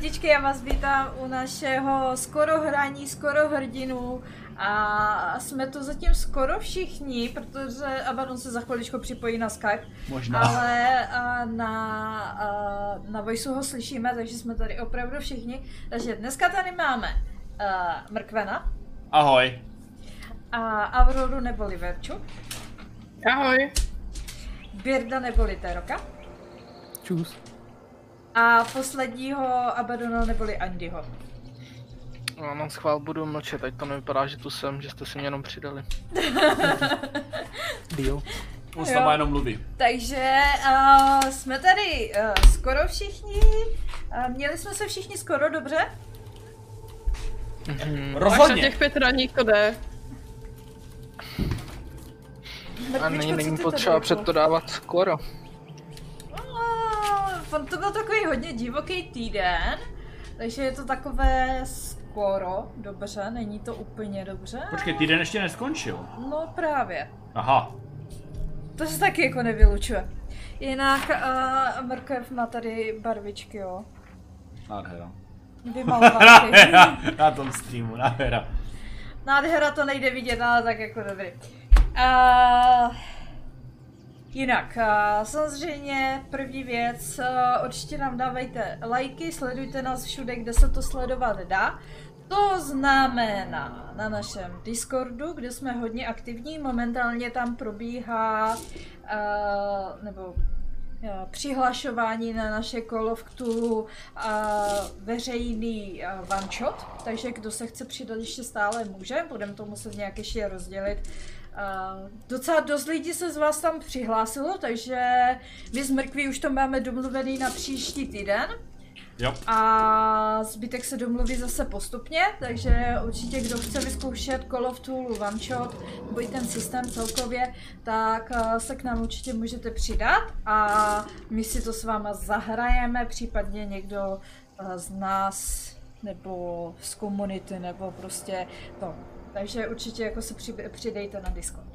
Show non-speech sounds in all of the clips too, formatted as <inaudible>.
Dětičky, já vás vítám u našeho skoro hraní, skoro hrdinů a jsme tu zatím skoro všichni, protože Abaddon se za chviličku připojí na Skype. Možná. Ale na, na Voiceu ho slyšíme, takže jsme tady opravdu všichni. Takže dneska tady máme a, Mrkvena Ahoj. a Auroru neboli Verču, Ahoj. Birda neboli Teroka Čus. A posledního Abaddona neboli Andyho. No, na schvál budu mlčet, ať to nevypadá, že tu jsem, že jste si mě jenom přidali. <laughs> Deal. On s náma jenom mluví. Takže uh, jsme tady uh, skoro všichni. Uh, měli jsme se všichni skoro dobře. Mhm. Rozhodně. Těch pět raní to jde. A není, potřeba před jako? to dávat skoro. To byl takový hodně divoký týden, takže je to takové skoro dobře, není to úplně dobře. Počkej, týden ještě neskončil. No právě. Aha. To se taky jako nevylučuje. Jinak uh, mrkev má tady barvičky, jo. Nádhera. Vymalovaný. <laughs> Nádhera. Na tom streamu, nádhera. Nádhera to nejde vidět, ale tak jako dobrý. Uh, jinak, uh, samozřejmě první věc, uh, určitě nám dávejte lajky, sledujte nás všude, kde se to sledovat dá. To znamená na našem Discordu, kde jsme hodně aktivní, momentálně tam probíhá, uh, nebo eh, přihlašování na naše Call of Cthulhu a veřejný eh, one shot, takže kdo se chce přidat ještě stále může, budeme to muset nějak ještě rozdělit. Uh, docela dost lidí se z vás tam přihlásilo, takže my z Mrkví už to máme domluvený na příští týden Jo. a zbytek se domluví zase postupně, takže určitě kdo chce vyzkoušet Call of Cthulhu One Shot nebo i ten systém celkově, tak eh, se k nám určitě můžete přidat a my si to s váma zahrajeme, případně někdo eh, z nás nebo z komunity nebo prostě to. Takže určitě jako se při, přidejte na Discord.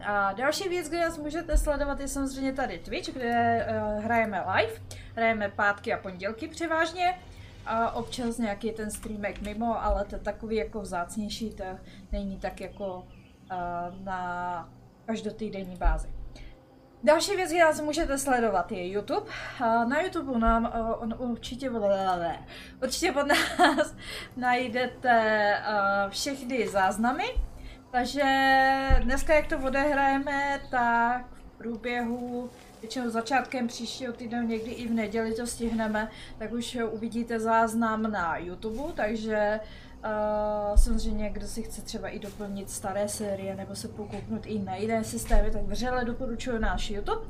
A další věc, kde nás můžete sledovat, je samozřejmě tady Twitch, kde uh, hrajeme live. Hrajeme pátky a pondělky převážně. A občas nějaký ten streamek mimo, ale to je takový jako vzácnější, to není tak jako uh, na každotýdenní bázi. Další věc, kde nás můžete sledovat, je YouTube. Na YouTube nám on určitě, určitě od nás <laughs> najdete všechny záznamy, takže dneska, jak to odehrajeme, tak v průběhu, většinou začátkem příštího týdne, někdy i v neděli to stihneme, tak už uvidíte záznam na YouTube, takže uh, samozřejmě, kdo si chce třeba i doplnit staré série nebo se pokouknout i na jiné systémy, tak vřele doporučuji náš YouTube.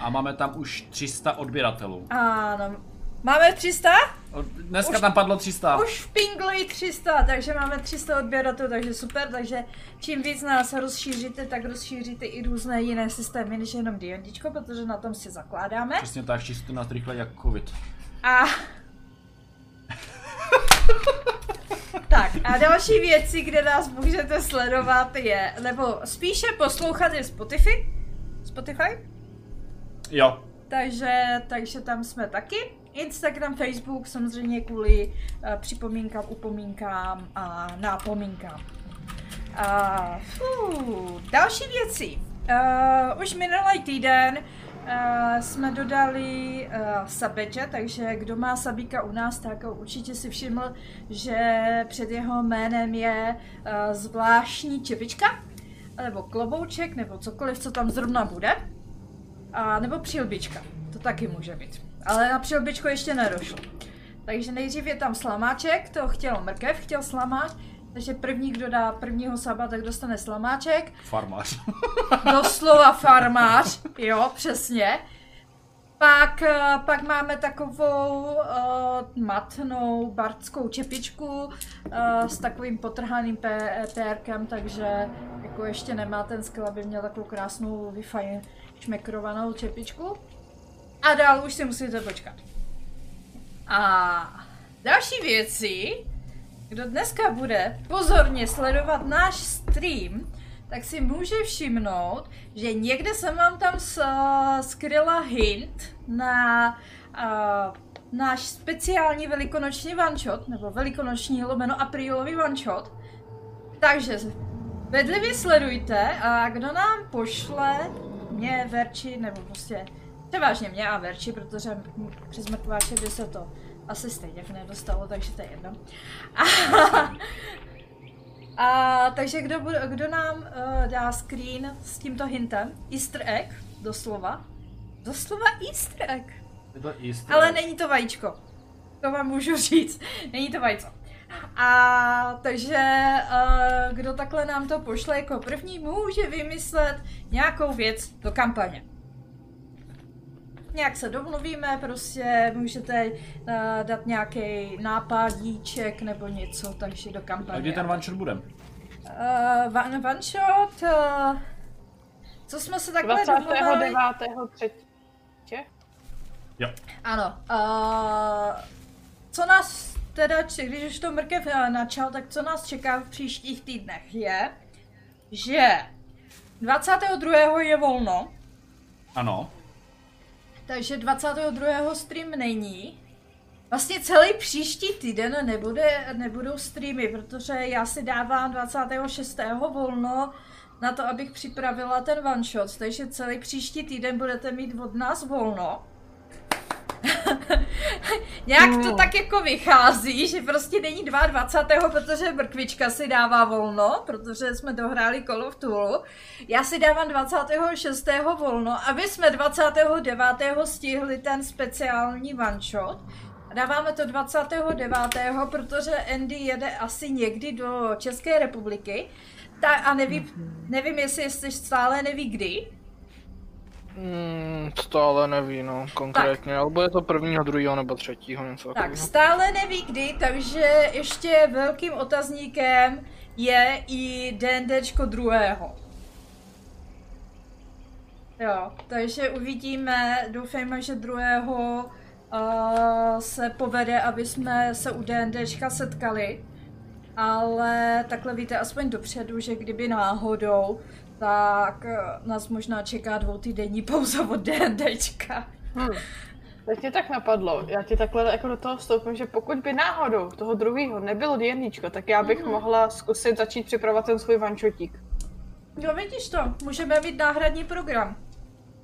A máme tam už 300 odběratelů. Ano, máme 300? Od- Dneska Už- tam padlo 300. Už v Pingli 300, takže máme 300 odběratelů, takže super, takže čím víc nás rozšíříte, tak rozšíříte i různé jiné systémy, než jenom D&Dčko, protože na tom si zakládáme. Přesně tak, čistě nás rychle jak covid. A... <laughs> tak a další věci, kde nás můžete sledovat je, nebo spíše poslouchat je Spotify. Spotify? Jo. Takže, takže tam jsme taky. Instagram, Facebook samozřejmě kvůli uh, připomínkám, upomínkám a nápomínkám. Uh, fů, další věci. Uh, už minulý týden uh, jsme dodali uh, sabedže, takže kdo má sabíka u nás, tak určitě si všiml, že před jeho jménem je uh, zvláštní čepička, nebo klobouček, nebo cokoliv, co tam zrovna bude. A nebo přilbička, to taky může být. Ale na přilbičku ještě nedošlo. Takže nejdřív je tam slamáček, to chtěl mrkev, chtěl slamáč, takže první, kdo dá prvního saba, tak dostane slamáček. Farmář. <laughs> Doslova farmář, jo, přesně. Pak, eh, pak máme takovou uh, matnou bardskou čepičku uh, s takovým potrhaným P- pérkem, takže jako ještě nemá ten skill, aby měl takovou krásnou Wi-Fi šmekrovanou čepičku. A dál už si musíte počkat. A další věci, kdo dneska bude pozorně sledovat náš stream, tak si může všimnout, že někde jsem vám tam skryla hint na uh, náš speciální velikonoční shot, nebo velikonoční lomeno aprílový shot. Takže bedlivě sledujte a kdo nám pošle mě, Verči, nebo prostě převážně mě a Verči, protože přes mrtváče by se to asi stejně nedostalo, takže to je jedno. A, <laughs> a takže kdo, bude, kdo nám uh, dá screen s tímto hintem? Easter egg, doslova. Doslova Easter egg. Je to jistý. Ale není to vajíčko. To vám můžu <laughs> říct. Není to vajíčko. A takže uh, kdo takhle nám to pošle jako první, může vymyslet nějakou věc do kampaně. Nějak se domluvíme, prostě můžete uh, dát nějaký nápadíček nebo něco, takže do kampaně. A kdy ten one shot bude? Uh, one, one shot, uh, co jsme se takhle domluvili? 29.3. Jo. Ano. Uh, co nás teda, či- když už to mrkev načal, tak co nás čeká v příštích týdnech je, že 22. je volno, Ano. Takže 22. stream není. Vlastně celý příští týden nebude, nebudou streamy, protože já si dávám 26. volno na to, abych připravila ten one shot, takže celý příští týden budete mít od nás volno. <laughs> Nějak to Hmm. tak jako vychází, že prostě není 22. protože Brkvička si dává volno, protože jsme dohráli Call of Tulu. Já si dávám 26. volno, aby jsme 29. stihli ten speciální one shot. A Dáváme to 29. protože Andy jede asi někdy do České republiky. Ta, a nevím, nevím, jestli jestli stále neví kdy. Hmm, stále neví, no, konkrétně, ale bude to prvního, druhého nebo třetího, něco Tak, takového. stále neví kdy, takže ještě velkým otazníkem je i DNDčko druhého. Jo, takže uvidíme, doufejme, že druhého uh, se povede, aby jsme se u DNDčka setkali. Ale takhle víte aspoň dopředu, že kdyby náhodou, tak eh, nás možná čeká dvoutýdenní pauza od DNDčka. Hm. Teď mě tak napadlo, já ti takhle jako do toho vstoupím, že pokud by náhodou toho druhého nebylo D&Dčko, tak já bych mohla zkusit začít připravovat ten svůj vančotík. Jo, vidíš to, můžeme mít náhradní program.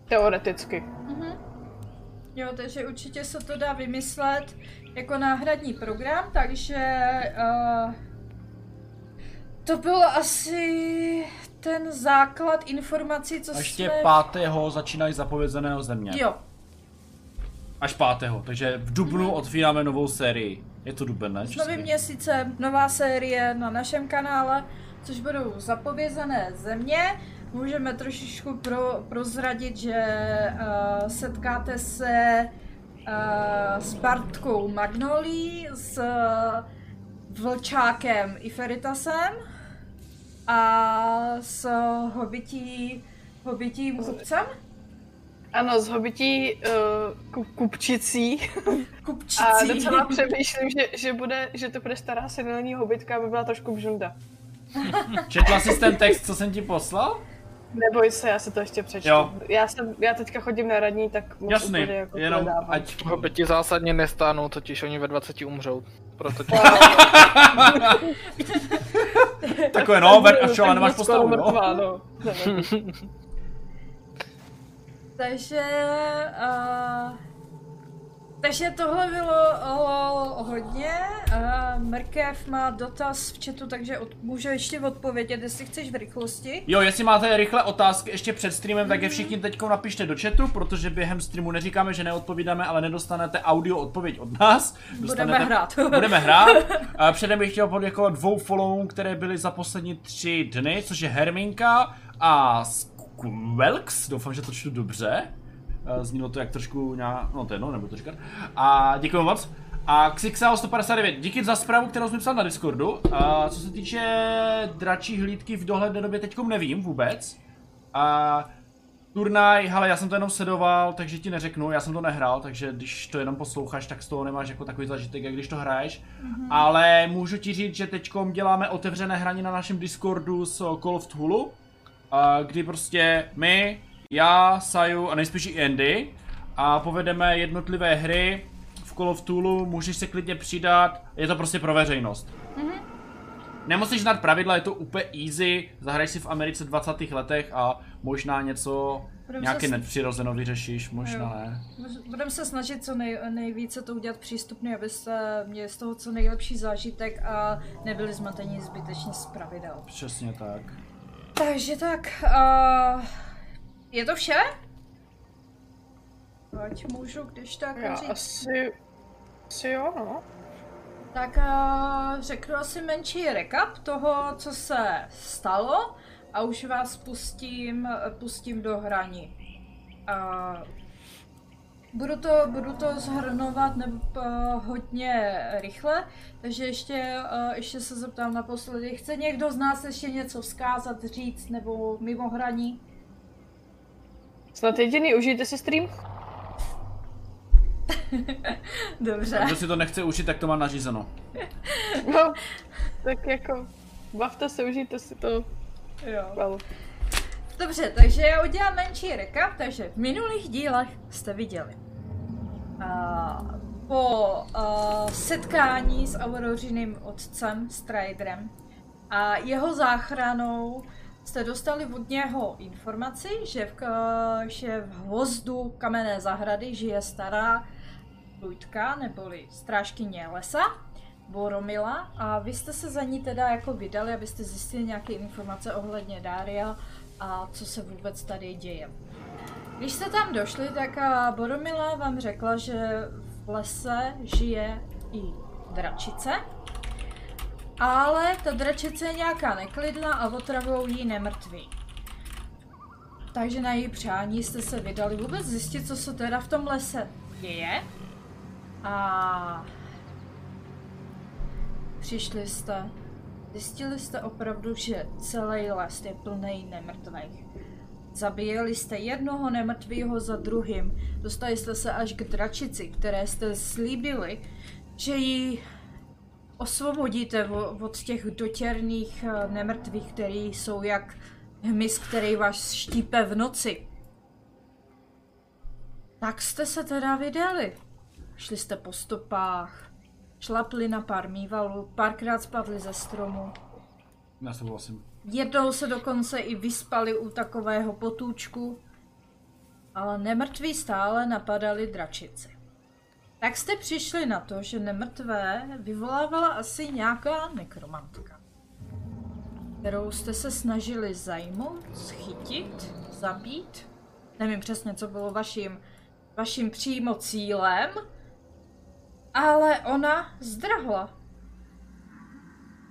Teoreticky. Mhm. Jo, takže určitě se to dá vymyslet jako náhradní program, takže uh, to byl asi ten základ informací, co A ještě jsme... pátého začínají zapovězeného země. Jo, Až pátého, takže v Dubnu otvíráme novou sérii. Je to duben, ne? s novým měsícem nová série na našem kanále, což budou zapovězené země. Můžeme trošičku pro, prozradit, že uh, setkáte se uh, s Bartkou Magnolí, s Vlčákem Iferitasem a s hobití, hobitím kupcem, Ano, z hobití uh, ku, kupčicí. <laughs> kupčicí. A docela přemýšlím, že, že, bude, že to bude stará senilní hobitka, aby byla trošku bžunda. Četla jsi ten text, co jsem ti poslal? Neboj se, já se to ještě přečtu. Jo. Já, jsem, já teďka chodím na radní, tak moc Jasný, úplně jako jenom hledávám. ať... Hobiti zásadně nestánou, totiž oni ve 20 umřou. Proto tě... <laughs> Takové no, ver, a Tak čo, ale nemáš postavu, no? mrtvá, no. <laughs> <laughs> Takže, uh, takže tohle bylo o hodně. Uh, Mrkev má dotaz v chatu, takže od, může ještě odpovědět, jestli chceš v rychlosti. Jo, jestli máte rychle otázky ještě před streamem, tak je všichni teď napište do chatu, protože během streamu neříkáme, že neodpovídáme, ale nedostanete audio odpověď od nás. Budeme hrát. <laughs> Budeme hrát. A předem bych chtěl poděkovat dvou followům, které byly za poslední tři dny, což je Herminka a Squelks. Doufám, že to čtu dobře. Eh, Znělo to jak trošku nějak, no to je jedno, nebudu to říkat. A děkuji moc. A Xixao 159, díky za zprávu, kterou jsem psal na Discordu. A co se týče dračí hlídky v dohledné době teďkom nevím vůbec. A turnaj, hele, já jsem to jenom sledoval, takže ti neřeknu, já jsem to nehrál, takže když to jenom posloucháš, tak z toho nemáš jako takový zažitek, jak když to hraješ. Ale můžu ti říct, že teďkom děláme otevřené hraní na našem Discordu s Call of Cthulhu, kdy prostě my, já, Saju a nejspíš i Andy a povedeme jednotlivé hry v Call of Tulu, můžeš se klidně přidat, je to prostě pro veřejnost. Mm-hmm. Nemusíš znát pravidla, je to úplně easy, zahraj si v Americe v 20. letech a možná něco, Budem nějaké se nadpřirozeno vyřešíš, možná Jo. ne. Budeme se snažit co nej, nejvíce to udělat přístupný, abyste měli z toho co nejlepší zážitek a nebyli zmateni zbytečně z pravidel. Přesně tak. Takže tak, uh, je to vše? Ať můžu, když tak Já říct. asi... Asi jo, no. Tak uh, řeknu asi menší recap toho, co se stalo a už vás pustím, pustím do hraní. Uh, budu to, budu to zhrnovat nebo, uh, hodně rychle, takže ještě, uh, ještě se zeptám naposledy. Chce někdo z nás ještě něco vzkázat, říct nebo mimo hraní? Snad jediný, užijte si stream. <laughs> Dobře. A kdo si to nechce učit, tak to má nařízeno. <laughs> No, tak jako... Bavte se, užijte si to. Jo. Well. Dobře, takže já udělám menší recap, takže v minulých dílech jste viděli. Uh, po uh, setkání s Aurořiným otcem, Striderem a jeho záchranou jste dostali od něho informaci, že v, k- že v hvozdu kamenné zahrady žije stará Luďka, neboli strážkyně lesa, Boromila a vy jste se za ní teda jako vydali, abyste zjistili nějaké informace ohledně Daria a co se vůbec tady děje. Když jste tam došli, tak a Boromila vám řekla, že v lese žije i dračice, ale ta dračice je nějaká neklidná a otravou jí nemrtví. Takže na její přání jste se vydali vůbec zjistit, co se teda v tom lese děje. A přišli jste, zjistili jste opravdu, že celý les je plný nemrtvých. Zabíjeli jste jednoho nemrtvého za druhým. Dostali jste se až k dračici, které jste slíbili, že ji osvobodíte vo- od těch dotěrných eh, nemrtvých, který jsou jak hmyz, který vás štípe v noci. Tak jste se teda vydali. Šli jste po stopách, šlapli na pár mývalů, párkrát spadli ze stromu. Já souhlasím. Jednou se dokonce i vyspali u takového potůčku, ale nemrtví stále napadali dračici. Tak jste přišli na to, že nemrtvé vyvolávala asi nějaká nekromantka, kterou jste se snažili zajmout, schytit, zabít. Nevím přesně, co bylo vaším, vaším přímo cílem, ale ona zdrhla.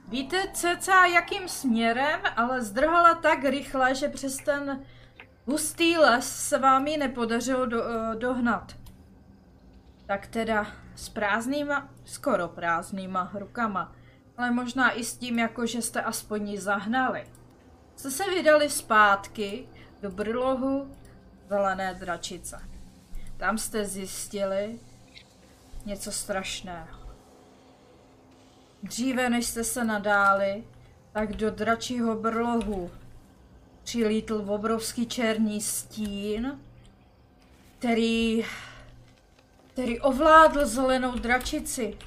Víte cca jakým směrem, ale zdrhala tak rychle, že přes ten hustý les se vám ji nepodařilo do, eh, dohnat. Tak teda s prázdnýma, skoro prázdnýma rukama, ale možná i s tím, jako že jste aspoň ji zahnali. Jste se vydali zpátky do brlohu zelené dračice. Tam jste zjistili něco strašného. Dříve než jste se nadáli, tak do dračího brlohu přilítl obrovský černý stín, který, který ovládl zelenou dračici,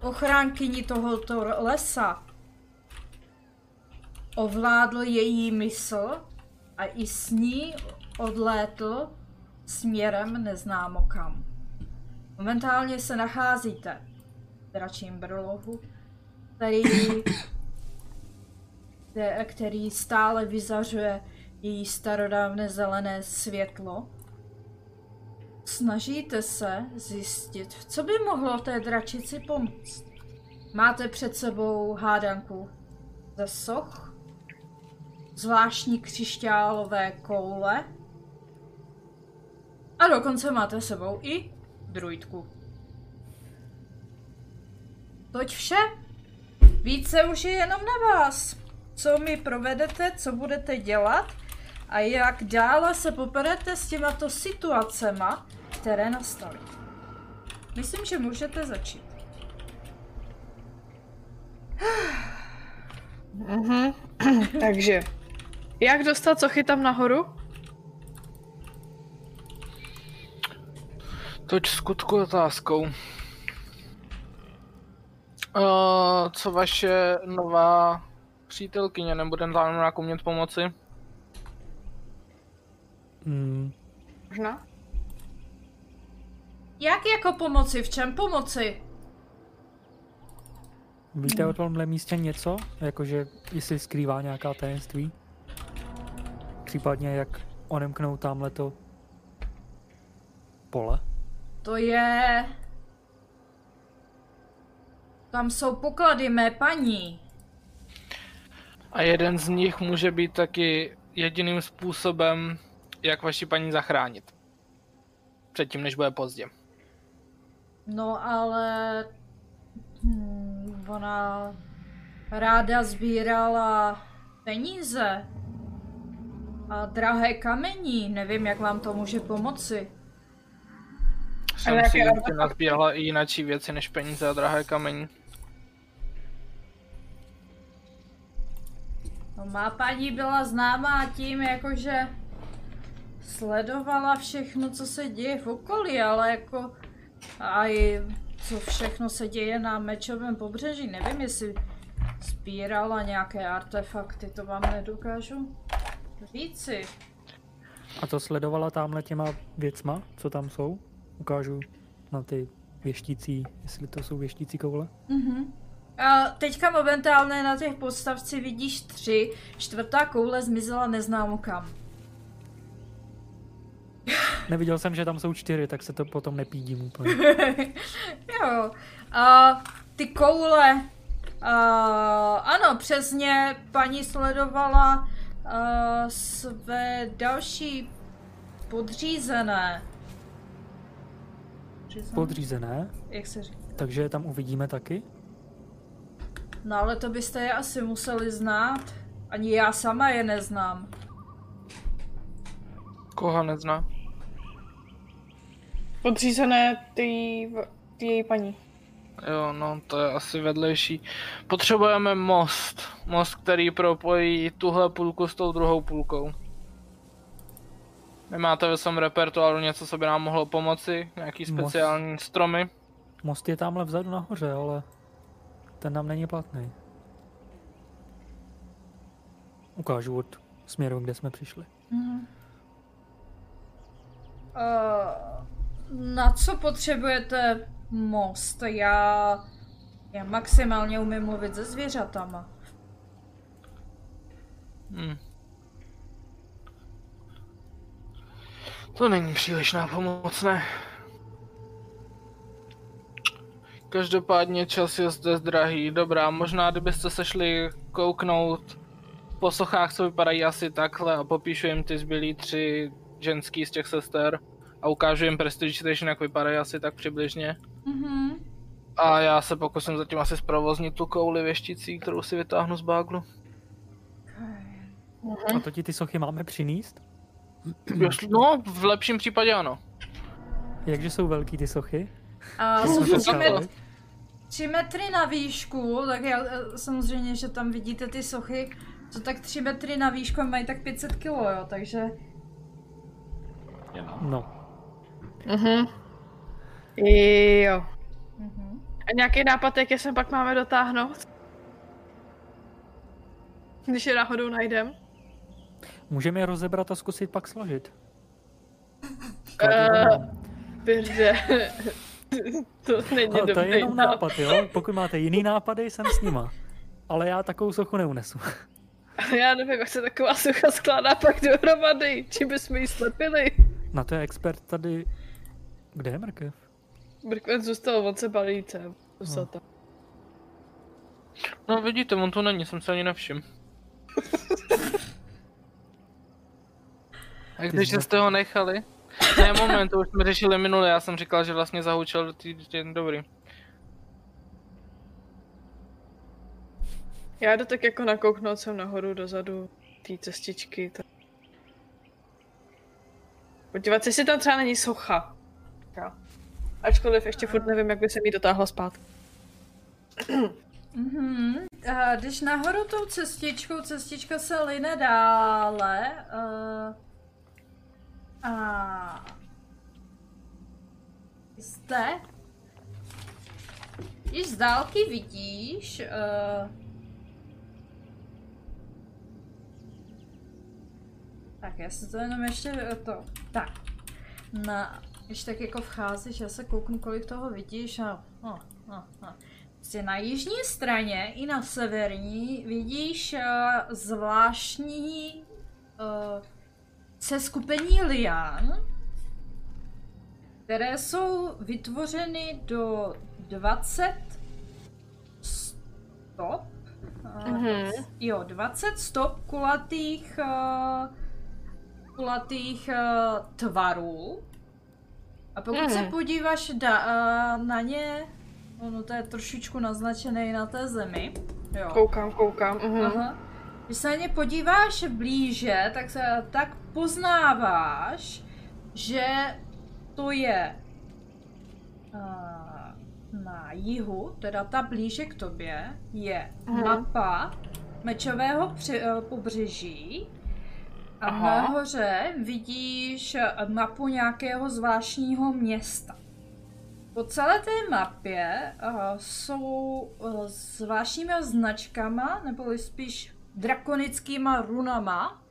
ochránkyni tohoto lesa. Ovládl její mysl a i s ní odlétl směrem neznámo kam. Momentálně se nacházíte v dračím brlohu, který, kte- který stále vyzařuje její starodávné zelené světlo. Snažíte se zjistit, co by mohlo té dračici pomoct. Máte před sebou hádanku ze soch, zvláštní křišťálové koule a dokonce máte sebou i druidku. Toť vše. Více už je jenom na vás. Co mi provedete, co budete dělat a jak dále se poperete s těmato situacema, které nastaly. Myslím, že můžete začít. Mhm. <clears throat> Takže, jak dostat co chytám nahoru? Toť skutku otázkou. Uh, co vaše nová přítelkyně, nebude nám nějakou umět pomoci? Hmm, Možná? Jak jako pomoci? V čem pomoci? víte o tomhle místě něco? Jakože jestli skrývá nějaká tajemství? Případně jak onemknout tamhle to pole? To je... Tam jsou poklady mé paní. A jeden z nich může být taky jediným způsobem, jak vaši paní zachránit. Předtím, než bude pozdě. No ale... Hmm, ona ráda sbírala peníze. A drahé kamení. Nevím, jak vám to může pomoci. Jsem si artefakty? nazbírala i jináčí věci než peníze a drahé kamení. No, má paní byla známá tím, jakože sledovala všechno, co se děje v okolí, ale jako a i co všechno se děje na mečovém pobřeží. Nevím, jestli sbírala nějaké artefakty, to vám nedokážu říci. A to sledovala tamhle těma věcma, co tam jsou? Ukážu na ty věštící, jestli to jsou věštící koule. Mhm. A teďka momentálně na těch podstavci vidíš tři, čtvrtá koule zmizela neznámo kam. Neviděl jsem, že tam jsou čtyři, tak se to potom nepídím úplně. <laughs> jo. A ty koule, a, ano, přesně paní sledovala a, své další podřízené. Podřízené? Podřízené, Jak se říká? takže je tam uvidíme taky. No ale to byste je asi museli znát. Ani já sama je neznám. Koho nezná? Podřízené ty, ty její paní. Jo, no to je asi vedlejší. Potřebujeme most. Most, který propojí tuhle půlku s tou druhou půlkou. Nemáte ve svém repertoáru něco, co by nám mohlo pomoci? Nějaký Most. speciální stromy? Most je tamhle vzadu nahoře, ale ten nám není platný. Ukážu od směru, kde jsme přišli. Mhm. Uh, na co potřebujete most? Já, já maximálně umím mluvit se zvěřatama. Hm. To není příliš nápomocné. Každopádně čas je zde drahý. Dobrá, možná kdybyste se šli kouknout po sochách, co vypadají asi takhle a popíšu jim ty zbylí tři ženský z těch sester a ukážu jim Prestige Station, jak vypadají asi tak přibližně. Mhm. A já se pokusím zatím asi zprovoznit tu kouli věšticí, kterou si vytáhnu z báglu. A to ti ty sochy máme přinést? No, v lepším případě ano. Jakže jsou velký ty sochy? A To jsou to tři, metry na výšku, tak já, eh, samozřejmě, že tam vidíte ty sochy, co tak tři metry na výšku a mají tak 500 kilo, jo, takže... No, Mhm. Jo. Mhm. A nějaký nápad, jak je sem pak máme dotáhnout? Když je náhodou najdem. můžeme je rozebrat a zkusit pak složit. <laughs> Eh, Birde. <laughs> to není No, to dobrý je jenom nápad. nápad, jo? Pokud máte jiný nápady, jsem s nima. Ale já takovou sochu neunesu. <laughs> Já nevím, jak se taková sucha skládá pak dohromady. Čím bychom ji slepili? Na to je expert tady... Kde je mrkev? Brkven zůstal, on se balíce. Zůstal tam. No vidíte, on tu není, jsem se ani nevšiml. <laughs> A když jste ho nechali? Ne, moment, to už jsme řešili minule, já jsem říkal, že vlastně zahučel do týden dobrý. Já jdu tak jako nakouknout sem nahoru, dozadu, té cestičky. Tak... Podívat se, jestli tam třeba není socha. Jo. Ačkoliv ještě furt nevím, jak by se mi dotáhla zpátky. Mhm. A když nahoru tou cestičkou, cestička se line dále. Uh, a zde Již z dálky vidíš... Uh... Tak, já se to jenom ještě eh, to... Tak. Na... Když tak jako vcházíš, já se kouknu, kolik toho vidíš a... No, no, no. Prostě na jižní straně i na severní vidíš uh, zvláštní uh, seskupení lián, které jsou vytvořeny do 20 stop. Mhm. Jo, 20 stop kulatých, uh, kulatých uh, tvarů. A pokud se Mhm. podíváš da, uh, na ně, ono to je trošičku naznačené i na té zemi. Jo. Koukám, koukám. Mhm. Aha. Když se na ně podíváš blíže, tak, se, tak poznáváš, že to je uh, na jihu, teda ta blíže k tobě, je Mhm. mapa mečového při, uh, pobřeží Aha. nahoře vidíš eh, mapu nějakého zvláštního města. Po celé té mapě uh, jsou uh, zvláštními značkama, nebo spíš drakonickýma runama.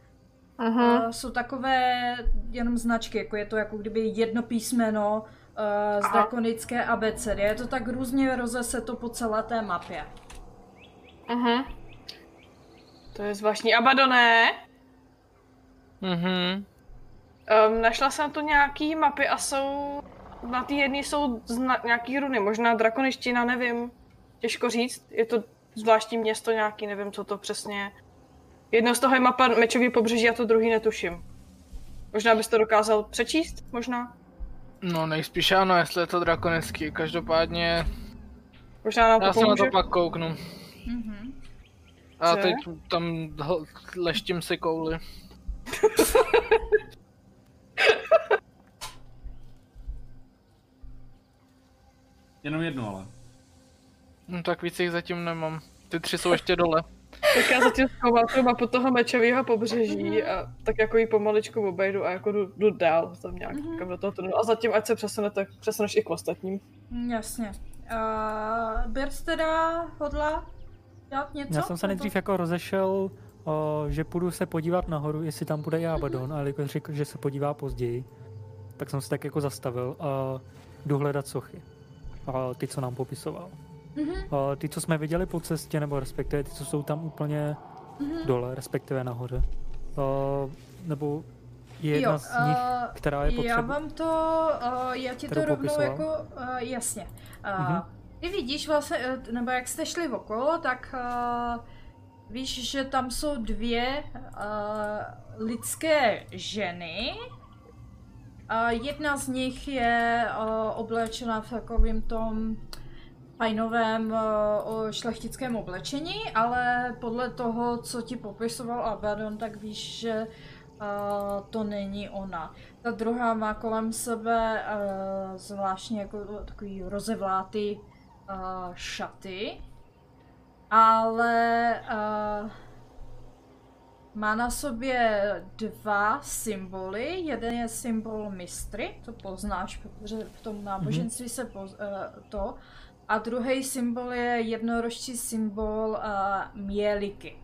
Mhm. Uh, jsou takové jenom značky, jako je to jako kdyby jedno písmeno uh, z Aha. drakonické abecedy. Je to tak různě rozeseto po celé té mapě. Mhm. To je zvláštní. Abadoné, Mhm. um, našla jsem tu nějaký mapy a jsou... Na té jedné jsou zna- nějaký runy, možná drakoniština, nevím. Těžko říct, je to zvláštní město nějaký, nevím, co to přesně je. Jedno z toho je mapa mečový pobřeží a to druhý netuším. Možná bys to dokázal přečíst, možná? No nejspíš ano, jestli je to drakonický. Každopádně Možná nám to já se na to pak kouknu. Mhm. A Co? teď tam leštím si kouli. <laughs> Jenom jednu ale. No tak víc jich zatím nemám. Ty tři jsou ještě dole. Tak já zatím zkoumám tu mapu toho mečového pobřeží a tak jako ji pomaličku obejdu a jako jdu, jdu dál tam nějak mm-hmm. do toho tunelu. A zatím, ať se přesune, tak přesuneš i k ostatním. Mm, Jasně. Uh, Bird teda hodla dělat něco? Já jsem se nejdřív jako rozešel, o, že půjdu se podívat nahoru, jestli tam bude i Abaddon, ale jako řekl, že se podívá později, tak jsem se tak jako zastavil a jdu hledat sochy. A ty, co nám popisoval. Mhm. A ty, co jsme viděli po cestě, nebo respektive ty, co jsou tam úplně Mhm. dole, respektive nahoře. A, nebo je jedna Jo, z nich, eh, která je Já potřeba. vám to, uh, já ti to rovnou popisoval? jako, uh, jasně. Uh, Mhm. Ty vidíš vlastně, eh, nebo jak jste šli okolo, tak uh, víš, že tam jsou dvě uh, lidské ženy. Uh, jedna z nich je uh, oblečena v takovém tom fajnovém uh, šlechtickém oblečení, ale podle toho, co ti popisoval Abaddon, tak víš, že uh, to není ona. Ta druhá má kolem sebe uh, zvláštně jako takový rozevlátý uh, šaty, ale uh, má na sobě dva symboly. Jeden je symbol mistry, to poznáš, protože v tom náboženství se poz, uh, to. A druhý symbol je jednorožčí symbol uh, měliky.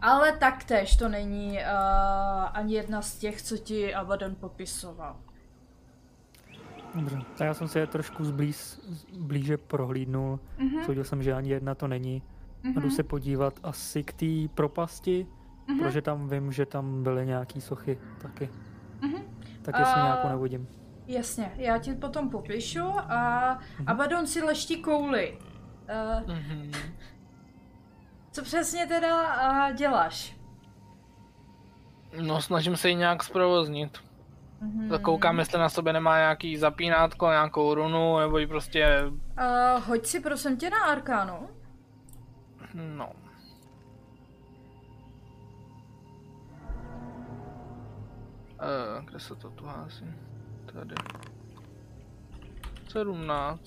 Ale taktéž to není uh, ani jedna z těch, co ti Abaddon popisoval. Dobře, tak já jsem si je trošku zblíz, blíže prohlídnul. Mhm. Soudil jsem, že ani jedna to není. A jdu Mhm. se podívat asi k té propasti, Mhm. protože tam vím, že tam byly nějaký sochy taky. Mhm. Tak jestli A- nějakou nevidím. Jasně, já ti potom popíšu a Abaddon si leští kouli. Uh, Mhm. co přesně teda uh, děláš? No snažím se ji nějak zprovoznit. Mhm. Tak koukám, jestli na sobě nemá nějaký zapínátko, nějakou runu, nebo ji prostě, Uh, hoď si prosím tě na Arkánu. no. Uh, kde se to tu hází? Tady. 17.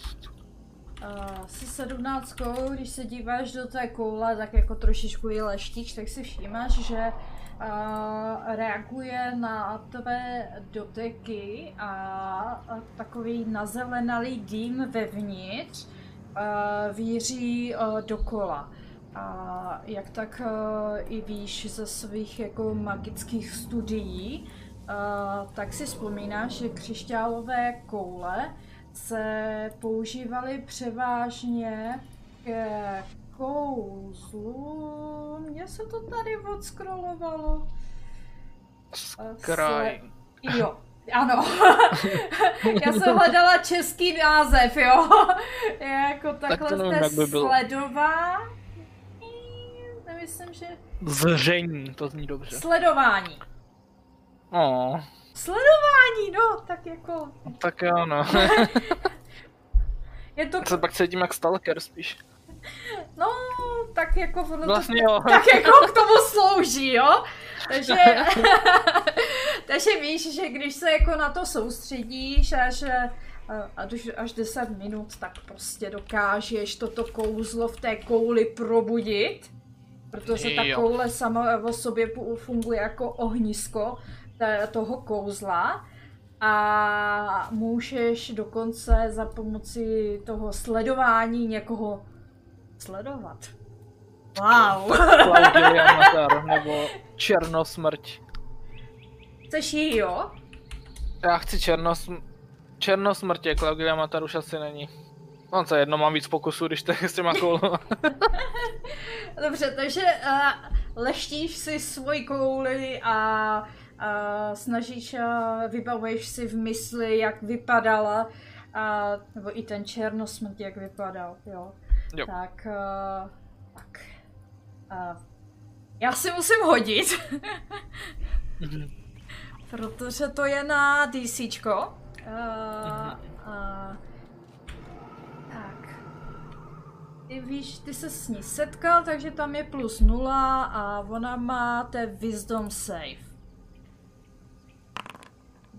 Uh, si sedmnáctkou, když se díváš do té koule, tak jako trošičku ji leštíš, tak si všímáš, že reaguje na tvé doteky a, takový nazelenalý dým vevnitř víří dokola. A jak tak i víš ze svých jako magických studií, tak si vzpomínáš, že křišťálové koule se používaly převážně kouzlu. Mně se to tady odskrolovalo. Kraj. Sle- Jo, ano. <laughs> Já jsem hledala český název, jo. jako takhle to nevím, jste jak by bylo. sledování. Nemyslím, že... Zření, to zní dobře. Sledování. Oh, Sledování, no, tak jako... tak jo, no. <laughs> Je to, Já se pak cítím jak stalker spíš. No, tak jako ono to Vlastně jo. <laughs> tak jako k tomu slouží, jo? Takže, <laughs> takže víš, že když se jako na to soustředíš a že až, až 10 minut, tak prostě dokážeš toto kouzlo v té kouli probudit. Protože ta Jo. koule sama o sobě funguje jako ohnisko toho kouzla. A můžeš dokonce za pomoci toho sledování někoho sledovat. Wow. <laughs> Claudia Matar, nebo Černosmrť. Chceš jí, jo? Já chci černos... Černosmrtě, Claudia Matar už asi není. No co jedno, mám víc pokusů, když to je s těma koulama. <laughs> Dobře, takže uh, leštíš si svoji kouli a uh, snažíš, uh, vybavuješ si v mysli, jak vypadala, uh, nebo i ten černosmrt, jak vypadal, jo. Jo. Tak, uh, tak. Uh, já si musím hodit, <laughs> protože to je na DCčko. Uh, uh, tak. Ty víš, ty se s ní setkal, takže tam je plus nula a ona má té wisdom save.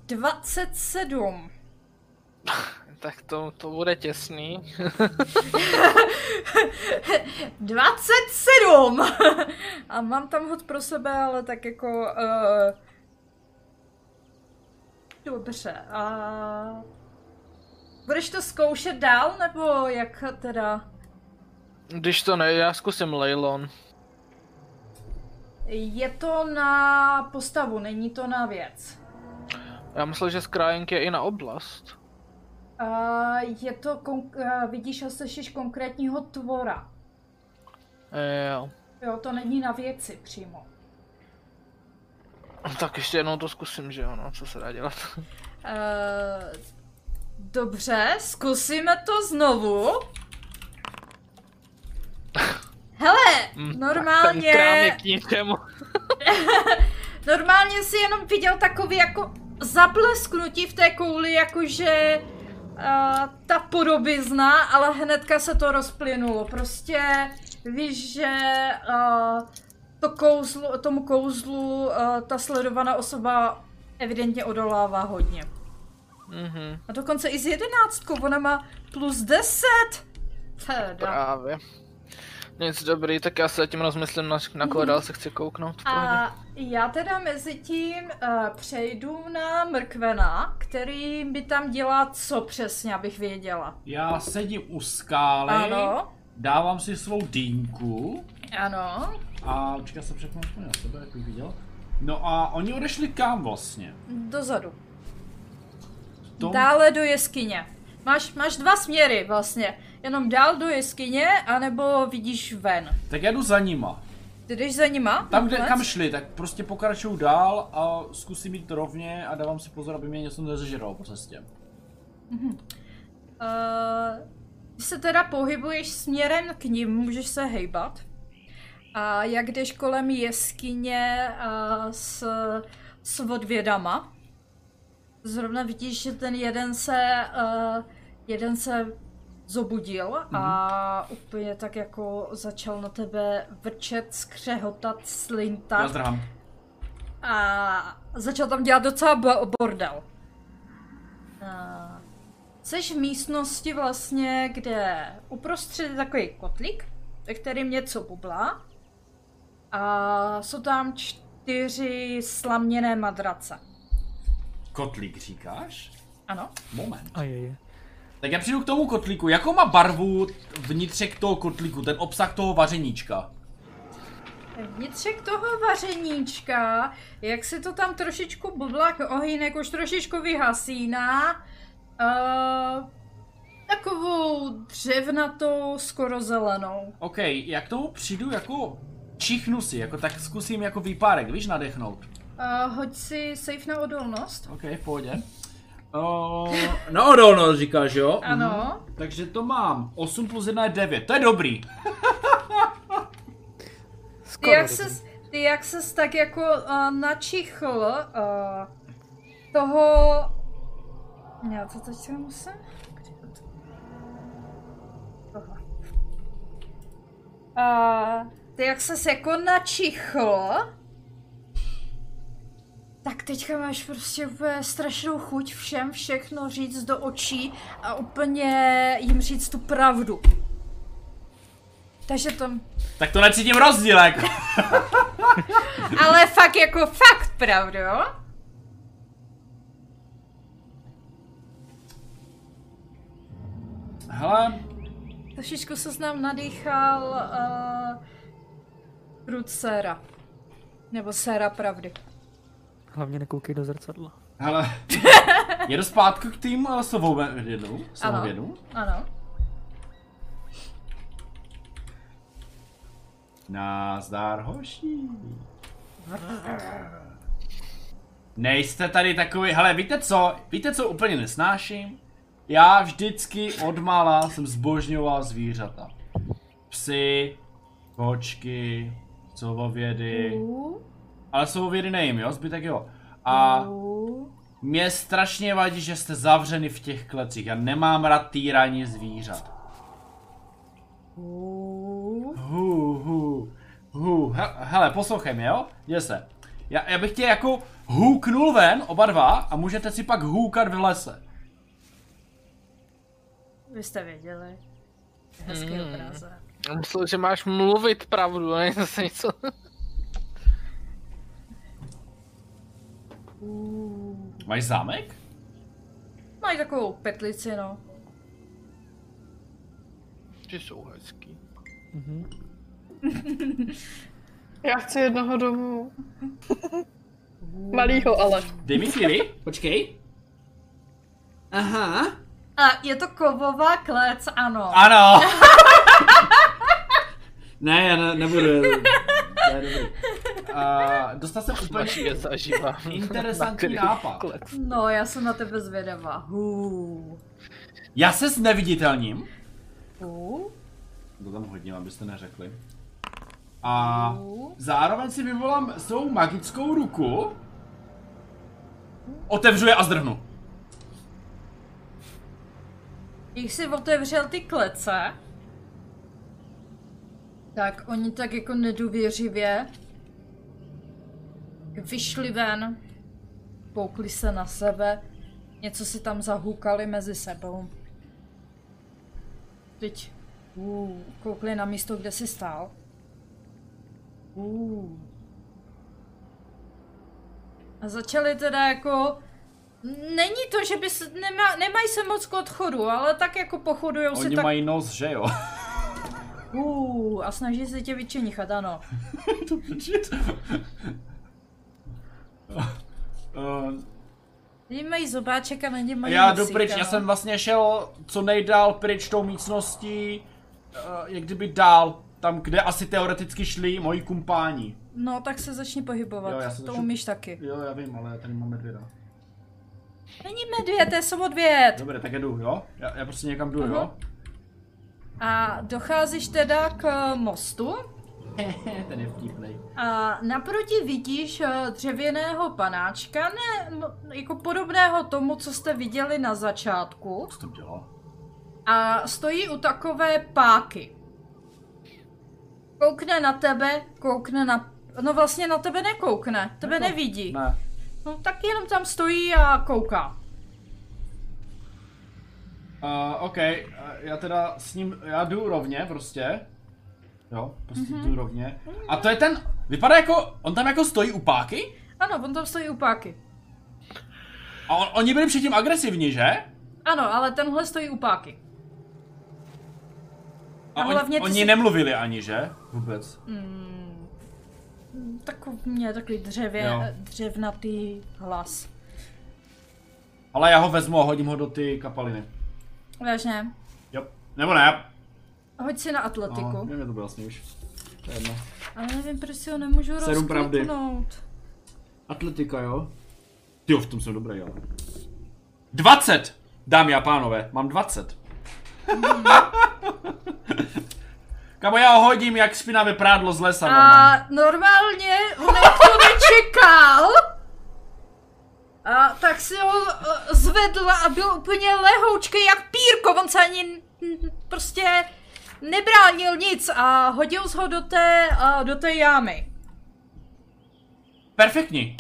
27. <laughs> tak to, to bude těsný. <laughs> 27! <laughs> A mám tam hod pro sebe, ale tak jako... Uh... Dobře, a... Budeš to zkoušet dál, nebo jak teda... Když to ne, já zkusím Leilon. Je to na postavu, není to na věc. Já myslel, že Scrying je i na oblast. Uh, je to, uh, vidíš a slyšíš konkrétního tvora. E, jo. Jo, to není na věci přímo. Tak ještě jednou to zkusím, že jo, no, co se dá dělat. Uh, dobře, zkusíme to znovu. <laughs> Hele, Mm, Ten normálně, krám je k ničemu. <laughs> normálně si jenom viděl takový jako zablesknutí v té kouli, jakože uh, ta podobizna, ale hnedka se to rozplynulo. Prostě víš, že uh, to kouzlu, tomu kouzlu uh, ta sledovaná osoba evidentně odolává hodně. Mhm, A dokonce i s jedenáctkou, ona má plus 10. Teda. právě. Nic dobrý, tak já se zatím rozmyslím, na, na koho dál se chci kouknout. A já teda mezi tím uh, přejdu na Mrkvena, který by tam dělá co přesně, abych věděla. Já sedím u skály, Ano, dávám si svou dýnku ano. a počkej, já se přepnu na sebe, jak bych viděl. No a oni odešli kam vlastně? Dozadu. Tom... Dále do jeskyně. Máš, máš dva směry vlastně. Jenom dál do jeskyně, anebo vidíš ven. Tak já jdu za nima. Ty jdeš za nima? Tam, kde, kam šli, tak prostě pokračuju dál a zkusím jít rovně a dávám si pozor, aby mě něco nezežralo po cestě. Uh, když se teda pohybuješ směrem k ním, můžeš se hejbat. A jak jdeš kolem jeskyně uh, s, s odvědama, zrovna vidíš, že ten jeden se, uh, jeden se zobudil a úplně tak jako začal na tebe vrčet, skřehotat, Já slintat zdrhám. a začal tam dělat docela bo- bordel. A Jsi v místnosti vlastně, kde uprostřed je takový kotlík, ve kterým něco bublá. A jsou tam čtyři slaměné madrace. Kotlík říkáš? Ano. Moment. A je, je. Tak já přijdu k tomu kotlíku. Jakou má barvu vnitřek toho kotlíku, ten obsah toho vařeníčka? Vnitřek toho vařeníčka, jak se to tam trošičku bublák ohýnek už trošičku vyhasíná, uh, takovou dřevnatou, skoro zelenou. OK, jak k tomu přijdu jako čichnu si, jako tak zkusím jako výpárek, víš, nadechnout. Uh, hoď si safe na odolnost. OK, v pohodě. Uh, na odolnost říkáš, jo? Ano. Mhm. Takže to mám. 8 plus 1 je 9, to je dobrý. <laughs> Ty jak, dobrý. ses, ty jak ses tak jako uh, načichl uh, toho... Já to teď musím... Tohle. Uh, ty jak ses jako načichl, tak teďka máš prostě úplně strašnou chuť všem všechno říct do očí a úplně jim říct tu pravdu. Takže to, Tak to necítím rozdíl, jako. <laughs> ale fakt jako fakt pravdu, jo? Hele, Trošičku se nám nadýchal uh, prut séra. Nebo séra pravdy. Hlavně nekoukej do zrcadla. hele. <laughs> Jedu zpátky k tým uh, sovovědu. Sovovědu. Ano. Nazdar, hoší. <laughs> Nejste tady takový, hele, víte co, víte co úplně nesnáším? Já vždycky od mala jsem zbožňoval zvířata. Psy, kočky, sovovědy, Uh, ale sovovědy nejím, jo, zbytek jo. A uh. mě strašně vadí, že jste zavřeni v těch klecích. Já nemám rád týrání zvířat. Hu, hu, hu. He, hele, poslouchej mě, jo? Děj se. Já, já bych tě jako hůknul ven, oba dva, a můžete si pak hůkat v lese. Vy jste věděli. Hezký Mm. obrázek. Myslel, že máš mluvit pravdu, ne zase <laughs> něco. Máš zámek? Mají takovou petlici, no. Ty jsou hezký. Mhm. <laughs> Já chci jednoho domů. Malýho ale. Dej mi chvíli, počkej. Aha. A je to kovová klec, ano. Ano. <laughs> ne, já ne, nebudu. <laughs> Ne, dobrý. Uh, dostal jsem úplně je zažívá. interesantní nápad. No, já jsem na tebe zvědavá. Uh. Já se zneviditelním. Uh. To tam hodně, abyste neřekli. A Uh. zároveň si vyvolám svou magickou ruku. Otevřu je a zdrhnu. Když si otevřel ty klece, tak oni tak jako nedůvěřivě vyšli ven, poukli se na sebe, něco si tam zahukali mezi sebou. Teď uh, koukli na místo, kde si stál. Uh. A začali teda jako Není to, že by se, nemá, nemají se moc k odchodu, ale tak jako pochodujou si Oni tak... mají nos, že jo? Uh, a snaží se tě vyčenichat, ano. <laughs> Uh, <laughs> Oni mají zobáček a ně mají já jdu pryč, já jsem vlastně šel co nejdál pryč tou místností, uh, jak kdyby dál, tam, kde asi teoreticky šli moji kumpáni. No, tak se začni pohybovat, Jo, já se to začnu- umíš taky. Jo, já vím, ale já tady mám medvěda. Není medvěd, to je samodvěd. Dobře, tak jdu, jo? Já, já prostě někam jdu, jo? A docházíš teda k mostu <laughs> Ten je vtipnej. a naproti vidíš eh, dřevěného panáčka, ne, jako podobného tomu, co jste viděli na začátku. Co to dělá? A stojí u takové páky. Koukne na tebe, koukne na... No vlastně na tebe nekoukne, tebe Jako- nevidí. Ne. No tak jenom tam stojí a kouká. Uh, OK, uh, já teda s ním, já jdu rovně prostě. Jo, prostě Mhm. jdu rovně. A to je ten, Vypadá jako, on tam jako stojí u páky? Ano, on tam stojí u páky. A on, oni byli předtím agresivní, že? Ano, ale tenhle stojí u páky. A, A oni, hlavně oni si- nemluvili ani, že? Vůbec. Takový, mě takový dřevě, Jo. dřevnatý hlas. Ale já ho vezmu a hodím ho do ty kapaliny. Vážně. Jo. Nebo ne? Hoď si na atletiku. Aha, mě to bylo vlastně už. To je jedno. Ale nevím, proč si ho nemůžu Sedm pravdy. rozkliknout. Atletika, jo? Jo, v tom jsem dobrý, ale. 20! Dámy a pánové, mám 20. <laughs> Kamo, já ho hodím jak špinavé prádlo z lesa. normálně. A normálně on to nečekal, a tak si ho eh, zvedl a byl úplně lehoučký jak pírko, on se ani prostě nebránil nic a hodil ho do té, do té jámy. Perfektní.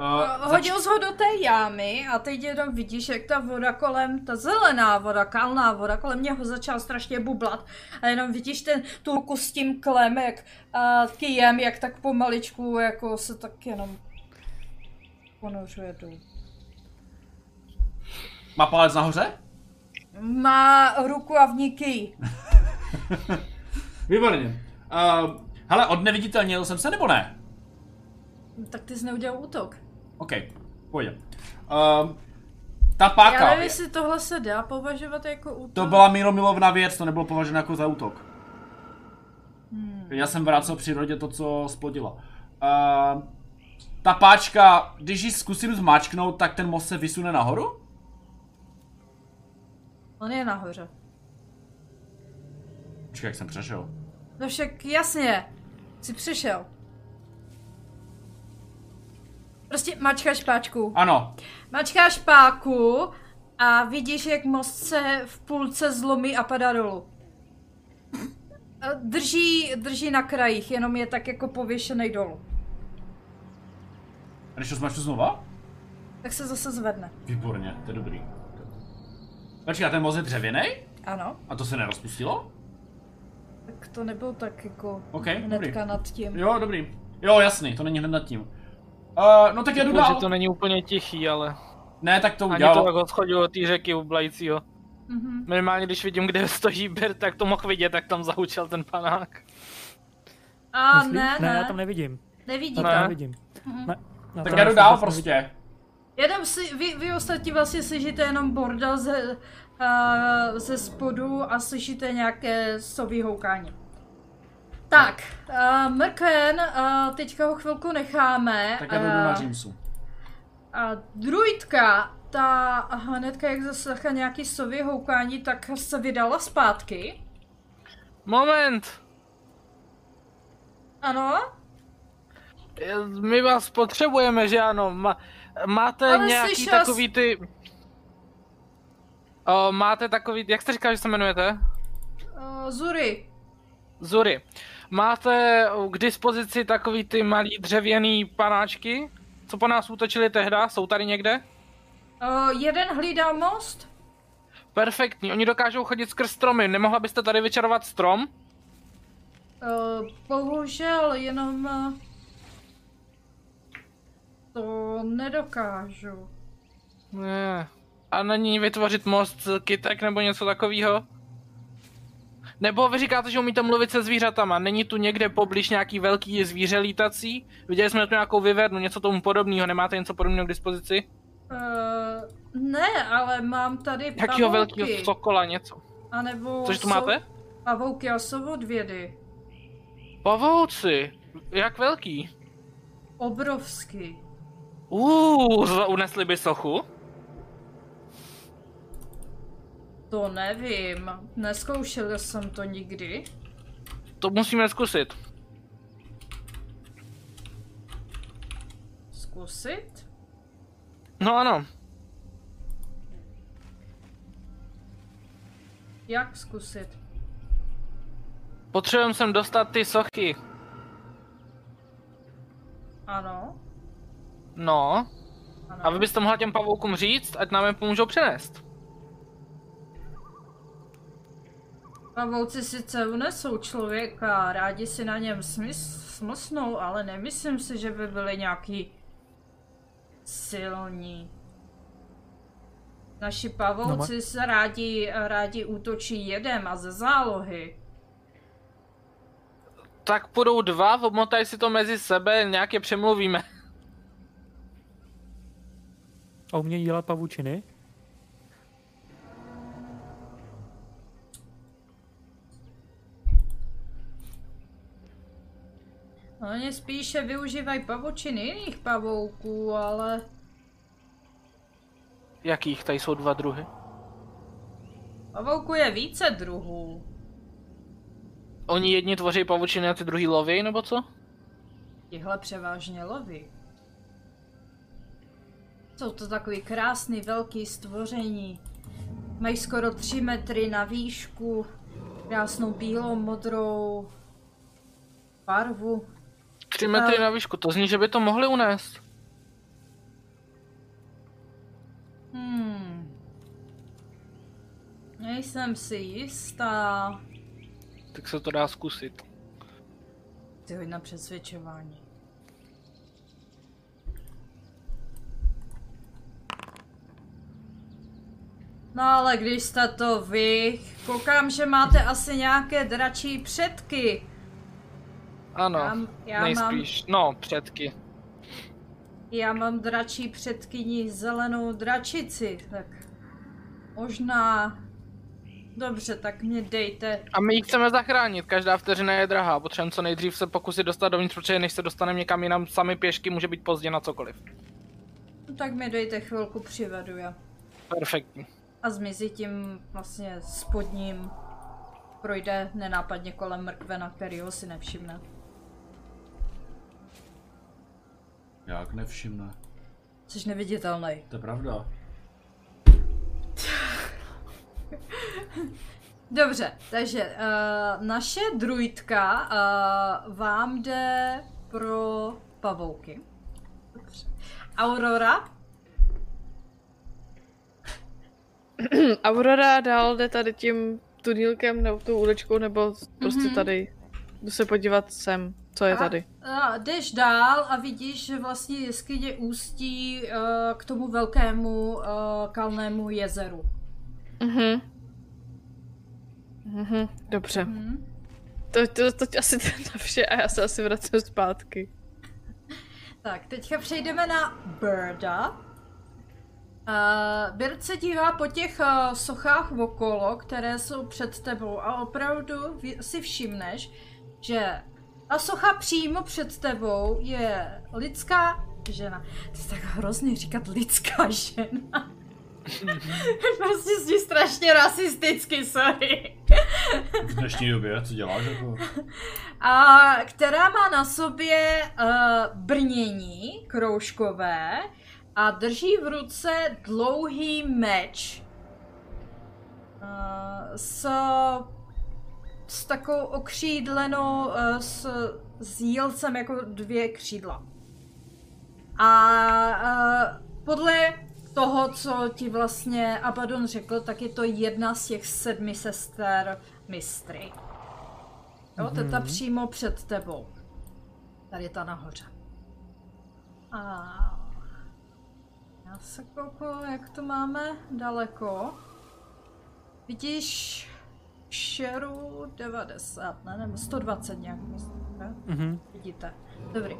Uh, Hodil ho do té jámy a teď jenom vidíš, jak ta voda kolem, ta zelená voda, kalná voda, kolem něho začala strašně bublat a jenom vidíš ten, tu ruku s tím klem, jak a kyjem, jak tak pomaličku, jako se tak jenom ponořuje dolů. Má palec nahoře? Má ruku a v ní. <laughs> <laughs> Výborně. Uh, hele, odneviditelnil jsem se nebo ne? Tak ty jsi neudělal útok. OK, pojď. Uh, ta páka. Já nevím, jestli tohle se dá považovat jako útok. To byla milomilovná věc, to nebylo považeno jako za útok. Hmm. Já jsem vrácel přírodě to, co splodila. Uh, ta páčka, když ji zkusím zmáčknout, tak ten most se vysune nahoru? On je nahoře. Počkej, jak jsem přešel. No však jasně, jsi přišel. Prostě mačkáš páčku. Ano, Mačkáš páku a vidíš, jak most se v půlce zlomí a padá dolů. Drží, drží na krajích, jenom je tak jako pověšený dolů. a když to zmáčknu znova? Tak se zase zvedne. Výborně, to je dobrý. Počkej, a ten most je dřevěný? Ano, A to se nerozpustilo? Tak to nebyl tak jako OK, hnedka dobrý. nad tím. Jo, dobrý. Jo, jasný, to není hned nad tím. Uh, no tak já jdu Jako, že dál. to není úplně tichý, ale Ne, tak to ani udělalo. to tak schodil od té řeky ublajícího. Mhm. Minimálně když vidím, kde stojí Bert, tak to mohl vidět, jak tam zahučel ten panák. A Myslíš? ne, ne, ne, já tam nevidím. nevidí Já to. tam Ne. nevidím. Ne, já Tak já jdu dál nevidím. prostě. Jenom si, vy, vy ostatní vlastně slyšíte jenom bordel ze, uh, ze spodu a slyšíte nějaké sový houkání. Tak, uh, Mrken, uh, teďka ho chvilku necháme. Tak já jdu na a- Římsu. A druidka, ta hnedka jak zaslechla nějaký sový houkání, tak se vydala zpátky. Moment! Ano, My vás potřebujeme, že ano? Ma, máte Ale nějaký slyšela takový ty... O, máte takový, jak jste říkal, že se jmenujete? uh, Zuri, Zury. Máte k dispozici takový ty malý dřevěný panáčky, co po nás útočili tehda? Jsou tady někde? uh, jeden hlídá most, Perfektní, oni dokážou chodit skrz stromy. Nemohla byste tady vyčarovat strom? uh, bohužel jenom uh, to nedokážu. Ne. A není vytvořit most z kytek nebo něco takového? Nebo vy říkáte, že umíte mluvit se zvířatama. Není tu někde poblíž nějaký velký zvíře lítací? Viděli jsme tu nějakou vyvernu, něco tomu podobného. Nemáte něco podobného k dispozici? Uh, ne, ale mám tady Jakýho velkého sokola, něco. A nebo Což tu sou- máte? Pavouky a sovodvědy. Pavouci. Jak velký? Obrovský. Uuu, unesli by sochu? To nevím. Neskoušel jsem to nikdy. To musíme zkusit. Zkusit? No ano. Jak zkusit? Potřebujeme sem dostat ty sochy. Ano. No. ano. A vy byste mohla těm pavoukům říct, ať nám je pomůžou přenést. Pavouci sice unesou člověka, rádi si na něm smys- smlsnou, ale nemyslím si, že by byli nějaký silní. Naši pavouci No, se rádi, rádi útočí jedem a ze zálohy. Tak půjdou dva, obmotaj si to mezi sebe, nějak je přemluvíme. A umějí dělat pavučiny? Oni spíše využívají pavučin jiných pavouků, ale Jakých? Tady jsou dva druhy. pavouku je více druhů. Oni jedni tvoří pavučiny a ty druhý loví, nebo co? Tihle převážně loví. Jsou to takový krásný velký stvoření. Mají skoro 3 metry na výšku, krásnou bílou, modrou barvu. Tři metry na výšku, to zní, že by to mohli unést. Hmm. Nejsem si jistá. Tak se to dá zkusit. Ty hoď na přesvědčování. No ale když jste to vy, koukám, že máte asi nějaké dračí předky. Ano, Já- já nejspíš. No, předky. Já mám dračí předkyni zelenou dračici, tak možná... Dobře, tak mě dejte. A my ji chceme zachránit, každá vteřina je drahá. Potřebujeme co nejdřív se pokusit dostat dovnitř, protože než se dostaneme někam jinam sami pěšky, může být pozdě na cokoliv. No, tak mi dejte chvilku, přivedu já. Perfektní. A zmizí tím vlastně spodním. Projde nenápadně kolem mrkve, na kterýho si nevšimne. Jak nevšimne. Jsi neviditelný. To je pravda. <laughs> Dobře, takže uh, naše druidka uh, vám jde pro pavouky. Dobře. Aurora, <clears throat> Aurora dál jde tady tím tunelkem nebo tou uličkou nebo prostě Mhm. tady. Jdu se podívat sem, co je A- tady. a jdeš dál a vidíš, že vlastně jeskyně ústí uh, k tomu velkému uh, kalnému jezeru. Mhm. Mhm, dobře. Hm? To, to, to asi <laughs> na vše a já se asi vracím zpátky. Tak, teďka přejdeme na Birda. Uh, Bird se dívá po těch uh, sochách okolo, které jsou před tebou a opravdu si všimneš, že ta socha přímo před tebou je lidská žena. To je tak hrozný říkat lidská žena. <laughs> prostě zní strašně rasisticky, sorry. V dnešní době, co děláš jako? a která má na sobě uh, brnění kroužkové a drží v ruce dlouhý meč uh, s, s takovou okřídlenou, uh, s, s jílcem jako dvě křídla. A uh, podle toho, co ti vlastně Abaddon řekl, tak je to jedna z těch sedmi sester mistry. Jo, to je ta přímo před tebou. Tady ta nahoře. A já se kouknu, jak to máme daleko. Vidíš šeru 90, ne, nebo 120 nějak myslím, ne? Mhm. Vidíte. Dobrý.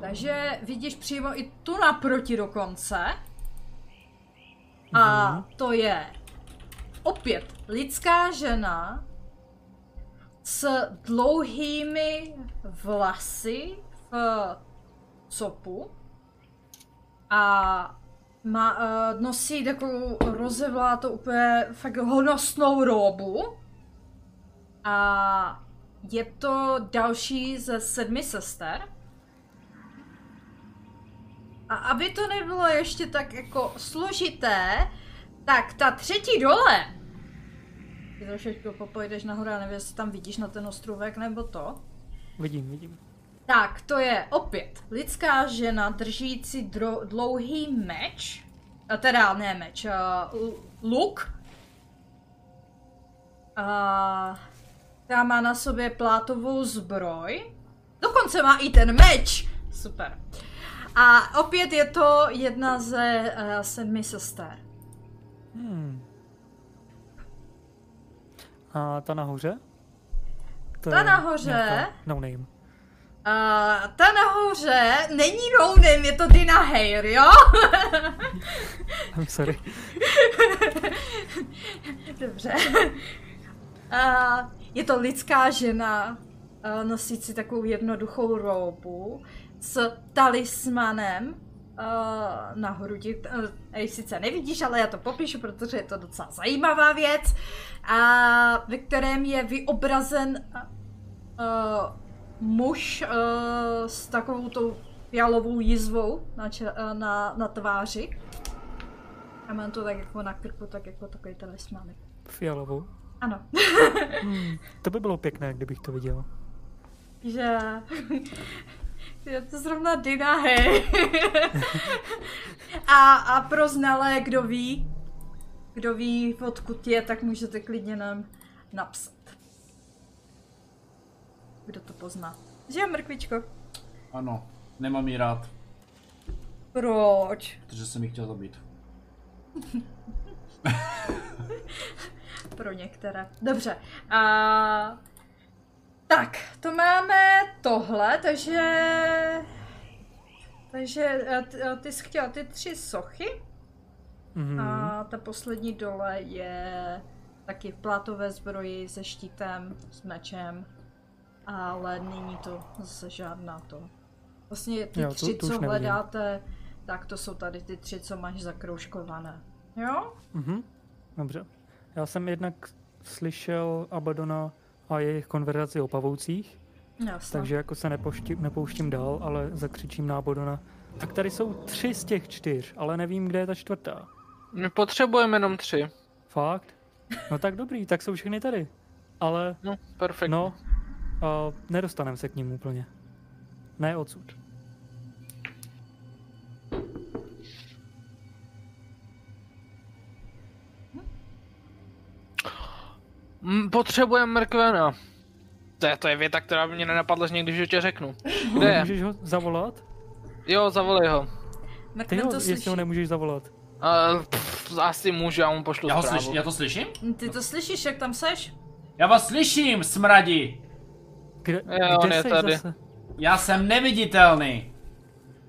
Takže vidíš přímo i tu naproti dokonce. A to je opět lidská žena s dlouhými vlasy v copu a má, uh, nosí takovou rozevlátou úplně fakt honosnou róbu a je to další ze sedmi sester. A aby to nebylo ještě tak jako složité, tak ta třetí dole, ty trošičku popojdeš nahoru, já nevím, jestli tam vidíš na ten ostrůvek nebo to. Vidím, vidím. Tak, to je opět lidská žena držící dro- dlouhý meč, a teda ne meč, uh, luk. A která má na sobě plátovou zbroj. Dokonce má i ten meč. Super. A opět je to jedna ze uh, sedmi sester. Hmm. A ta nahoře? To Ta nahoře? nějaká No name. Uh, ta nahoře není no name, je to Dina Hair, jo? <laughs> I'm sorry. <laughs> Dobře. Uh, je to lidská žena, uh, nosící takovou jednoduchou roubu s talismanem uh, na hrudi. Uh, jej sice nevidíš, ale já to popíšu, protože je to docela zajímavá věc. A ve kterém je vyobrazen uh, muž uh, s takovou tou fialovou jizvou na, če- uh, na, na tváři. A mám to tak jako na krku, tak jako takový talisman. Fialovou. Ano. Hmm. To by bylo pěkné, kdybych to viděl. že <laughs> je to zrovna Dina, hej. <laughs> a, a pro znalé, kdo ví, kdo ví, odkud je, tak můžete klidně nám napsat. Kdo to pozná. Že mrkvičko? Ano, nemám jí rád, Proč? protože jsem ji chtěl zabít. <laughs> Pro některé. Dobře. A... Tak, to máme tohle, takže... Takže eh, ty, eh, ty jsi chtěla ty tři sochy Mhm. a ta poslední dole je taky v plátové zbroji se štítem, s mečem, ale není to zase žádná to. Vlastně ty Jo, to- tři, to už co nevidím. hledáte, tak to jsou tady ty tři, co máš zakroužkované. Jo? Mhm. Dobře. Já jsem jednak slyšel Abadona a jejich konverzaci o pavoucích, Jasně. takže jako se nepouštím, nepouštím dál, ale zakřičím na Abadona. Tak tady jsou tři z těch čtyř, ale nevím, kde je ta čtvrtá. My potřebujeme jenom tři. Fakt? No tak dobrý, tak jsou všechny tady. Ale, No, perfekt. no, uh, nedostaneme se k ním úplně. Ne odsud. Potřebujeme mrkvena. To je, to je věta, která by mě nenapadla, že někdy v životě řeknu. <laughs> Kde je? Můžeš ho zavolat? Jo, zavolej ho. Ty Mrkven jo, to jestli slyší. ho nemůžeš zavolat. Uh, pff, asi můžu, já mu pošlu Já, ho zprávu. slyš, já to slyším? Ty to slyšíš, jak tam seš? Já vás slyším, smradi! Kde, Jo, on kde je jsi tady. zase? Já jsem neviditelný.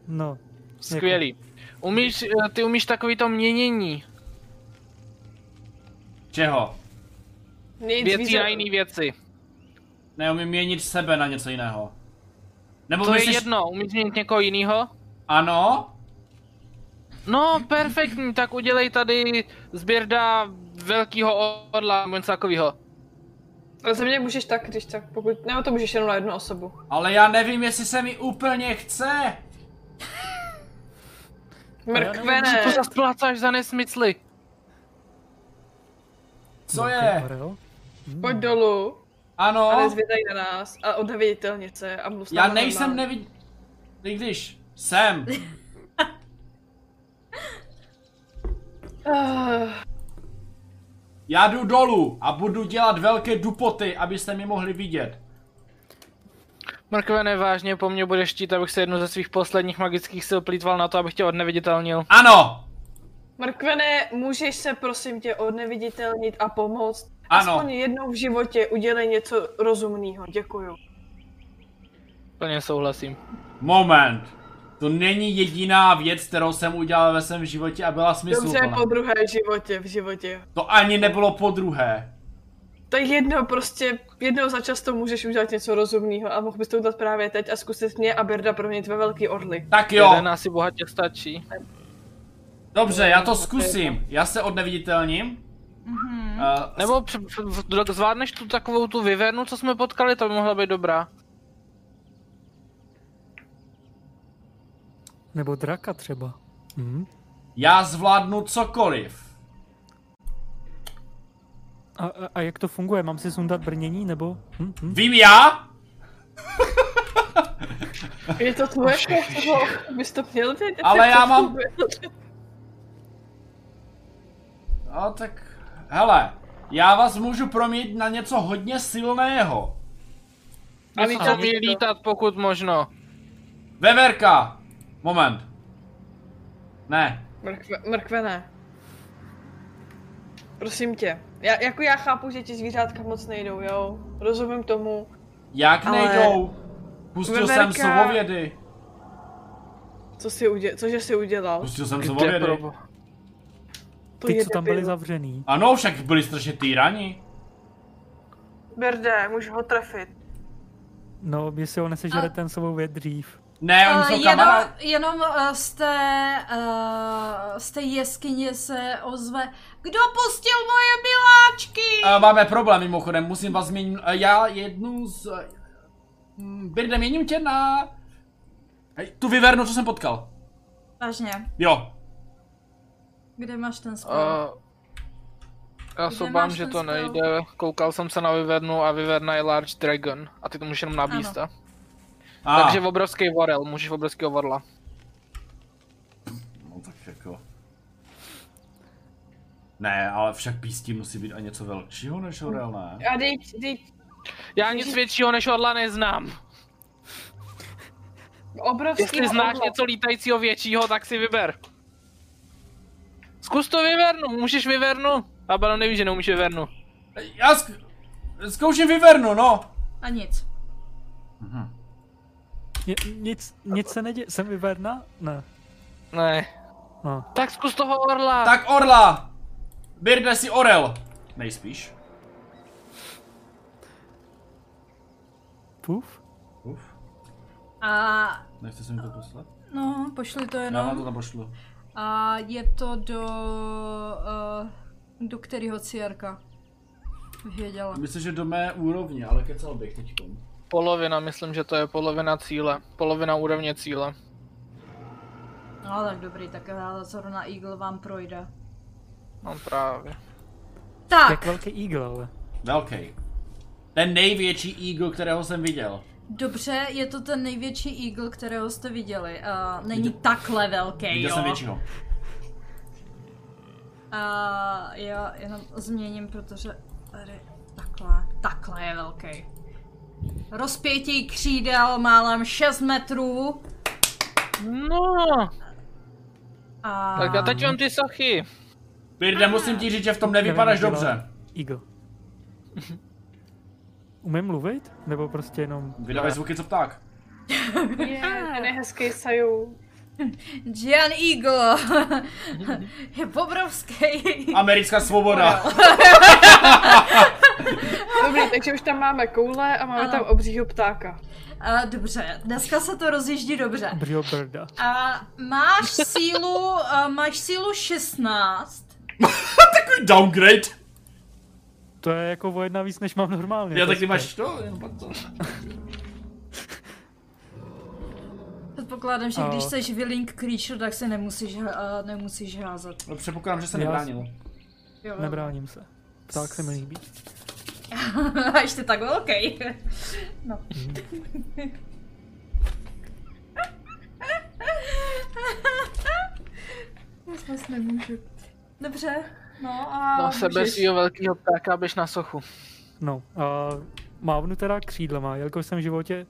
No, Skvělý. Umíš, eh, ty umíš takový to měnění Čeho? Nic věcí více- na jiné věci. Neumím měnit sebe na něco jiného. Nebo To je myslíš... jedno, umíš změnit někoho jiného? Ano? No, perfektní, tak udělej tady sběrda velkýho orla nebo něco takového. Ale ze mě můžeš tak, když tak, pokud, nebo to můžeš jenom na jednu osobu. Ale já nevím, jestli se mi úplně chce. Mrkvene, Co zase plácáš za nesmysly? Co je? Pojď dolů a Ano? nezvědej na nás a od neviditelnice a mluv Já nejsem nevid... I když... Jsem. <laughs> Já jdu dolů a budu dělat velké dupoty, abyste mi mohli vidět. Mrkvene, vážně po mně budeš chtít, abych se jednu ze svých posledních magických sil plítval na to, abych tě odneviditelnil. Ano! Mrkvene, můžeš se prosím tě odneviditelnit a pomoct? Ano. Aspoň jednou v životě udělej něco rozumného, děkuju. Plně souhlasím. Moment. To není jediná věc, kterou jsem udělal ve svém životě a byla Dobře, smysluplná. po druhé v životě, v životě. To ani nebylo po druhé. To je jedno, prostě jednou za často můžeš udělat něco rozumného a mohl bys to udělat právě teď a zkusit mě a Berda proměnit ve velký orly. Tak jo, Jeden asi bohatě stačí. dobře, já to zkusím. Já se odneviditelním. Mhm. Uh, Nebo při- v- v- zvládneš tu takovou tu vyvernu, co jsme potkali, to by mohla být dobrá. Nebo draka třeba. Hm? já zvládnu cokoliv. A, a, a jak to funguje? Mám si sundat brnění nebo? Hm? Hm? Vím já? <laughs> Je to tvoje právo, bys to měl vědět. Ale já mám-. No tak, hele, Já vás můžu proměnit na něco hodně silného. A Aha. umí lítat pokud možno. Veverka! Moment. Ne. Mrkve, mrkve ne. Prosím tě. Já, jako já chápu, že ti zvířátka moc nejdou, jo. Rozumím tomu. Jak Ale- nejdou? Pustil jsem Veverka- slovovědy. Co jsi udělal? Cože jsi udělal? Pustil jsem slovovědy. pro... To Ty, je co tam byli zavřený. Ano, však byli strašně týrani. Berde, můžu ho trefit. No, jestli ho nesežere Ale- ten svou věd dřív. Ne, oni Uh, jsou jenom, kamarád. jenom uh, z, té, uh, z té jeskyně se ozve Kdo pustil moje miláčky? Uh, máme problém mimochodem, musím vás změnit. Uh, já jednu z... Uh, Birde, měním tě na... Hej, tu vyvernu, co jsem potkal. Vážně, Jo. Kde máš ten spol? Uh, já se obávám, že to spell? nejde. Koukal jsem se na Vyvernu a Vyverna je Large Dragon. A ty to můžeš jenom na Ano. Beasta. A, Takže obrovský vorel, můžeš obrovského vorla. No tak jako... Ne, ale však pístí musí být a něco velčího než orel, ne? A dej, dej Já nic většího než orla neznám. obrovský Jestli znáš něco lítajícího většího, tak si vyber. Zkus to vyvernu, můžeš vyvernu. A Balo neví, že neumíš vyvernu. Já sk- zkouším vyvernu, no. A nic. Ni- nic, nic se neděje. Jsem vyverna? Ne. Ne. No. Tak zkus toho orla. Tak orla! Birde si orel. Nejspíš. Puf? Uf, A nechce se mi to poslat? no, pošli to Já vám to jenom. tam pošlu. A je to do... Uh, do kterého círka? Bych věděla. Myslím, že do mé úrovně, ale kecal bych teďkom. Polovina, myslím, že to je polovina cíle. Polovina úrovně cíle. No tak dobrý, tak já zrovna Eagle vám projde. No právě. Tak, Jak velký eagle, ale. Velký. Ten největší eagle, kterého jsem viděl. Dobře, je to ten největší Eagle, kterého jste viděli. Uh, není takhle velký, Viděl jo. jsem většího. A já jenom změním, protože tady takhle, takhle je velký. Rozpětí křídel málem 6 metrů. No, A... tak a teď mám ty sochy. Birde, musím ti říct, že v tom nevypadáš dobře. Eagle. <laughs> Umím mluvit? Nebo prostě jenom... Vydávaj zvuky, co pták. <laughs> Je, ten je hezký saju. Gian Eagle <laughs> je obrovský. Americká svoboda. <laughs> Dobrý, takže už tam máme koule a máme Ano. tam obřího ptáka. A dobře, dneska se to rozjíždí dobře. Brio Birda. A máš sílu, a máš sílu 16. Takový downgrade. To je jako o jedna víc, než mám normálně. Já to taky je máš to? Jenom to. <laughs> Předpokládám, že když jsi willing creature, tak se nemusíš, uh, nemusíš házet. No, předpokládám, že se Já- nebránil. Jo, Nebráním se. Tak se mi líbí. <laughs> A ještě tak velký. <laughs> No. Moc moc nemůžu. Dobře, no a No sebe můžeš- svýho velkého ptáka běž na sochu. No, a mávnu teda křídlema, jelikož jsem v životě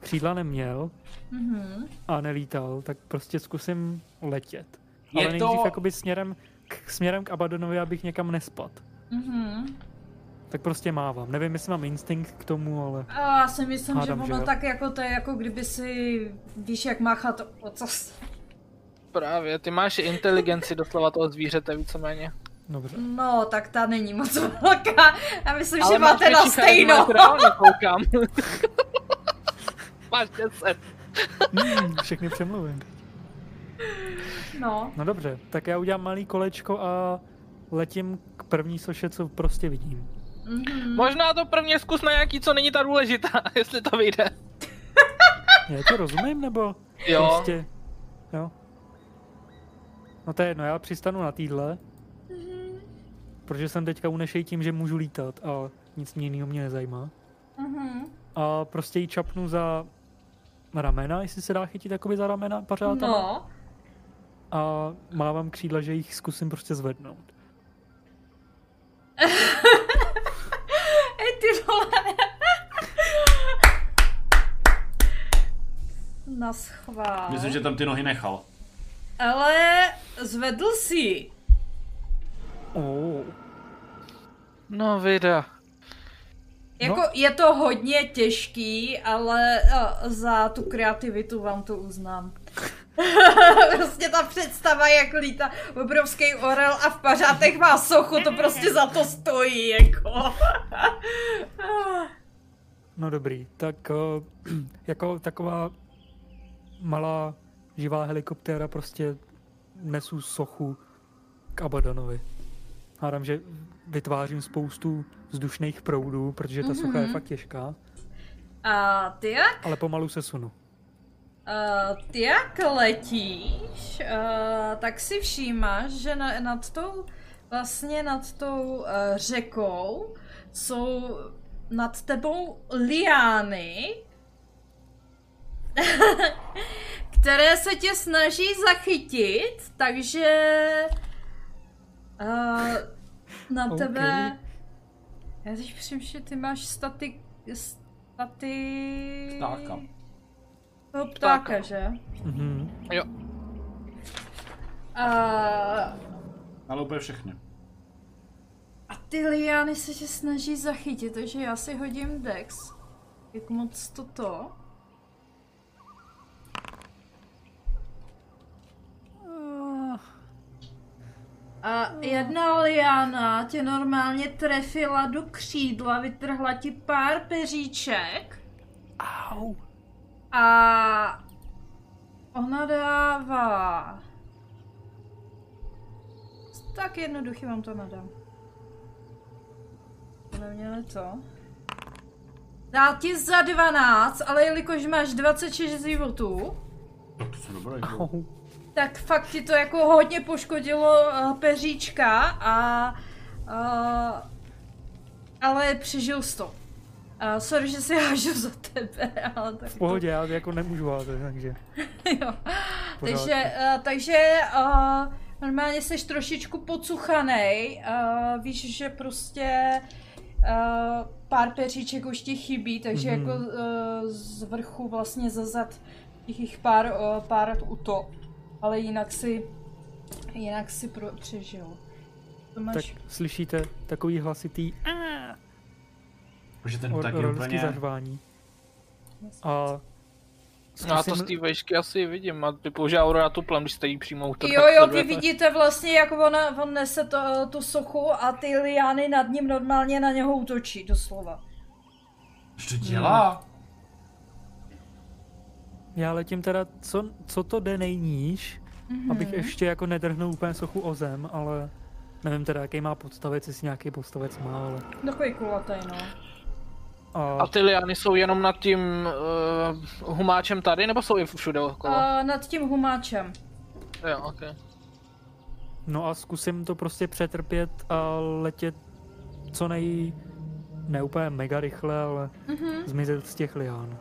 křídla neměl Mhm. a nelítal, tak prostě zkusím letět. Je Ale nejdřív to- jakoby směrem k, směrem k Abadonovi, abych někam nespad. Mhm. Tak prostě mávám. Nevím, jestli mám instinkt k tomu, ale... A já si myslím, Hádám, že že ono jo. tak jako to je, jako kdyby si víš, jak máchat ocas. Právě, ty máš inteligenci doslova toho zvířete víceméně. Dobře. No, tak ta není moc velká. Já myslím, že máš máte na stejno. koukám. <laughs> máš 10. Hmm, všechny přemluvím. No, No dobře, tak já udělám malý kolečko a letím k první soše, co prostě vidím. mhm. Možná to prvně zkus na nějaký, co není ta důležitá, <laughs> jestli to vyjde. <laughs> Já to rozumím, nebo Jo, prostě... Jo. No to je jedno, já přistanu na týdle. Protože jsem teďka unešej tím, že můžu lítat a nic jiného mě nezajímá. Mhm. A prostě ji čapnu za ramena, jestli se dá chytit jakoby za ramena pařátama. No, A mávám křídla, že jich zkusím prostě zvednout. <laughs> Ej, ty vole. <laughs> Na schvál. Myslím, že tam ty nohy nechal. Ale zvedl si. Oh. No vida. Jako je to hodně těžký, ale uh, za tu kreativitu vám to uznám. <laughs> prostě ta představa, jak lítá obrovský orel a v pařátech má sochu, to prostě za to stojí, jako. <laughs> No dobrý, tak uh, <clears throat> jako taková malá živá helikoptéra prostě nesu sochu k Abadonovi. Hádám, že vytvářím spoustu vzdušných proudů, protože ta socha je fakt těžká, A ty jak? ale pomalu se sunu. Uh, ty jak letíš, uh, tak si všímáš, že na, nad tou, vlastně nad tou uh, řekou jsou nad tebou liány, <laughs> které se tě snaží zachytit, takže uh, na OK. tebe... Já teď přemýšlím, ty máš staty... Staty... Ptáka. Toho ptáka, Ptáka. že? Mhm. Jo. A, Ale úplně všechny. a ty liány se tě snaží zachytit, takže já si hodím Dex. Jak moc toto? A jedna liána tě normálně trefila do křídla, vytrhla ti pár peříček. Au. A ona dává. Tak jednoduchý vám to nadám. Neměli to. Dá ti za 12, ale jelikož máš 26 životů, No to jsou dobré. Tak fakt ti to jako hodně poškodilo uh, peříčka a... Uh, ale přežil jsi to. Uh, sorry, že si <laughs> hážu za tebe, ale tak V pohodě, já jako nemůžu házet, takže... <laughs> jo. Takže, uh, takže uh, normálně jsi trošičku pocuchanej, uh, víš, že prostě uh, pár peříček už ti chybí, takže Mhm. jako uh, z vrchu vlastně zazad jich pár, uh, pár uto, ale jinak si, jinak si pro, přežil. To máš... Tak slyšíte takový hlasitý Protože ten or- pták je úplně... zařvání. A No a to zkusím- z té vejšky asi vidím a ty používá Aurora tuplem, když stojí přímo u toho. Jo, jo, vy sledujete. vidíte vlastně, jak ona, on nese to, tu sochu a ty liány nad ním normálně na něho útočí, doslova. Co to dělá? Já letím teda, co, co to jde nejníž, mm-hmm. abych ještě jako nedrhnul úplně sochu o zem, ale nevím teda, jaký má podstavec, jestli nějaký podstavec má, ale... Takový kulatý, no. A, A ty liány jsou jenom nad tím uh, humáčem tady, nebo jsou i všude okolo? A nad tím humáčem. Jo, ok. no a zkusím to prostě přetrpět a letět co nej... Ne úplně mega rychle, ale mm-hmm. zmizet z těch lián.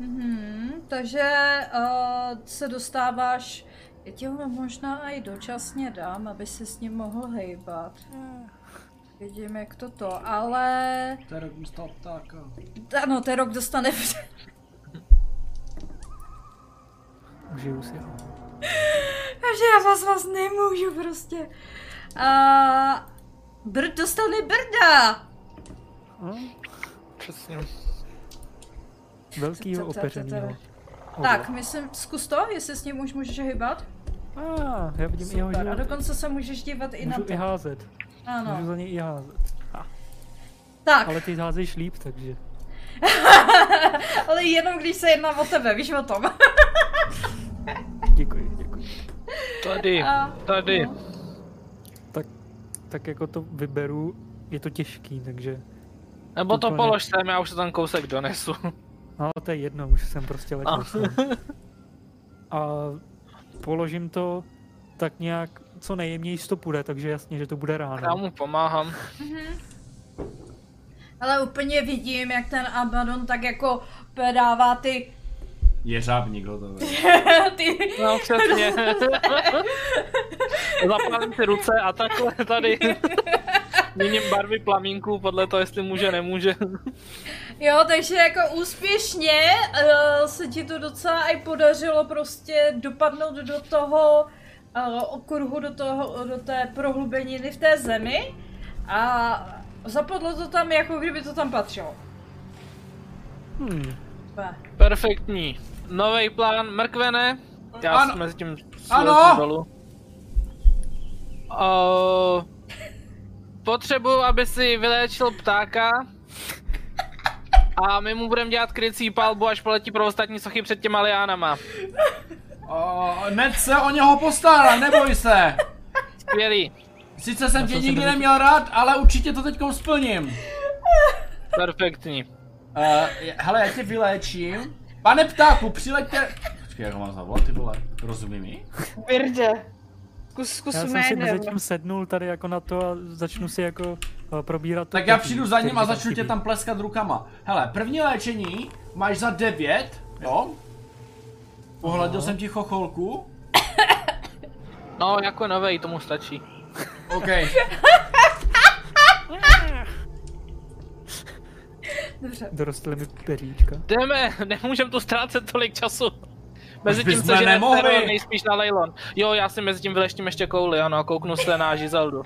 Mhm, takže uh, se dostáváš, já ti ho možná i dočasně dám, aby se s ním mohl hejbat. Vidím, jak to to, ale... Je rok dostal ptáka. Ano, ten rok dostane... <laughs> Užiju si ho. <laughs> Takže já vás vás nemůžu prostě. A Brd dostane Brda. Hm? Přesně. Velkýho opeřenýho. Tak, myslím, zkus to, jestli s ním už můžeš hýbat. Ah, já vidím i jeho Super. A dokonce se můžeš dívat i na Můžu to. i házet. Můžu Ano. za něj i házet. Tak, Ale ty házejš líp, takže... <laughs> ale jenom když se jedná o tebe, víš o tom. <laughs> Děkuji, děkuji. Tady, A- tady. no. Tak, tak jako to vyberu, je to těžký, takže... Nebo to polož sem, já už se ten kousek donesu. No, to je jedno, už jsem prostě letěl. A. sám. A položím to tak nějak, co nejjemněji to půjde, takže jasně, že to bude Já ráno. mu pomáhám. Ale úplně vidím, jak ten Abaddon tak jako dává ty, Jeřábník ho to je. <laughs> ty No přesně. <laughs> Zapálím si ruce a takhle tady. Měním barvy plamínků podle toho, jestli může, nemůže. Jo, takže jako úspěšně uh, se ti to docela i podařilo prostě dopadnout do toho uh, okruhu, do, toho, do té prohlubeniny v té zemi a zapadlo to tam, jako kdyby to tam patřilo. Hmm. Perfektní. Nový plán, mrkvene. Já Ano. ano. mezi tím Ano. dolů. O, potřebuji, aby si vyléčil ptáka. A my mu budeme dělat krycí palbu, až poletí pro ostatní sochy před těma liánama. O, Ned se o něho postará, neboj se. Skvělý. Sice jsem tě nikdy neměl rád, ale určitě to teďkom splním. Perfektní. Uh, hele, já tě vyléčím. Pane ptáku, přileďte... Počkej, jak ho mám zavolat, ty vole. Rozumí mi? Birde. Zkus, zkus Já jsem si jménem. mezi tím sednul tady jako na to a začnu si jako eh, probírat to Tak já přijdu za ním a začnu tě tam pleskat rukama. Hele, první léčení máš za 9, jo? Pohladil jsem ti chocholku. No, jako novej, tomu stačí. OK. <laughs> Dobře. Dorostly mi peříčka. Jdeme, <laughs> nemůžem tu ztrácet tolik času. Mezi tím, co teror, nejspíš na Leylon. Jo, já si mezi tím vyleštím ještě kouli, ano, a kouknu se na Gizeldu.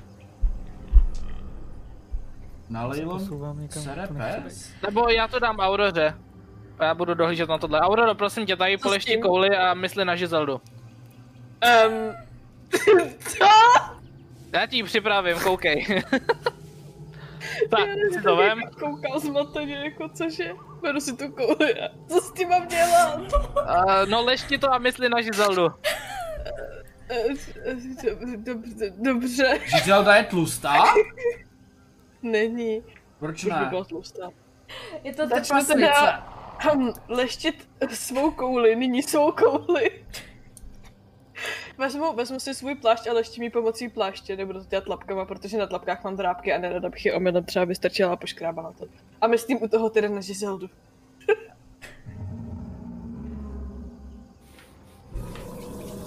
Na Leilon Posouvám někam, sere to nechce pes? Nebo já to dám Auroře. A já budu dohlížet na tohle. Aurora, prosím tě, tady polešti kouli a mysli na Gizeldu. Um, <laughs> co? Já ti ji připravím, koukej. <laughs> tak, si to vem. Koukal zmateně, jako cože? Beru si tu kouli <laughs> a co s tím mám dělat? Uh, no lešti to a mysli na dob- Dobře, dobře. Žizelda je tlustá? Není. Proč ne? byla tlustá. Je to Začnu trpaslice. teda hm, leštit svou kouli, nyní svou kouli. Vezmu, vezmu si svůj plášť a leštím ji pomocí pláště, nebudu to dělat tlapkama, protože na tlapkách mám drápky a nerada bych je omylem třeba vystrčila a poškrábala to. A myslím u toho teda na Giseldu. <laughs>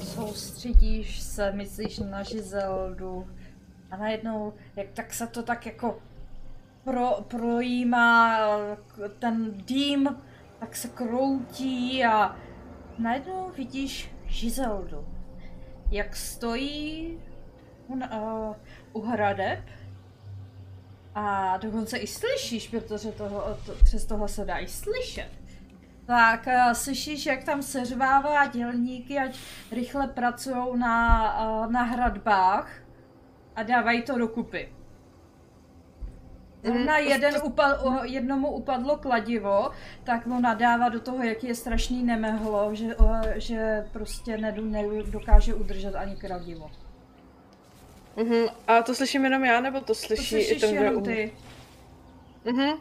Soustředíš se, myslíš na Žizeldu a najednou, jak tak se to tak jako pro, projímá ten dým, tak se kroutí a najednou vidíš Žizeldu, jak stojí uh, u hradeb a dokonce i slyšíš, protože toho, to, přes toho se dá i slyšet. Tak uh, slyšíš, jak tam seřvává dělníky, ať rychle pracují na, uh, na hradbách a dávají to dokupy. Zrovna Mhm, jeden upad, o, jednomu upadlo kladivo, tak mu nadává do toho, jaký je strašný nemehlo, že, že prostě nedokáže udržet ani kladivo. Mhm. A to slyším jenom já, nebo to To slyší i slyšíš ten, kdo jenom ty. Mhm.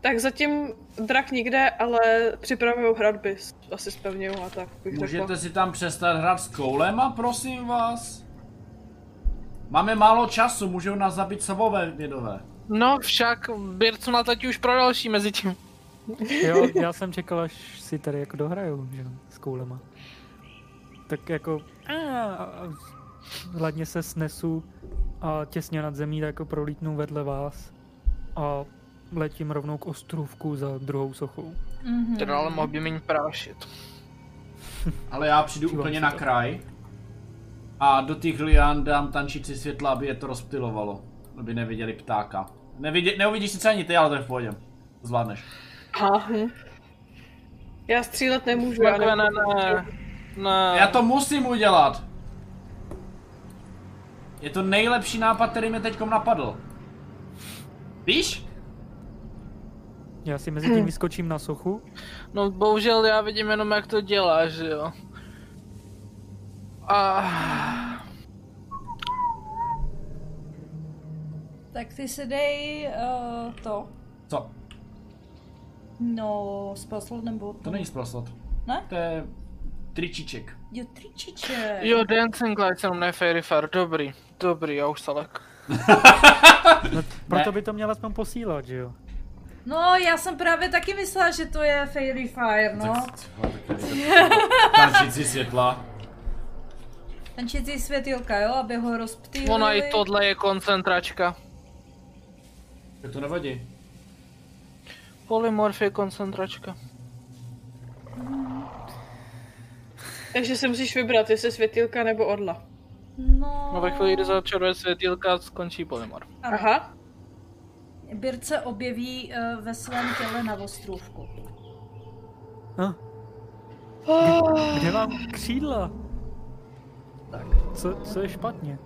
Tak zatím drak nikde, ale připravují hradby, asi spevňují a tak bych řekla. Můžete si tam přestat hrát s koulema, prosím vás? Máme málo času, můžou nás zabít savové vědové. No však, Bircu na tati už pro další mezi tím. Jo, já jsem čekal, až si tady jako dohrajou, že jo, s koulema. Tak jako, hladně se snesu a těsně nad zemí tak jako prolítnu vedle vás a letím rovnou k ostrůvku za druhou sochou. Mhm. Teda ale mohl by méně prášit. <laughs> Ale já přijdu Dívám úplně na to. kraj a do těch lián dám tančící světla, aby je to rozptylovalo. Aby neviděli ptáka. Nevidě, neuvidíš sice ani ty, ale to je v pohodě. To zvládneš. Aha. hm. Já střílet nemůžu, já ne, ne, ne. Já to musím udělat. Je to nejlepší nápad, který mi teďkom napadl. Víš? Já si mezi tím vyskočím na sochu No bohužel já vidím jenom jak to dělá, že jo. A... Tak ty si dej uh, to. Co? No, spasl nebo to? To není sproslot. Ne? To je tričiček. Jo, tričiče. Jo, Dancing Lights jenom ne Fairy Fire, dobrý, dobrý, já už salek. <laughs> No, proto Ne. by to měl aspoň posílat, že jo? No, já jsem právě taky myslela, že to je Fairy Fire, no. Tančící světla. tančící světýlka, jo, aby ho rozptýlili. Ona i tohle je koncentračka. Tak to nevadí. Polymorf je koncentračka. Takže si musíš vybrat, jestli světýlka nebo orla. No, No ve chvíli, kdy začaruje světýlka, skončí polymorf. Aha. Bird se objeví uh, ve svém těle na ostrůvku. No, Oh, kde mám křídla? Tak. Co, co je špatně?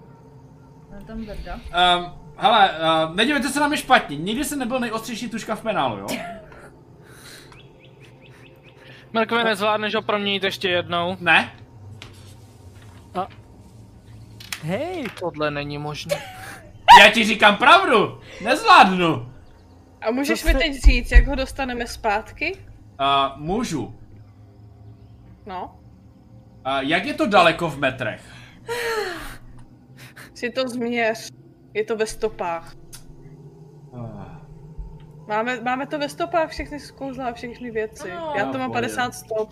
Je tam Birda. Um, hele, uh, nedívejte se na mě špatně, nikdy jsem nebyl nejostřejší tuška v penálu, jo? <laughs> Mrkve nezvládneš ho proměnit ještě jednou. Ne? Hej, Tohle není možné. <laughs> Já ti říkám pravdu, nezvládnu. a můžeš Co mi se- teď říct, jak ho dostaneme zpátky? Uh, můžu. No, Uh, jak je to daleko v metrech? si to změř. Je to ve stopách. Uh, Máme, máme to ve stopách všechny skouzla a všechny věci. Ano. Já to mám pohodě. 50 stop.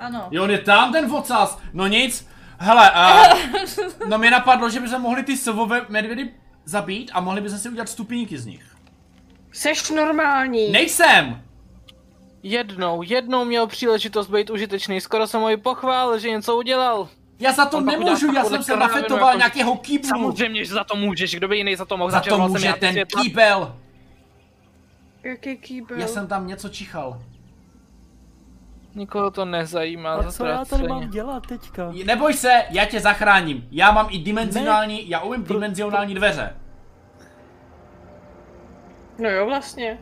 Ano. jo, on je tam ten vocas. No nic. Hele, uh, <laughs> no mě napadlo, že bychom mohli ty sovové medvědy zabít a mohli bychom si udělat stupínky z nich. Seš normální. Nejsem! Jednou, jednou měl příležitost být užitečný, skoro jsem ho i pochválil, že něco udělal. Já za to On nemůžu, já jsem se nafetoval jako- nějakého kýblu. Samozřejmě, že za to můžeš, kdo by jiný za to mohl, Za to může ten světla. kýbel. Jaký kýbel? Já jsem tam něco čichal. Nikoho to nezajímá, a co já tady mám dělat teďka? Neboj se, já tě zachráním. Já mám i dimenzionální, já umím dimenzionální dveře. No jo, vlastně.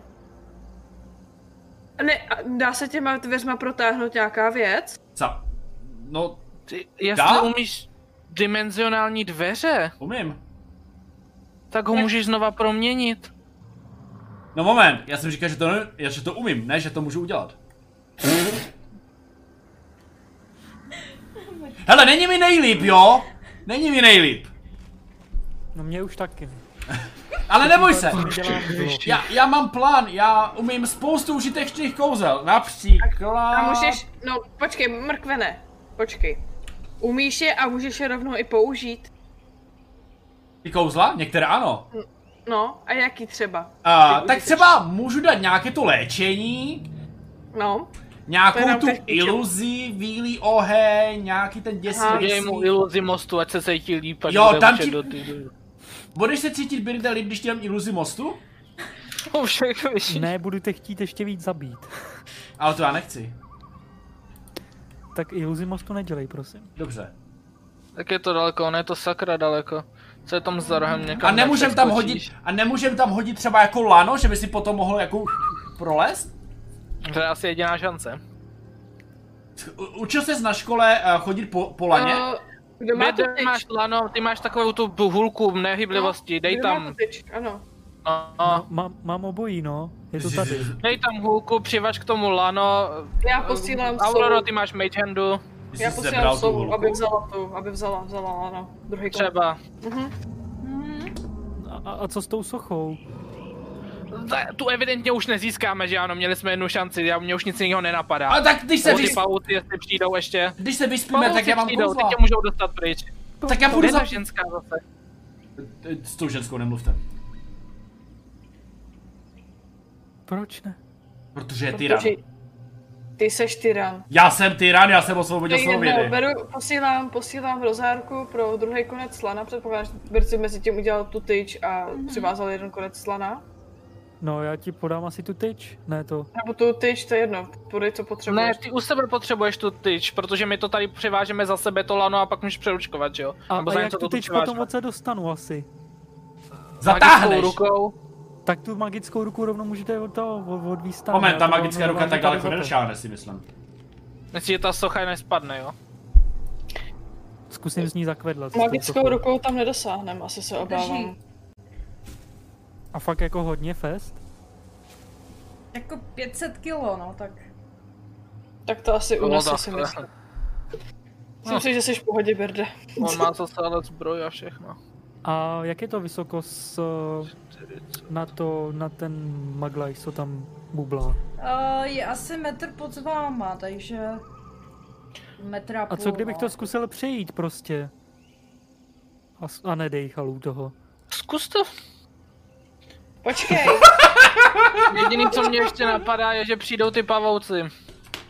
Ne, dá se těma dveřma protáhnout nějaká věc? Co? No, Ty, jestli Dá? umíš dimenzionální dveře, umím. tak ho Ne. můžeš znova proměnit. No moment, já jsem říkal, že to, ne, já, že to umím, ne, že to můžu udělat. Hele, není mi nejlíp, jo? Není mi nejlíp. No mě už taky. <laughs> Ale neboj se. Dělám zlo. Já, já mám plán, já umím spoustu užitečných kouzel. Například... A můžeš, no počkej, mrkvene, počkej. Umíš je a můžeš je rovnou i použít. Ty kouzla? Některé ano. No, a jaký třeba? A, Ty tak třeba můžu dát nějaké to léčení, No, nějakou tu iluzi, bílý oheň, nějaký ten Aha. Děj mu děsivý... iluzi mostu, ať se cítí líp, ať Jo, tam ti... do ty... Budeš se cítit Birda líp, když ti dám iluzi mostu? To všechno vyšší. Ne, budu tě chtít ještě víc zabít. Ale to já nechci. Tak iluzi mostu nedělej, prosím. Dobře. Tak je to daleko, ono je to sakra daleko. Co je tam za rohem někam A nemůžem tam hodit, a nemůžem tam hodit třeba jako lano, že by si potom mohl jako prolést? To je asi jediná šance. Učil ses na škole uh, chodit po, po laně? Uh, kdo má Kde tyč? máš lano, ty máš takovou tu hulku nehyblivosti, dej Kdo má tam? Ano. No, no, mám, mám obojí, no. Je to tady. dej tam hulku, přivaž k tomu lano. Já posílám Aurora, sovu. ty máš mage handu, Ty Já jsi posílám sovu, aby vzala tu, aby vzala, vzala, ano. Druhý třeba. Mhm. A, a co s tou sochou? Ta- Tu evidentně už nezískáme, že ano, měli jsme jednu šanci, já mě už nic jiného nenapadá. A tak když se, Pouty, vys, pauty, jestli přijdou ještě. když se vyspíme, tak Pauty já mám přijdou, ty kouzla. tě můžou dostat pryč. Tak já půjdu za... ta ženská zase. S tou ženskou nemluvte. Proč ne? Protože je tyran. Protože ty seš tyran. Já jsem tyran, já jsem osvobodil jednou vědy. beru, posílám, posílám rozhárku pro druhý konec slana, předpokládám, že Birci mezi tím udělal tu tyč a přivázal jeden konec slana. No, já ti podám asi tu tyč. Ne to. Nebo tu tyč, to je jedno, podej, co Ne, potřebuješ. ty u sebe potřebuješ tu tyč, protože my to tady převážeme za sebe to lano a pak můžeš přeručkovat, že jo? A, Nebo a za jak něco tu to tyč potom od se dostanu asi? Zatáhneš. Magickou rukou. Tak tu magickou ruku rovnou můžete od toho od, odvíst tam. Moment, ta to magická ruka tak daleko nedošáhne, si myslím. Myslíš, že ta socha nespadne, jo? Zkusím z ní zakvedlat. Magickou rukou tam nedosáhnem, asi se obávám. A fakt jako hodně fest? Jako 500 kilo, no, tak... Tak to asi No, unese si myslím. Myslím No. si, že jsi v pohodě, Birde. On má zase ale zbroj a všechno. A jak je to vysoko s, na to, na ten maglaj, co tam bublá? Uh, je asi metr pod váma, takže... Metra A půl, co kdybych no. to zkusil přejít prostě? A, a nedejchal u toho. Zkus to. Počkej, <laughs> Jediný, co mě ještě napadá, je, že přijdou ty pavouci.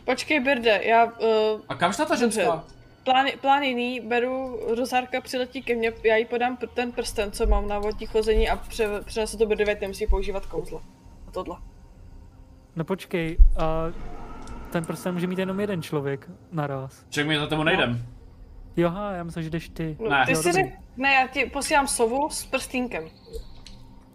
počkej, Birde, já uh, A kam šla ta Dobře. ženská? Plán, plán jiný, beru, Rozárka přiletí ke mně, já jí podám pr- ten prsten, co mám na vodní chození a pře, přenesu to ať nemusí používat kouzla. A tohle. No počkej, a ten prsten může mít jenom jeden člověk naraz. Ček mi za tomu nejdem. Joha, já myslím, že jdeš ty. No, Ne. ty Jo, si řek, ne, já ti posílám sovu s prstínkem.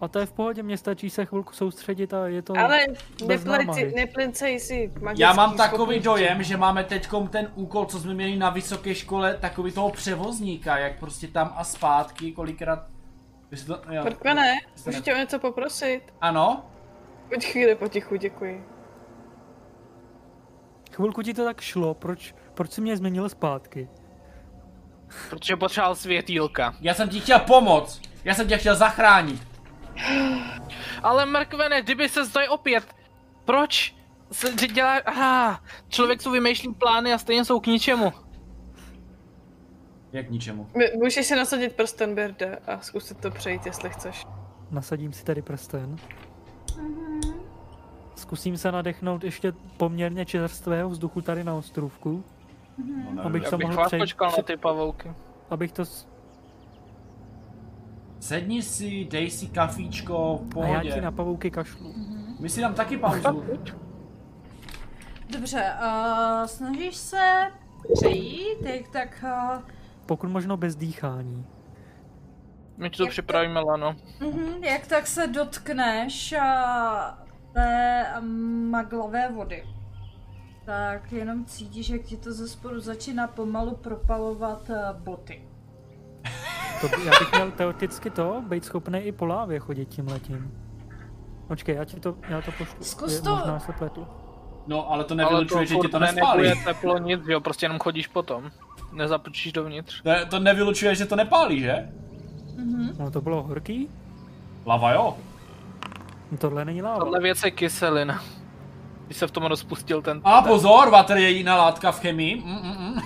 A to je v pohodě, mě stačí se chvilku soustředit a je to... Ale neplici, neplincej si Já mám takový schopnosti. dojem, že máme teďkom ten úkol, co jsme měli na vysoké škole, takový toho převozníka, jak prostě tam a zpátky, kolikrát... To, jo. Jste můžu ne- tě o něco poprosit? Ano? Pojď chvíli potichu, děkuji. Chvilku ti to tak šlo, proč, proč jsi mě změnil zpátky? Protože potřeboval světýlka. Já jsem ti chtěl pomoct. Já jsem tě chtěl zachránit. Ale mrkvene, kdyby se zdaj opět. Proč? Se dělá... Aha, člověk si vymýšlí plány a stejně jsou k ničemu. Jak ničemu. M- Můžeš si nasadit prsten, Birde, a zkusit to přejít, jestli chceš. Nasadím si tady prsten. Zkusím se nadechnout ještě poměrně čerstvého vzduchu tady na ostrůvku, No, abych nevím. se Já bych mohl přejít, počkal na ty pavouky. abych to... Sedni si, dej si kafíčko, v A já pohodě. ti na pavouky kašlu. My si dám taky pauzu. Dobře, uh, snažíš se přejít, jak tak... Uh, Pokud možno bez dýchání. My ti to Jak to- připravíme, Lano. Mhm, jak tak se dotkneš a, té maglavé vody, tak jenom cítíš, jak ti to ze spodu začíná pomalu propalovat boty. To, by- já bych měl teoreticky to, být schopný i po lávě chodit tím letím. Počkej, já ti to, já to pošlu. Zkus Je- to. Možná se pletu. No, ale to Ale nevylučuje, že ti to nespálí. teplo nic, jo, prostě jenom chodíš potom. Nezapočíš dovnitř. To, to nevylučuje, že to nepálí, že? No to bylo horký? Lava jo. No, tohle není láva. Tohle věc je kyselina. Když se v tom rozpustil ten... A pozor, water je jiná látka v chemii. Mm, mm, mm.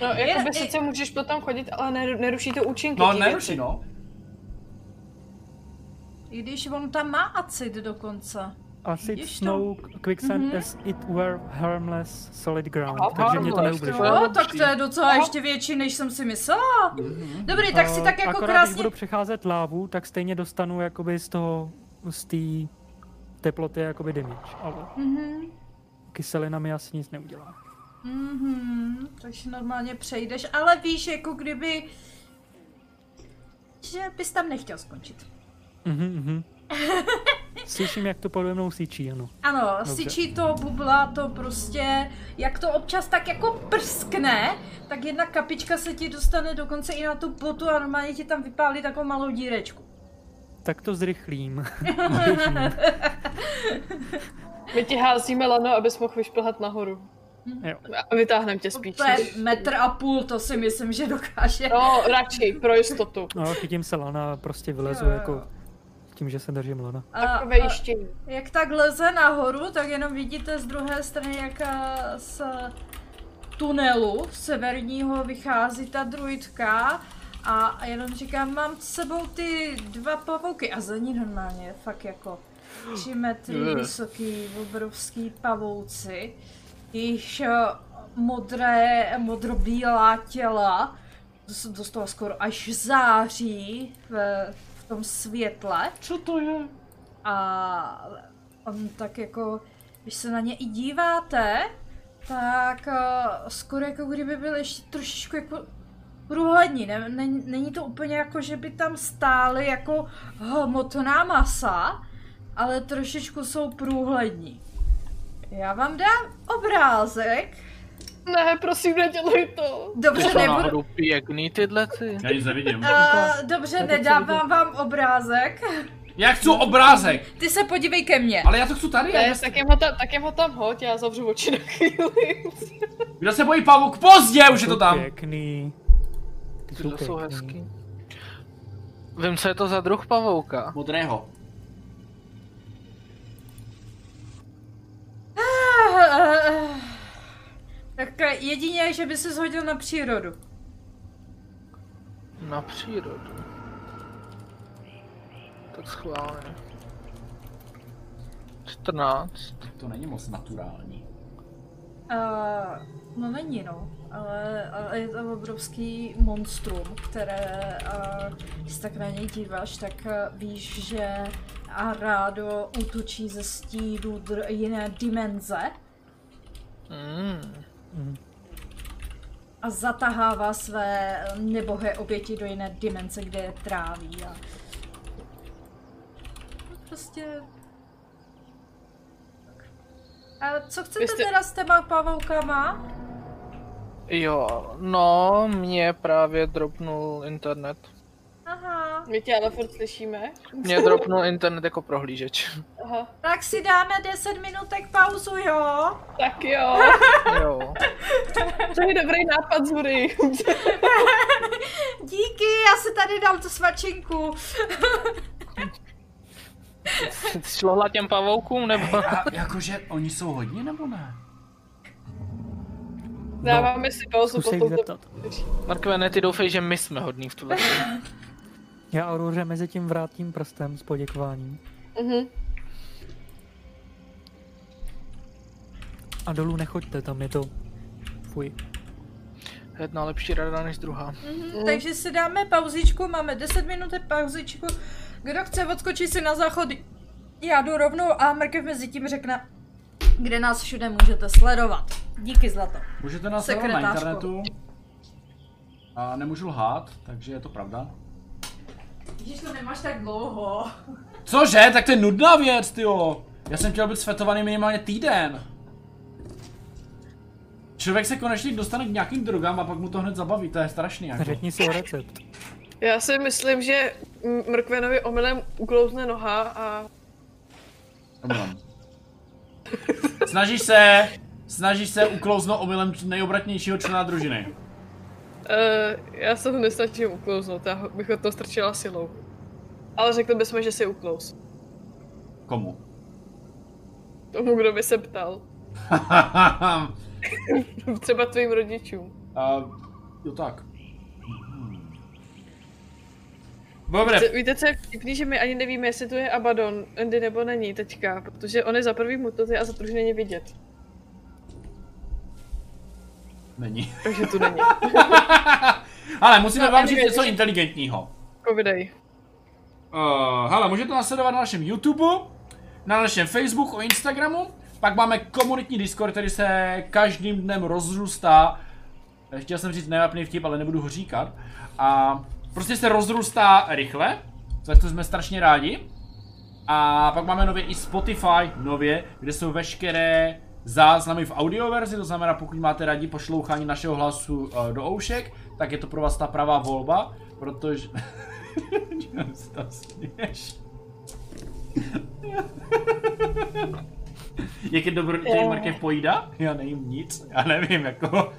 No, jako Je- by sice můžeš potom chodit, ale neru- neruší to účinky. No, neruší, věci. no. I když on tam má acid dokonce. Acid, Vidíš to? snow, quicksand Mhm. as it were harmless solid ground. Aha, takže mě to harmless, neubližuje. jo. Jo, dobrý. tak to je docela ještě větší, než jsem si myslela. Dobrý, tak si A tak jako akorát, když krásně... budu přecházet lávu, tak stejně dostanu jakoby z toho, z té teploty jakoby damage, ale Mhm. kyselina mi asi nic neudělá. Mhm, takže normálně přejdeš, ale víš, jako kdyby... Že bys tam nechtěl skončit. Mhm, mhm. Slyším, jak to pode mnou syčí, ano. Ano, Dobře. syčí to, bubla to prostě, jak to občas tak jako prskne, tak jedna kapička se ti dostane dokonce i na tu potu a normálně ti tam vypálí takovou malou dírečku. Tak to zrychlím. <laughs> My ti házíme lano, abys mohl vyšplhat nahoru. Jo. A vytáhneme tě spíš. To je metr a půl, to si myslím, že dokáže. No, radši, pro jistotu. No, chytím se lana a prostě vylezu Jo, jo. jako tím, že se držím lana. A, a jak tak leze nahoru, tak jenom vidíte z druhé strany, jak a, z tunelu severního vychází ta druidka a, jenom říkám, mám s sebou ty dva pavouky a za ní normálně fakt jako tři metry vysoký, obrovský pavouci, již modré, modrobílá těla, dos- dostala skoro až září v, v tom světle. Co to je? A on tak jako, když se na ně i díváte, tak uh, skoro jako kdyby byl ještě trošičku jako průhlední. Ne, ne, není to úplně jako, že by tam stály jako hmotná masa, ale trošičku jsou průhlední. Já vám dám obrázek. Ne, prosím, nedělej to. Dobře, jsou nebudu... pěkný tyhle ty. Já nic nevidím. Uh, dobře, to nedávám vám obrázek. Já chci obrázek, Ty se podívej ke mně. ale já to chci tady. Ne, Já tak jim ho tam, tak jim ho tam hoď, já zavřu oči na chvíli. Kdo se bojí pavouk? Pozdě, už je to tam. Pěkný. Ty jsou hezký. Vím, co je to za druh pavouka. Modrého. Tak jedině, že by se zhodil na přírodu. Na přírodu. Tak schválně. 14. To není moc naturální. Uh, no není no, ale, ale je to obrovský monstrum, které, uh, když se tak na něj díváš, tak uh, víš, že Arado útočí ze stínu dr- jiné dimenze. Mm. a zatahává své nebohé oběti do jiné dimenze, kde je tráví a prostě... A co chcete Vy jste- teda s těma pavoukama? Jo, no, mě právě dropnul internet. Aha. My tě ale furt slyšíme. Mě dropnul internet jako prohlížeč. Aha, Tak si dáme 10 minutek pauzu, jo? tak jo. Jo. To je dobrý nápad, Zury. <laughs> Díky, já si tady dám tu svačinku. <laughs> <laughs> Šlohla těm pavoukům, nebo? A jakože oni jsou hodní nebo ne? Dáváme si pauzu, Zkus se jich potom to... zeptat. Markové, ne, ty doufej, že my jsme hodní v tuhle. <laughs> Já Auroře mezi tím vrátím prstem s poděkováním. Mhm. A dolů nechoďte, tam je to... Fuj. Jedna lepší rada než druhá. Mhm, takže si dáme pauzičku, máme 10 minutek pauzičku. Kdo chce odskočit si na záchod, já jdu rovnou a Mrkev mezi tím řekne, kde nás všude můžete sledovat. Díky zlato. Můžete nás sledovat na internetu. A nemůžu lhát, takže je to pravda. Když to nemáš tak dlouho. Cože? Tak to je nudná věc, tyjo. Já jsem chtěl být svetovaný minimálně týden. Člověk se konečně dostane k nějakým drogám a pak mu to hned zabaví, to je strašný jako. Řekni si o recept. Já si myslím, že Mrkvenovi omylem uklouzne noha a Omylem. <laughs> Snažíš se, snažíš se uklouznout omylem nejobratnějšího člena družiny. uh, já se ho nestačím uklouznout, já bych ho to strčila silou. Ale řekli bychom, že si uklouz. Komu? Tomu, kdo by se ptal. <laughs> Třeba tvým rodičům. uh, jo tak. Dobré, Víte- Víte, co je vtipný, že my ani nevíme, jestli to je Abaddon, Andy nebo není teďka, protože on je za prvý mutaci a za druhý není vidět. není. Takže tu není. <laughs> Ale musíme No, vám říct něco inteligentního. Covidej. Uh, hele, můžete nás sledovat na našem YouTube, na našem Facebooku, Instagramu, pak máme komunitní Discord, který se každým dnem rozrůstá. Chtěl jsem říct nevapný vtip, ale nebudu ho říkat. A prostě se rozrůstá rychle, za to jsme strašně rádi. A pak máme nově i Spotify, nově, kde jsou veškeré záznamy v audioverzi, to znamená, pokud máte rádi poslouchání našeho hlasu uh, do oušek, tak je to pro vás ta pravá volba, protože... Čeho se tam směješ? Jak je dobrodružný Markev pojídá? Já nejím nic, já nevím, jako...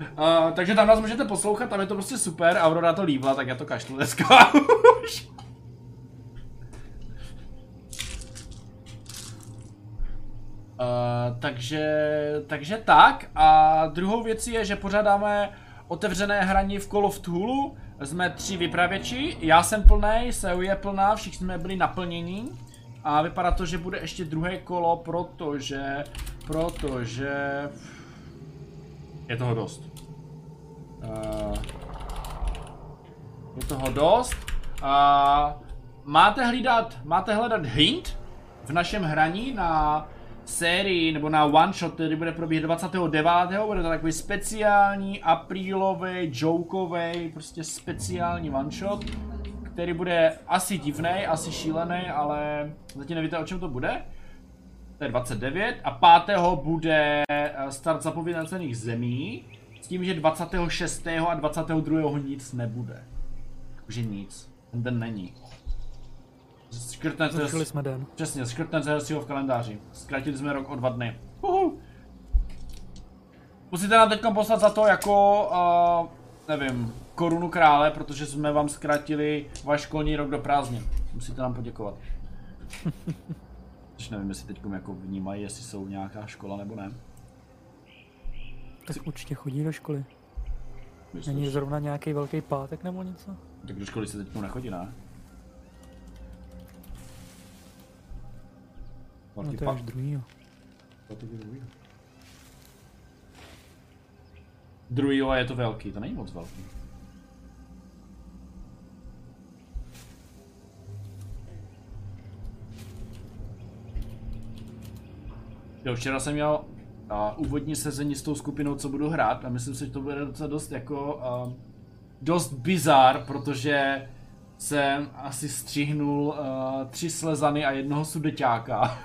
Uh, takže tam nás můžete poslouchat, tam je to prostě super, Aurora to líbila, tak já to kašlu dneska <laughs> už. Uh, takže, takže tak. A druhou věcí je, že pořádáme otevřené hraní v Call of Cthulhu. Jsme tři vypravěči, já jsem plný, Seu je plná, všichni jsme byli naplnění. A vypadá to, že bude ještě druhé kolo, protože, protože je toho dost. Uh, je toho dost. A máte hlídat, máte hledat hint v našem hraní na sérii nebo na one shot, který bude probíhat 29. Bude to takový speciální aprílový, jokový, prostě speciální one shot, který bude asi divný, asi šílený, ale zatím nevíte o čem to bude. To je 29 a 5. bude eh, start zapovědacených zemí s tím, že 26. a 22. nic nebude. Takže nic. Ten den není. Škrtnete, Zrušili jsme den. přesně, škrtnete si ho v kalendáři. Zkrátili jsme rok o dva dny. Uhu. Musíte nám teď poslat za to jako, uh, nevím, korunu krále, protože jsme vám zkrátili váš školní rok do prázdnin. Musíte nám poděkovat. <laughs> Což nevím, jestli teď jako vnímají, jestli jsou nějaká škola nebo ne. Tak určitě chodí do školy. Myslím, Není zrovna nějaký velký pátek nebo něco? Tak do školy se teď nechodí, ne? No Velký to je až druhýho. Je druhý. Druhýho a je to velký, to není moc velký. Jo, včera jsem měl a, úvodní sezení s tou skupinou, co budu hrát a myslím si, že to bude docela dost jako a, dost bizar, protože jsem asi střihnul uh, tři slezany a jednoho sudeťáka.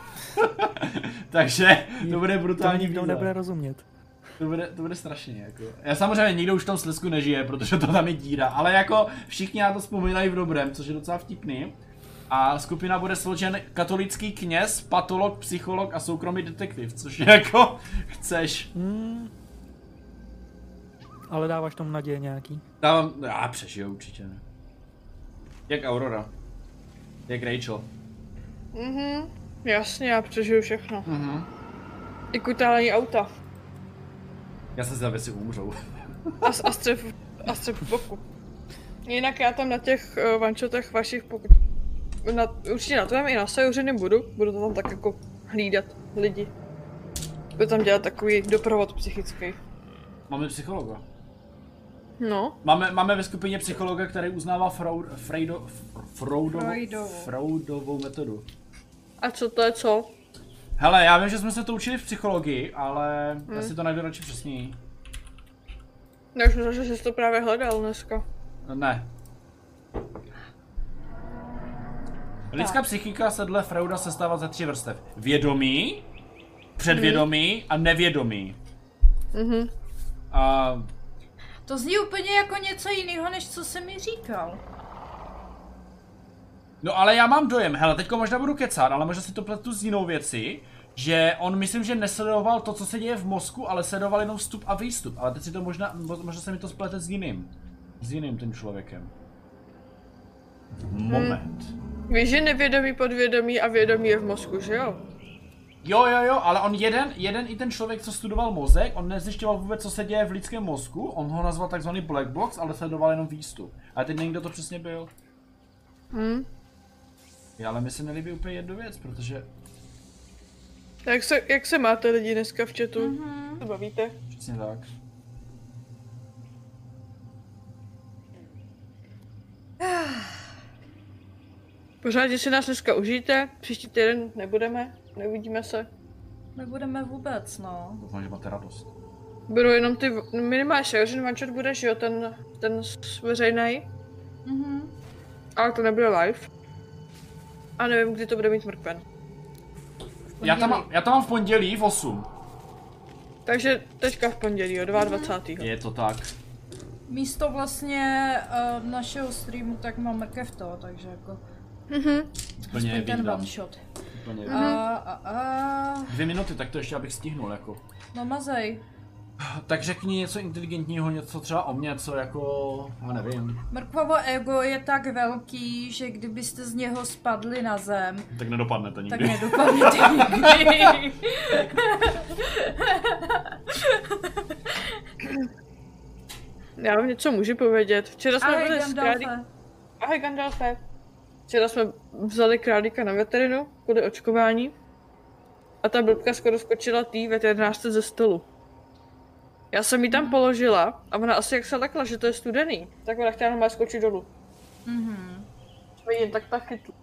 <laughs> Takže to bude To brutální nikdo bizar. nebude rozumět. To bude, to bude strašně jako. Já samozřejmě nikdo už v tom slesku nežije, protože to tam je díra, ale jako všichni na to vzpomínají v dobrém, což je docela vtipný. A skupina bude složen katolický kněz, patolog, psycholog a soukromý detektiv, což je jako chceš. Hmm. Ale dáváš tomu naděje nějaký? Dávám, já přežiju určitě. Ne. Jak Aurora. Jak Rachel. Mhm, jasně, já přežiju všechno. Mhm. I kutálení auta. Já se zda si umřou. A, a, střev, a boku. Jinak já tam na těch uh, vančotech vašich, pokud... Na, určitě na tom i na Sajuřiny budu. Budu to tam tak jako hlídat lidi. Budu tam dělat takový doprovod psychický. Máme psychologa. No, Máme, máme ve skupině psychologa, který uznává Freud, Freudo, Freudovou, Freudovou. Freudovou metodu. a co to je co? Hele, já vím, že jsme se to učili v psychologii, ale Hmm. já si to najdu radši přesněji. Já už myslím, že jsi to právě hledal dneska. Ne. Lidská psychika se dle Freuda sestává ze tří vrstev. Vědomí, předvědomí a nevědomí. Mhm. A To zní úplně jako něco jiného, než co jsem mi říkal. No ale já mám dojem, hele, teďko možná budu kecat, ale možná si to pletu s jinou věcí, že on myslím, že nesledoval to, co se děje v mozku, ale sledoval jenom vstup a výstup. Ale teď si to možná, mo- možná se mi to splete s jiným. S jiným tím člověkem. Moment. Víš, že nevědomí, podvědomí a vědomí je v mozku, že jo? Jo, jo, jo, ale on jeden, jeden i ten člověk, co studoval mozek, on nezjišťoval vůbec, co se děje v lidském mozku, on ho nazval takzvaný black box, ale sledoval jenom výstup. Ale teď nevím, kdo to přesně byl. Hm. Já, ale mi se nelíbí úplně jednu věc, protože Jak se, jak se máte lidi dneska v chatu? Mm-hmm. To bavíte? přesně tak. Pořádně si nás dneska užijte, příští týden nebudeme, neuvidíme se. Nebudeme vůbec, no. Doufám, že máte radost. Budou jenom ty, minimálně Shaorin One Shot bude, že jo, ten, ten veřejnej, Mhm. ale to nebude live. A nevím, kdy to bude mít mrkven. Já tam, mám, já tam mám v pondělí v 8. Takže teďka v pondělí, jo, 22. Je to tak. Místo vlastně uh, našeho streamu, tak mám mrkev to, takže jako... Mhm. Úplně aspoň ten one shot. Úplně. A, a, a, Dvě minuty, tak to ještě abych stihnul jako. no mazej. Tak řekni něco inteligentního, něco třeba o mě, co jako, já nevím. Mrkvovo ego je tak velký, že kdybyste z něho spadli na zem, Tak nedopadne to tak nikdy. nedopadnete nikdy. <laughs> Já vám něco můžu povědět. Včera jsme Ahoj byli s. Gandalfe. Ahoj Gandalfe. Včera jsme vzali králíka na veterinu kvůli očkování. A ta blbka skoro skočila tý veterinářce ze stolu. Já jsem ji tam položila a ona asi jak se lekla, že to je studený, tak ona chtěla normálně skočit dolů. Mhm. Jsme jen tak tak chytli.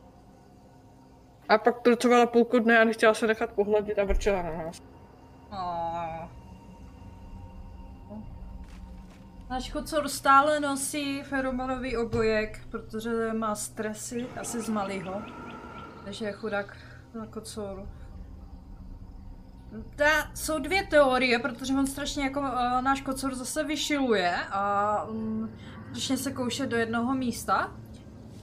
A pak trucovala půlku dne a nechtěla se nechat pohladit a vrčela na nás. A. Náš kocor stále nosí feromonový obojek, protože má stresy, asi z malýho. Takže je chudák na kocoru. Ta, jsou dvě teorie, protože on strašně jako uh, náš kocor zase vyšiluje a um, strašně se kouše do jednoho místa.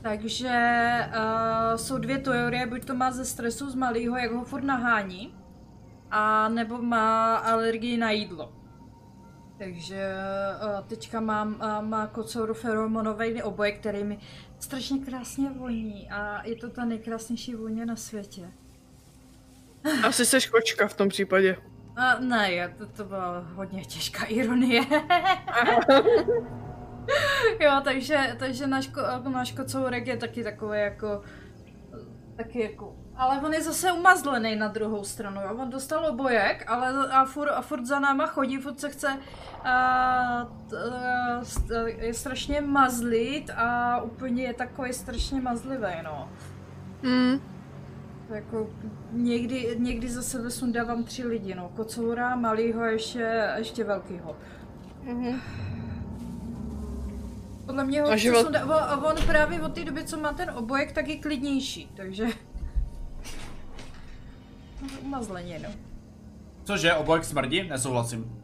Takže uh, jsou dvě teorie, buď to má ze stresu z malýho, jak ho furt nahání, a nebo má alergii na jídlo. Takže eh, teďka mám, eh, mám kocouru feromonové oboje, který mi strašně krásně voní a je to ta nejkrásnější vůně na světě. Asi seš kočka v tom případě. A, <laughs> eh, ne, to, to byla hodně těžká ironie. <laughs> jo, takže, takže náš, náš kocourek je taky takový jako taky jako ale on je zase umazlený na druhou stranu, jo. On dostal obojek, ale a furt, a furt za náma chodí, furt se chce a, t, a, st- je strašně mazlit a úplně je takový strašně mazlivý, no. Hmm. Jako někdy, někdy za sebe sundávám tři lidi, no. Kocoura, malýho a ještě, ještě velkýho. Mhm. Podle mě ho A život- a on právě od té doby, co má ten obojek, tak je klidnější, takže... Umazleně, no. Cože, obojek smrdí? Nesouhlasím.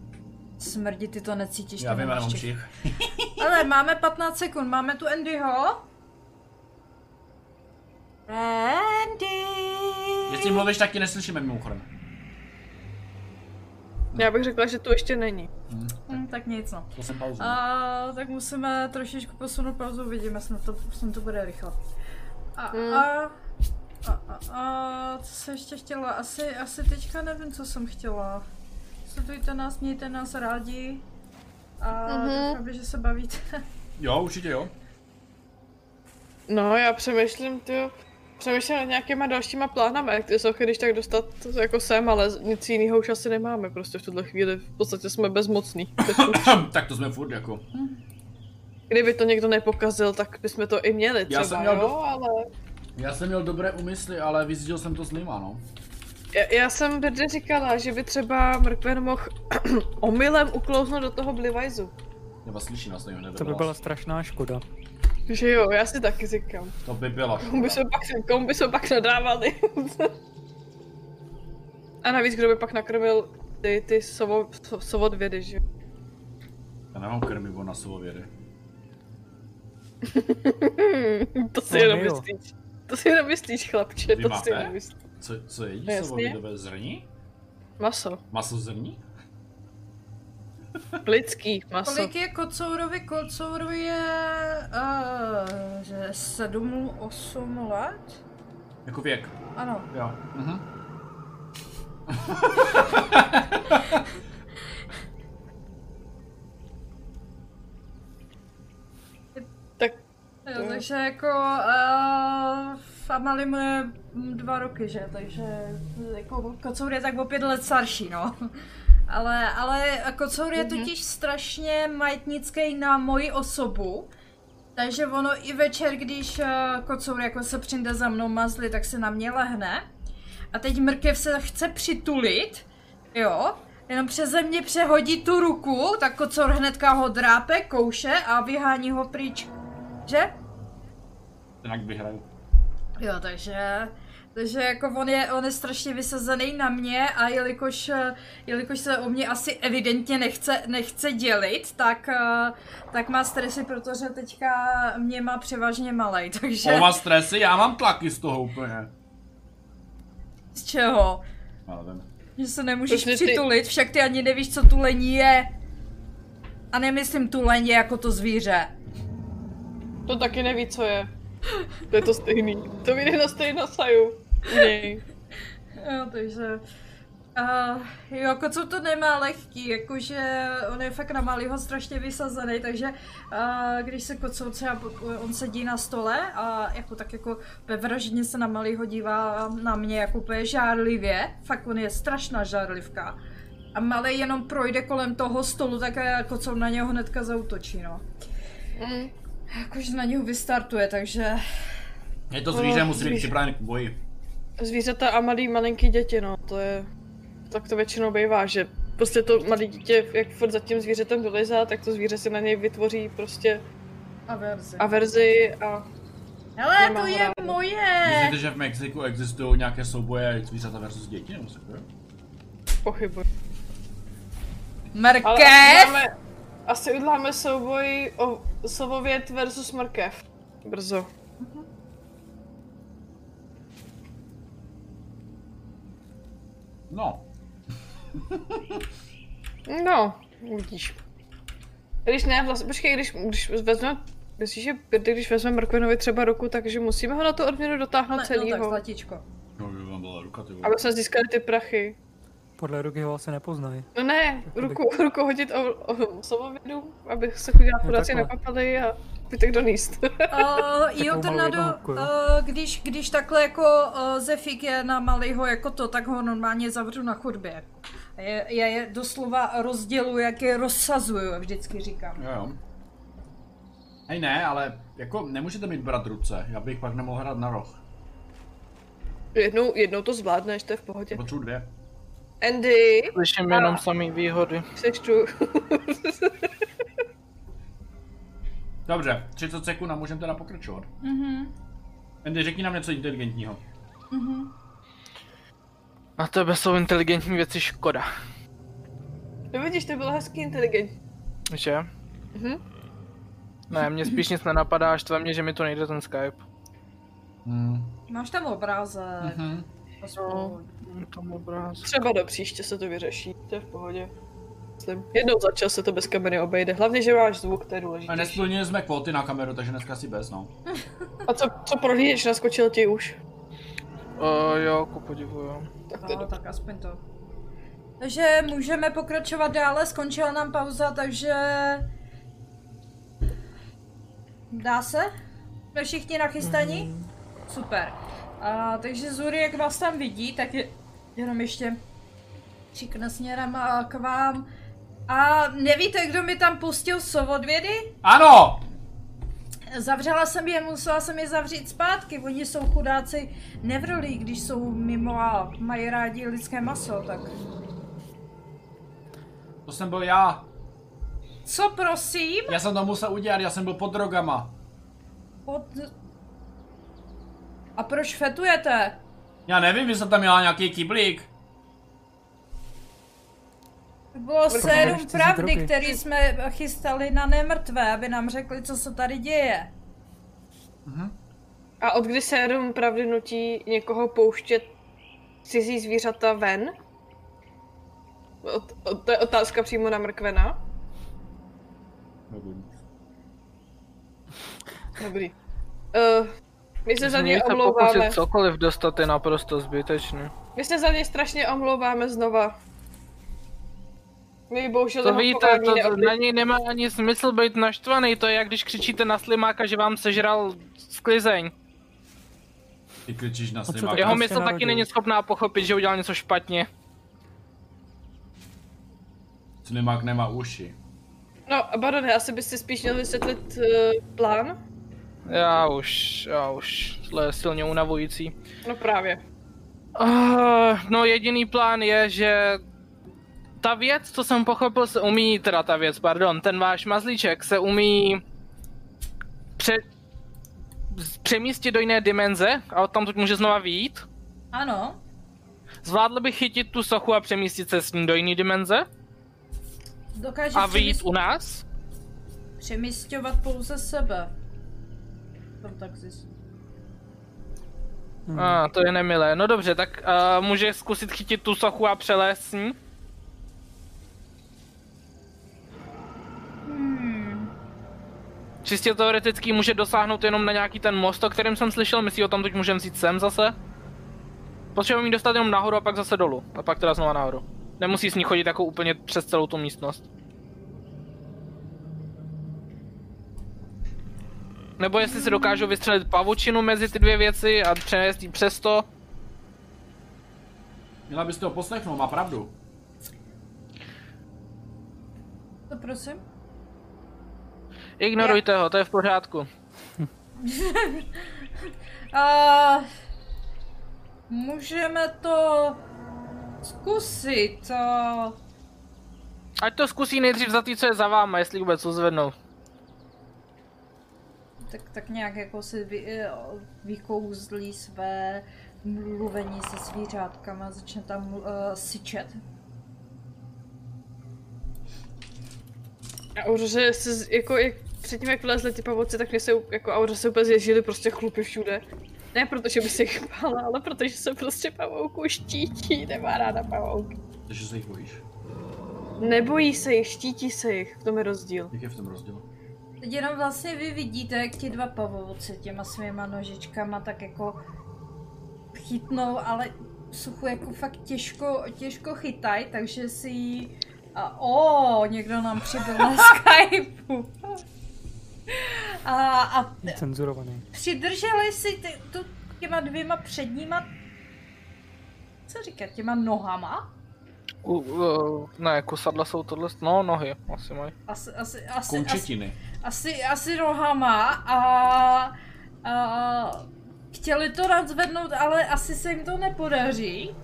Smrdí, ty to necítíš, Já ty vím, čich. <laughs> <laughs> Ale máme 15 sekund, máme tu Andyho. Andy! Jestli mluvíš, tak ti neslyšíme mimochodem. Já bych řekla, že to ještě není. Hm, tak nic, no. To jsem pauzu. A, tak musíme trošičku posunout pauzu, uvidíme, snad to, snad to bude rychle. A, Hmm. a, a, a, a, co se ještě chtěla? Asi, asi teďka nevím, co jsem chtěla. Sledujte nás, mějte nás rádi. A Mhm. doufám, že se bavíte. Jo, určitě jo. No, já přemýšlím, ty Přemýšlím nad nějakýma dalšíma plánama, jak ty sochy když tak dostat jako sem, ale nic jiného už asi nemáme, prostě v tuhle chvíli v podstatě jsme bezmocní. <coughs> tak to jsme furt jako. Kdyby to někdo nepokazil, tak bychom to i měli třeba, Já jsem měl jo, do- ale... Já jsem měl dobré úmysly, ale vyzdil jsem to s nima, no. Já, já jsem Berde říkala, že by třeba Mrkven mohl <clears throat> omylem uklouznout do toho Blivajzu. Já vás slyším, vás nevím, To by byla strašná škoda. Že jo, já si taky říkám. To by byla Komu by se pak, komu by se pak nadávali? <laughs> A navíc, kdo by pak nakrmil ty, ty sovo, so, sovodvědy, že jo? Já nemám krmivo na sovovědy. <laughs> to si No, jenom jo. myslíš. To si jenom myslíš, chlapče, Vy to máte? si jenom myslíš. Co, co jedí No jasně. sovovědové zrní? Maso. Maso zrní? Lidský maso. Kolik je kocourovi? Kocourovi je... Uh, že 7, 8 let? Jako věk. Ano. Jo. Mhm. <laughs> Jo, takže jako uh, Amali mu je dva roky, že? Takže jako kocour je tak o pět let starší, no. <laughs> Ale, ale kocour je totiž strašně majetnický na moji osobu. Takže ono i večer, když uh, kocour jako se přijde za mnou mazli, tak se na mě lehne. A teď mrkev se chce přitulit, jo, jenom přeze mě přehodí tu ruku, tak kocour hnedka ho drápe, kouše a vyhání ho pryč. Že? Jinak vyhraju. Jo, takže, takže jako on je, on je strašně vysazený na mě a jelikož, jelikož se o mě asi evidentně nechce, nechce dělit, tak, tak má stresy, protože teďka mě má převážně malej, <laughs> takže On má stresy, já mám tlaky z toho úplně. z čeho? Nevím. Že se nemůžeš Protože ty- přitulit, však ty ani nevíš, co tulení je. A nemyslím tuleň jako to zvíře. to taky neví, co je. To je to stejný. To vyjde na stejnou saju. Nej. Jo, takže... Uh, jo, kocour to nemá lehký, jakože on je fakt na malýho strašně vysazený, takže uh, když se kocour třeba, on sedí na stole a jako tak jako vraždně se na malýho dívá na mě jako úplně žárlivě, fakt on je strašná žárlivka. A malý jenom projde kolem toho stolu, tak eh, kocour na něho hnedka zautočí, no. Mm. Jakože na něho vystartuje, takže... Je to zvíře, Oh, musí být zvíře. připraven k boji. Zvířata a malý malinký děti, no, to je... Tak to většinou bývá, že prostě to malé dítě, jak furt za tím zvířetem dolezá, tak to zvíře si na něj vytvoří prostě Averzi. averzi a Hele, nemá to je ráda. moje! Myslíte, že v Mexiku existují nějaké souboje zvířata versus děti? Nebo co? pochybuji. Ale Mrkev! Asi uděláme, souboj o sovovět versus mrkev. Brzo. No. <laughs> No, uvidíš. Když ne, vlastně, počkej, když, když vezmeme, myslíš, že když vezmeme Mrkvenovi třeba ruku, takže musíme ho na tu odměnu dotáhnout No, no tak celýho, zlatíčko. No, by vám byla ruka, ty aby jsme získali ty prachy. Podle ruky ho asi nepoznají. No ne, ruku, ruku hodit o, o sovovědu, aby se chudí chudáci takhle. nepapali a zbytek doníst. <laughs> Uh, jo, malou Tornado, jo. uh, když, když takhle jako uh, Zefik je na malýho jako to, tak ho normálně zavřu na chodbě. Je, já je doslova rozděluji, jak je rozsazuju, vždycky říkám. Jo, jo. Hej ne, ale jako nemůžete mít brát ruce, já bych pak nemohl hrát na roh. jednou, jednou to zvládneš, to je v pohodě. Potřebuji dvě. Andy, Slyším jenom samý výhody. seš tu. <laughs> Dobře, 30 sekund a můžeme teda pokračovat. Mhm. Andy, řekni nám něco inteligentního. Na tebe jsou inteligentní věci škoda. no vidíš, to bylo hezky inteligentní. Že? Mhm. Ne, mě spíš nic nenapadá, štve mě, že mi to nejde ten Skype. Hmm. Máš tam obrázek. Mhm. Třeba do příště se to vyřeší, to je v pohodě. Myslím, jednou za čas se to bez kamery obejde. Hlavně, že máš zvuk, to je A důležité. nesplnili jsme kvóty na kameru, takže dneska si bez, no. A co, co prohlídeš, naskočil ti už? O, jo, ku podivu, jo. Tak to je No, tak aspoň to. Takže můžeme pokračovat dále, skončila nám pauza, takže... Dá se? Jsme všichni nachystaní? Super. A, takže Zuri, jak vás tam vidí, tak je jenom ještě čikne směrem k vám. A nevíte, kdo mi tam pustil sovodvědy? Ano! Zavřela jsem je, musela jsem je zavřít zpátky. Oni jsou chudáci nevrolí, když jsou mimo a mají rádi lidské maso, tak... To jsem byl já. Co prosím? Já jsem to musel udělat, já jsem byl pod drogama. Pod... A proč fetujete? Já nevím, vy jste tam měla nějaký kyblík. To bylo sérum pravdy, který jsme chystali na nemrtvé, aby nám řekli, co se tady děje. A od kdy sérum pravdy nutí někoho pouštět cizí zvířata ven? Od, od, to je otázka přímo na mrkvena. Dobrý. Uh, my se za ně Mějte omlouváme. pokusit cokoliv dostat je naprosto zbytečný. My se za ně strašně omlouváme znova. My bohužel To víte, to, to na něj nemá ani smysl být naštvaný, to je jak když křičíte na slimáka, že vám sežral sklizeň. Ty kričíš na slimáka. Jeho prostě mysl taky není schopná pochopit, že udělal něco špatně. Slimák nemá uši. No, Barone, asi byste spíš měl vysvětlit uh, plán? Já už, já už, tohle je silně unavující. No právě. Uh, no jediný plán je, že ta věc, co jsem pochopil, se umí, teda ta věc, pardon, ten váš mazlíček se umí pře- přemístit do jiné dimenze a tam teď může znova výjít. Ano, Zvládl bych chytit tu sochu a přemístit se s ní do jiné dimenze dokáže a vyjít přemys- u nás. přemysťovat pouze sebe. Tam tak zjistím. Hmm. A, to je nemilé. No dobře, tak uh, může zkusit chytit tu sochu a přelézt s ní. Hmm. Čistě teoreticky může dosáhnout jenom na nějaký ten most, o kterém jsem slyšel, myslí o tom teď můžeme vzít sem zase. Potřebujeme ji dostat jenom nahoru a pak zase dolů. A pak teda znova nahoru. Nemusí s ní chodit jako úplně přes celou tu místnost. Nebo jestli si dokážu vystřelit pavučinu mezi ty dvě věci a přenést ji přes to. Měla byste ho poslechnout, má pravdu. To prosím? Ignorujte ho, to je v pořádku. <laughs> A můžeme to zkusit. A... Ať to zkusí nejdřív za ty, co je za váma, jestli vůbec uzvednou. Tak, tak nějak jako si vy, eh, vykouzlí své mluvení se zvířátkama a začne tam uh, syčet. A Auroře se, jako, jak, předtím jak vlezly ty pavouci, tak mě se, jako Auroře se úplně zježily prostě chlupy všude. Ne protože by se jich bála, ale protože se prostě pavouku štítí, nemá ráda pavouky. Takže se jich bojíš. Nebojí se jich, štítí se jich, v tom je rozdíl. Jak je v tom rozdíl? Teď jenom vlastně vy vidíte, jak ti dva pavouci těma svýma nožičkama tak jako chytnou, ale suchu jako fakt těžko, těžko chytaj, takže si ji... A, o, někdo nám přibyl na <laughs> Skypeu. A, a Cenzurovaný. přidrželi si ty, tu těma dvěma předníma, co říkat, těma nohama? U, u, ne, kusadla jsou tohle, no nohy asi mají. Asi, asi, asi, asi, Končetiny. asi, asi nohama a, a chtěli to nadzvednout, ale asi se jim to nepodaří.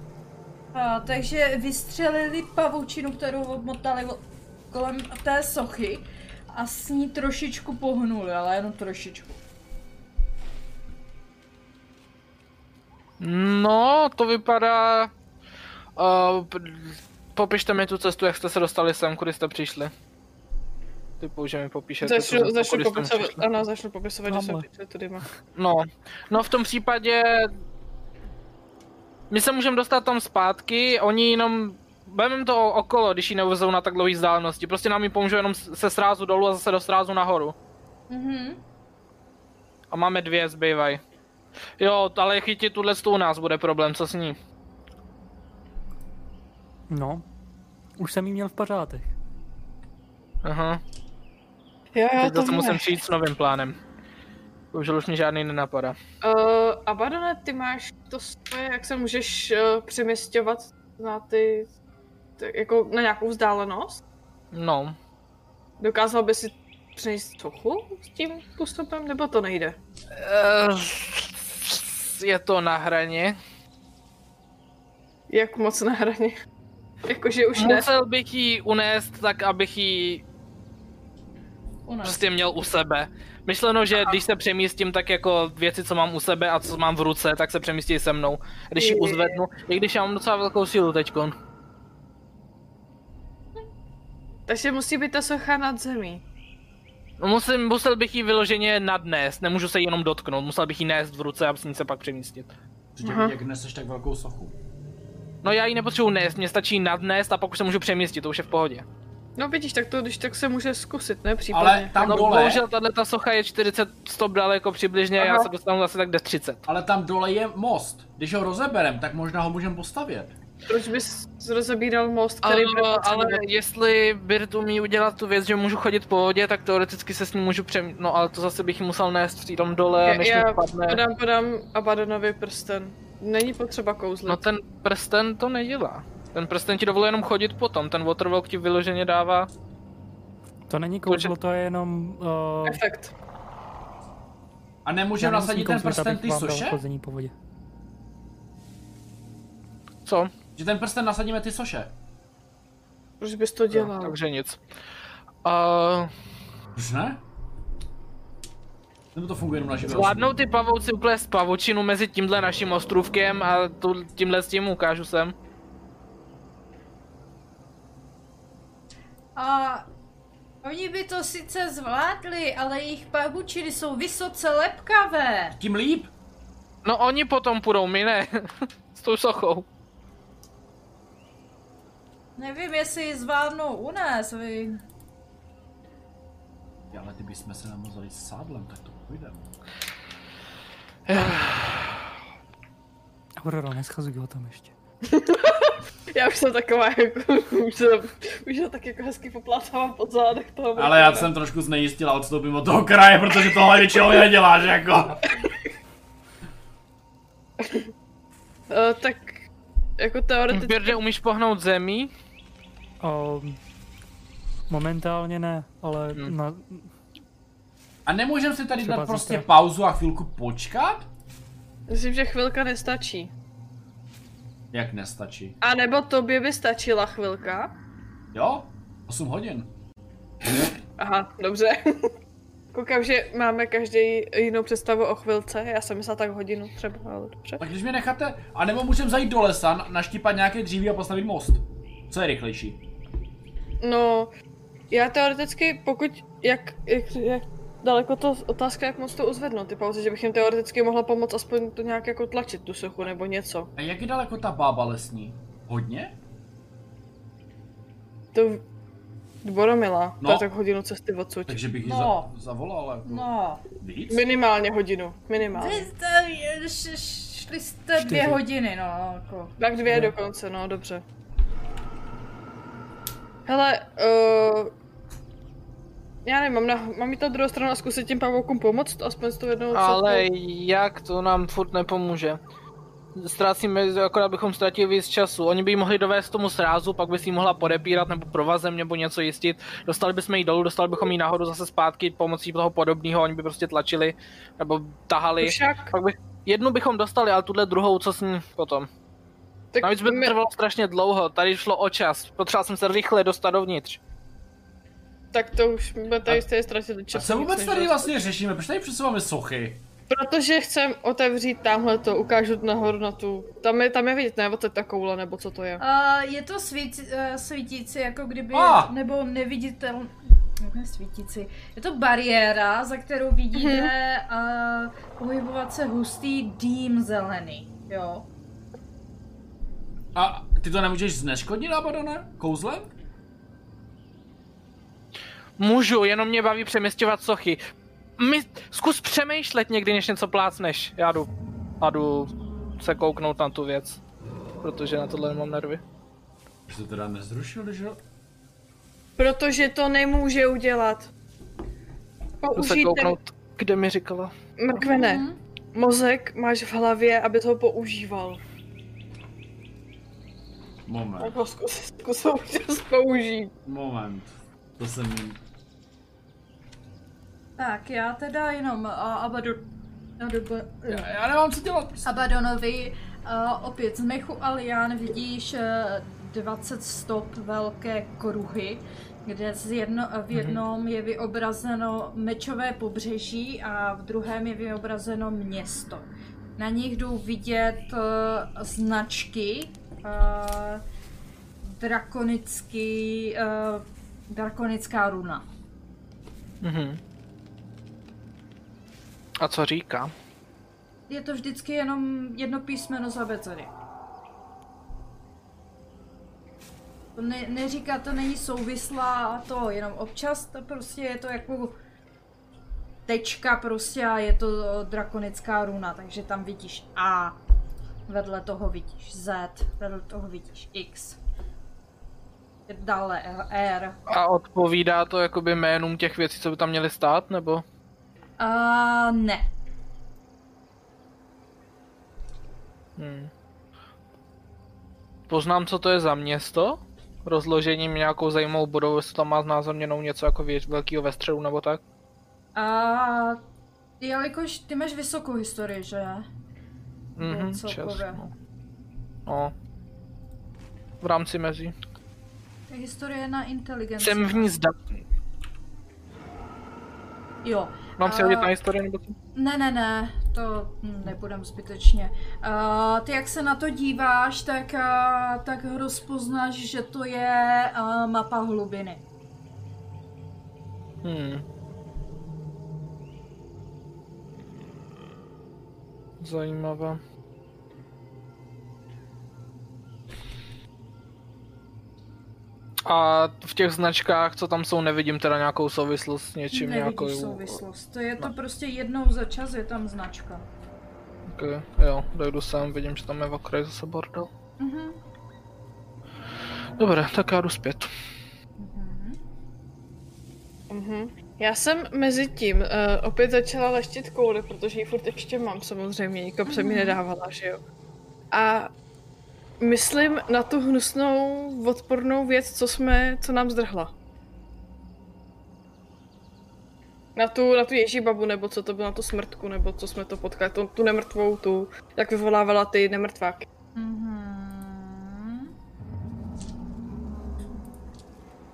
A, takže vystřelili pavučinu, kterou obmotali kolem té sochy a s ní trošičku pohnuli, ale jenom trošičku. No, to vypadá... Uh, popište mi tu cestu, jak jste se dostali sem, kudy jste přišli. Typu, že mi popíšete tu Začnu, cestu, začnu popisovat, ano, začnu popisovat, že jsem Tamhle. přišel tudyma. No, no v tom případě... My se můžeme dostat tam zpátky, oni jenom... Vemem to okolo, když ji neuvezou na tak dlouhé vzdálenosti. Prostě nám ji pomůžou jenom se srázu dolů a zase do srázu nahoru. Mhm. A máme dvě, zbývají. Jo, ale chytit tuhle u nás bude problém, co s ní? No, už jsem jí měl v pořádek. Aha. Jo, jo, Teď to zase musím přijít s novým plánem. Už už mi žádný nenapadá. Uh, Abadone, ty máš to svoje, jak se můžeš uh, přeměstňovat na ty, ty, jako na nějakou vzdálenost? No, Dokázal by si přenést sochu s tím postupem, nebo to nejde? Eh, je to na hraně. Jak moc na hraně? <laughs> Jakože už ne. Musel bych ji unést tak, abych ji. Prostě měl u sebe. Myšleno, že když se přemístím, tak jako věci, co mám u sebe a co mám v ruce, tak se přemístí se mnou. Když ji uzvednu, i když já mám docela velkou sílu teďkon. Takže musí být ta socha nad zemí. No musím, musel bych ji vyloženě nadnést, nemůžu se jí jenom dotknout, musel bych ji nést v ruce a s ní se pak přemístit. Mi, jak neseš tak velkou sochu. No já ji nepotřebuji nést, mě stačí nadnést a pak už se můžu přemístit, to už je v pohodě. No vidíš, tak to když tak se může zkusit, ne? Případně. Ale tam No dole, bohužel tahle ta socha je 40 stop daleko přibližně, já Aha. se dostanu zase tak do 30. ale tam dole je most. Když ho rozeberem, tak možná ho můžeme postavět. Proč bys rozebíral most, Ale, který ale potřebovat? jestli Birt umí udělat tu věc, že můžu chodit po vodě, tak teoreticky se s ním můžu přem... No ale to zase bych musel nést tam dole, než já, mi já spadne. podám, podám Abadonovi prsten. Není potřeba kouzlit. No ten prsten to nedělá. Ten prsten ti dovoluje jenom chodit potom, ten Waterwalk ti vyloženě dává... To není kouzlo, to je jenom... Uh, Efekt. A nemůžeme nasadit ten prsten ty soše? Chození po vodě. Co? Že ten prsten nasadíme ty soše. Proč bys to dělal? Takže nic. Uh, Proč ne? Nebo to funguje jenom na zvládnou ty pavouci uplést pavučinu mezi tímhle naším ostrůvkem a tu, tímhle s tím ukážu sem. A oni by to sice zvládli, ale jejich pavučiny jsou vysoce lepkavé. Tím líp. No oni potom půjdou, my ne. <laughs> s tou sochou. Nevím, jestli ji zvládnou u nás, vy. Ja, ale kdybychom se namazali s sádlem, tak to půjde. <sighs> Aurora, neschazuj ho tam ještě. <laughs> Já už jsem taková, jako, <laughs> už se, už se tak jako hezky poplátávám pod zádech toho. Ale já jsem trošku znejistil a odstoupím od toho kraje, protože tohle většinou neděláš, jako. Uh, <laughs> tak, jako teoreticky... Birde, umíš pohnout zemí? Um, momentálně ne, ale Hmm. na, A nemůžeme si tady Třeba dát prostě pauzu a chvilku počkat? Myslím, že chvilka nestačí. Jak nestačí? A nebo tobě by stačila chvilka? Jo? 8 hodin. Aha, dobře. <laughs> Koukám, že máme každý jinou představu o chvilce. Já jsem myslela tak hodinu třeba, ale dobře. Tak když mě necháte, a nebo můžeme zajít do lesa, na- naštípat nějaké dříví a postavit most. Co je rychlejší? No, já teoreticky, pokud, jak, jak, jak daleko to otázka, jak moc to uzvednout, ty pauzy, že bych jim teoreticky mohla pomoct aspoň to nějak jako tlačit tu sochu nebo něco. A jak je daleko ta bába lesní? Hodně? To Boromila, No. to je tak hodinu cesty odsud. Takže bych ji No. za, zavolal jako No. víc? Minimálně hodinu, minimálně. Vy, š, š, Šli jste Čtyři. dvě hodiny, no, jako. Tak dvě No. dokonce, no dobře. Hele, uh, já nevím, mám, na, mám jít na druhou stranu a zkusit těm pavoukům pomoct, aspoň s tou jednou Ale sotkou? jak to nám furt nepomůže? Ztrácíme, akorát bychom ztratili víc času. Oni by ji mohli dovést tomu srázu, pak by si ji mohla podepírat nebo provazem nebo něco jistit. Dostali bychom ji dolů, dostali bychom ji nahoru zase zpátky pomocí toho podobného, oni by prostě tlačili nebo tahali. Však, Pak by, jednu bychom dostali, ale tuhle druhou, co s ní potom. tak Navíc by to my- trvalo strašně dlouho, tady šlo o čas. Potřeboval jsem se rychle dostat dovnitř. Tak to už jsme tady jste ztratili A čas. co víc vůbec tady vlastně řešíme? Proč tady přesouváme sochy? Protože chcem otevřít tamhle to, ukážu nahoru na tu, tam je, tam je vidět, ne, ta koule, nebo co to je. Uh, je to svít, uh, svítící, jako kdyby, Ah! nebo neviditel, ne svítící. Je to bariéra, za kterou vidíte uh, pohybovat se hustý dým zelený, jo. A ty to nemůžeš zneškodnit, Abadone? Kouzlem? Můžu, jenom mě baví přeměstňovat sochy. My, zkus přemýšlet někdy, než něco plácneš. Já jdu, a jdu se kouknout na tu věc. Protože na tohle nemám nervy. Že to teda nezrušil, že jo? Protože to nemůže udělat. Jdu se Použijte, kouknout, kde mi říkala. mrkvene, Mhm. mozek máš v hlavě, aby to používal. Moment, Tak ho zkus, zkus <laughs> použít. moment. To jsem... Tak, já teda jenom uh, Abadon... Já, já nemám co dělat. Abadonovi uh, opět z mechu Alian vidíš uh, 20 stop velké kruhy, kde z jedno, v jednom je vyobrazeno mečové pobřeží a v druhém je vyobrazeno město. Na nich jdou vidět uh, značky uh, drakonický, uh, drakonická runa. Mhm. A co říká? Je to vždycky jenom jedno písmeno z abecedy. To ne, neříká, to není souvislá to, jenom občas to prostě je to jako tečka prostě a je to drakonická runa, takže tam vidíš A, vedle toho vidíš Z, vedle toho vidíš X. Dále R. A odpovídá to jakoby jménům těch věcí, co by tam měly stát, nebo? A ne. Hmm. Poznám, co to je za město? Rozložením nějakou zajímavou budovu, jestli tam má znázorněnou něco jako věc velkého ve středu nebo tak? A jelikož ty máš vysokou historii, že? Mhm, celkově. čas, no. no. V rámci mezí. Historie na inteligenci. Jsem v ní zdatný. Jo. Mám si hodit na historii nebo co? Ne, ne, ne, to nebudem zbytečně. Uh, ty jak se na to díváš, tak, uh, tak rozpoznáš, že to je uh, mapa hlubiny. Hmm. Zajímavé. A v těch značkách, co tam jsou, nevidím teda nějakou souvislost s něčím Nevidíš nějakou... souvislost. To je to No. prostě jednou za čas je tam značka. Okay, jo, dojdu sem, vidím, že tam je v okraji zase bordel. Mhm. Dobré, tak já jdu zpět. Mhm. Mhm. Já jsem mezi tím uh, opět začala leštit kouli, protože ji furt ještě mám samozřejmě, nikam se mi nedávala, že jo. A myslím na tu hnusnou, odpornou věc, co jsme, co nám zdrhla. Na tu, na tu ježibabu, nebo co to bylo, na tu smrtku, nebo co jsme to potkali, tu, tu nemrtvou, tu, jak vyvolávala ty nemrtváky. Mhm.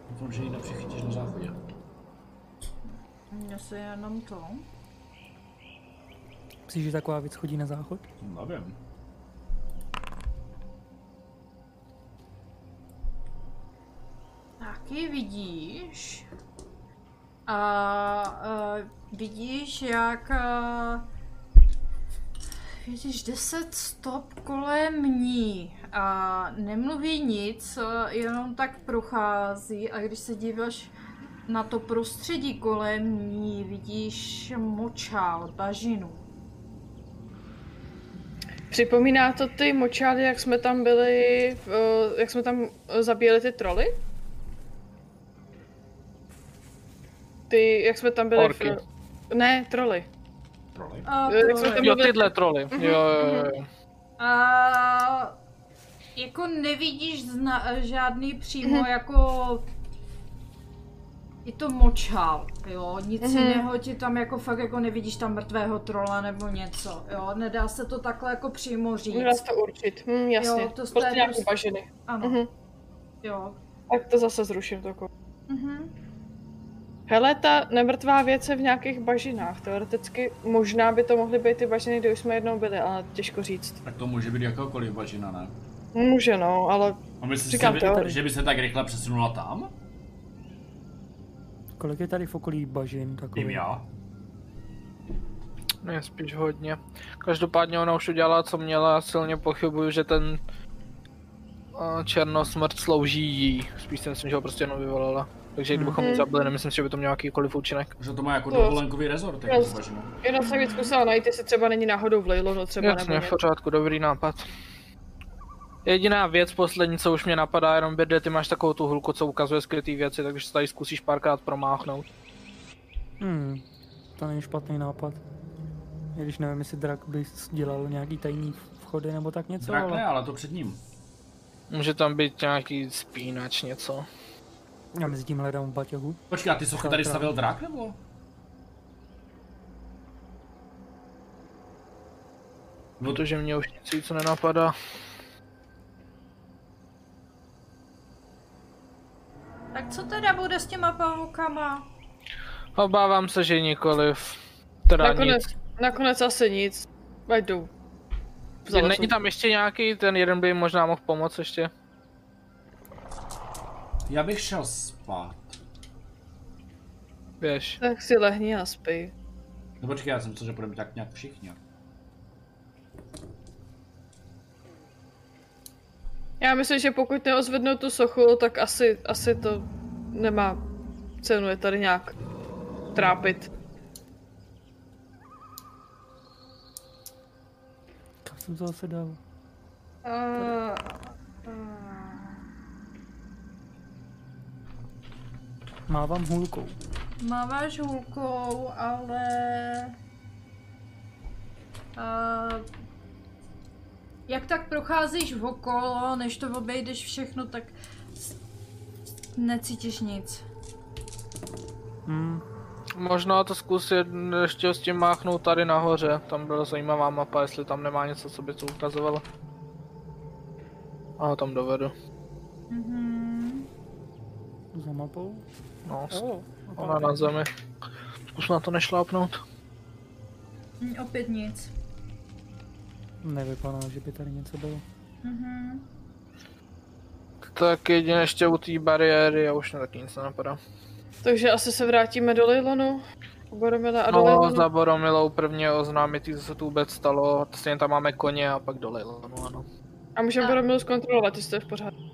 Doufám, že ji nepřichytíš na záchodě. Mně se jenom to. Myslíš, že taková věc chodí na záchod? Nevím. Taky vidíš. A uh, vidíš, jak uh, vidíš 10 stop kolem ní a nemluví nic, eh, jenom tak prochází a když se díváš na to prostředí kolem ní, vidíš močál, bažinu. Připomíná to ty močály, jak jsme tam byli, jak jsme tam zabíjeli ty troly? Ty, jak jsme tam byli Orky. v... Ne, troly. Troly. A, Jo, jak to jsme tam Jo, mluvili- tyhle troly. Jo, jo, jo, jo. a jako nevidíš zna, žádný přímo Mhm. jako je to močál, jo, nic Mhm. jiného ti tam jako fakt jako nevidíš tam mrtvého trola nebo něco, jo, nedá se to takhle jako přímo říct. Nedá se to určit. Hm, jasně. Jo, to prostě jste nějaký prostě- bažiny. Ano, Mhm. jo. Tak to zase zruším to. Mhm. Hele, ta nemrtvá věc je v nějakých bažinách. Teoreticky možná by to mohly být ty bažiny, kde už jsme jednou byli, ale těžko říct. Tak to může být jakákoliv bažina, ne? Může no, ale A myslíš, Říkám si, to. že by se tak rychle přesunula tam? Kolik je tady v okolí bažin takový? Vím já. Ne, spíš hodně. Každopádně ona už udělala, co měla, a silně pochybuju, že ten uh, černosmrt slouží jí. Spíš si myslím, že ho prostě jenom vyvolala. Takže kdybychom Mhm. zabili, nemyslím si, že by to mělo jakýkoliv účinek. Že to má jako dovolenkový rezort, bažinu. jenom jsem víc zkusila najít, jestli třeba není náhodou v Leilonu třeba nebo Jasně, v něco. pořádku, dobrý nápad. Jediná věc poslední, co už mě napadá, jenom Birde, ty máš takovou tu hulku, co ukazuje skrytý věci, takže se tady zkusíš párkrát promáchnout. Hmm, to není špatný nápad. I když nevím, jestli drak by dělal nějaký tajný vchody nebo tak něco, Drak ne, ale ale to před ním. Může tam být nějaký spínač, něco. Já mezi tím hledám v baťohu. Počkej, a ty sochy tady stavil drak, nebo? No to, Protože mě už nic víc nenapadá. Tak co teda bude s těma pavoukama? Obávám se, že nikoliv. Teda Nakonec, nic. nakonec asi nic. Ať jdou. Zalesu. Není tam ještě nějaký, ten jeden by jim možná mohl pomoct ještě. Já bych šel spát. Běž. Tak si lehni a spí. No počkej, já jsem myslel, že budeme tak nějak všichni. Já myslím, že pokud neozvednou tu sochu, tak asi, asi to nemá cenu je tady nějak trápit. Kam jsem to zase dal? Uh, Mávám hůlkou. Máváš hůlkou, ale... Uh, jak tak procházíš v okolo, než to obejdeš všechno, tak necítíš nic. Hmm, Možná to zkusit ještě s tím máchnout tady nahoře. Tam byla zajímavá mapa, jestli tam nemá něco, co by to ukazovalo. A tam dovedu. Mhm. za mapou. No, Oh. ona na zemi. Zkus na to nešlápnout. Hm, Opět nic. Nevypadá, že by tady něco bylo. Mhm. Tak jedině ještě u té bariéry a už na taky nic nenapadá. Takže asi se vrátíme do Leilonu. U Boromila a do No, Leilonu. za Boromilou prvně oznámit, co se tu vůbec stalo. Stejně tam máme koně a pak do Leilonu, ano. A můžeme A- Boromilu zkontrolovat, jestli to je v pořádku.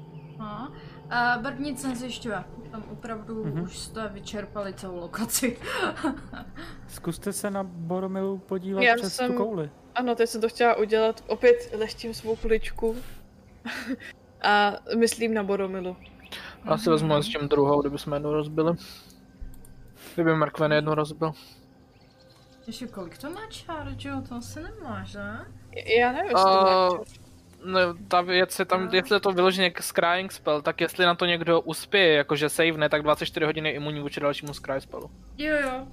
A Brd nic nezjišťuje. Tam opravdu Mhm. už jste vyčerpali celou lokaci. <laughs> Zkuste se na Boromilu podívat Já přes jsem- tu kouli. Ano, teď jsem to chtěla udělat. Opět leštím svou kuličku. <laughs> a myslím na Boromilu. Asi vezmu s tím druhou, kdyby jsme jednu rozbili. Kdyby Mrkven jednu rozbil. Ještě kolik to má čár, Joe? To asi nemáš, ne? Já nevím, jestli to má ta věc je tam, jestli je to vyloženě k scrying spell, tak jestli na to někdo uspěje, jakože savene, tak 24 hodin je imunní vůči dalšímu scry spellu. Jo, jo.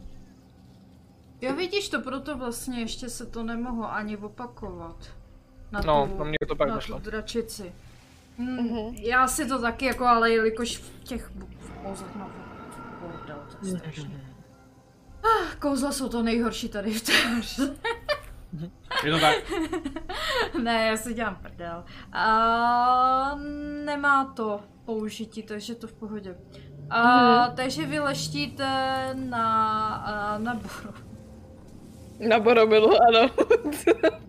Jo, vidíš to, proto vlastně ještě se to nemohlo ani opakovat. Na No, tu, na mě to pak na došlo. dračici. Hm, Mhm. Já si to taky jako, ale jelikož v těch v kouzlech mám bordel, to je strašný. Ah, kouzla jsou to nejhorší tady v té. Je to tak? <laughs> ne, já si dělám prdel. A nemá to použití, takže to v pohodě. A, Takže vy leštíte na, a, na boru. Na Boromilu, ano. <laughs>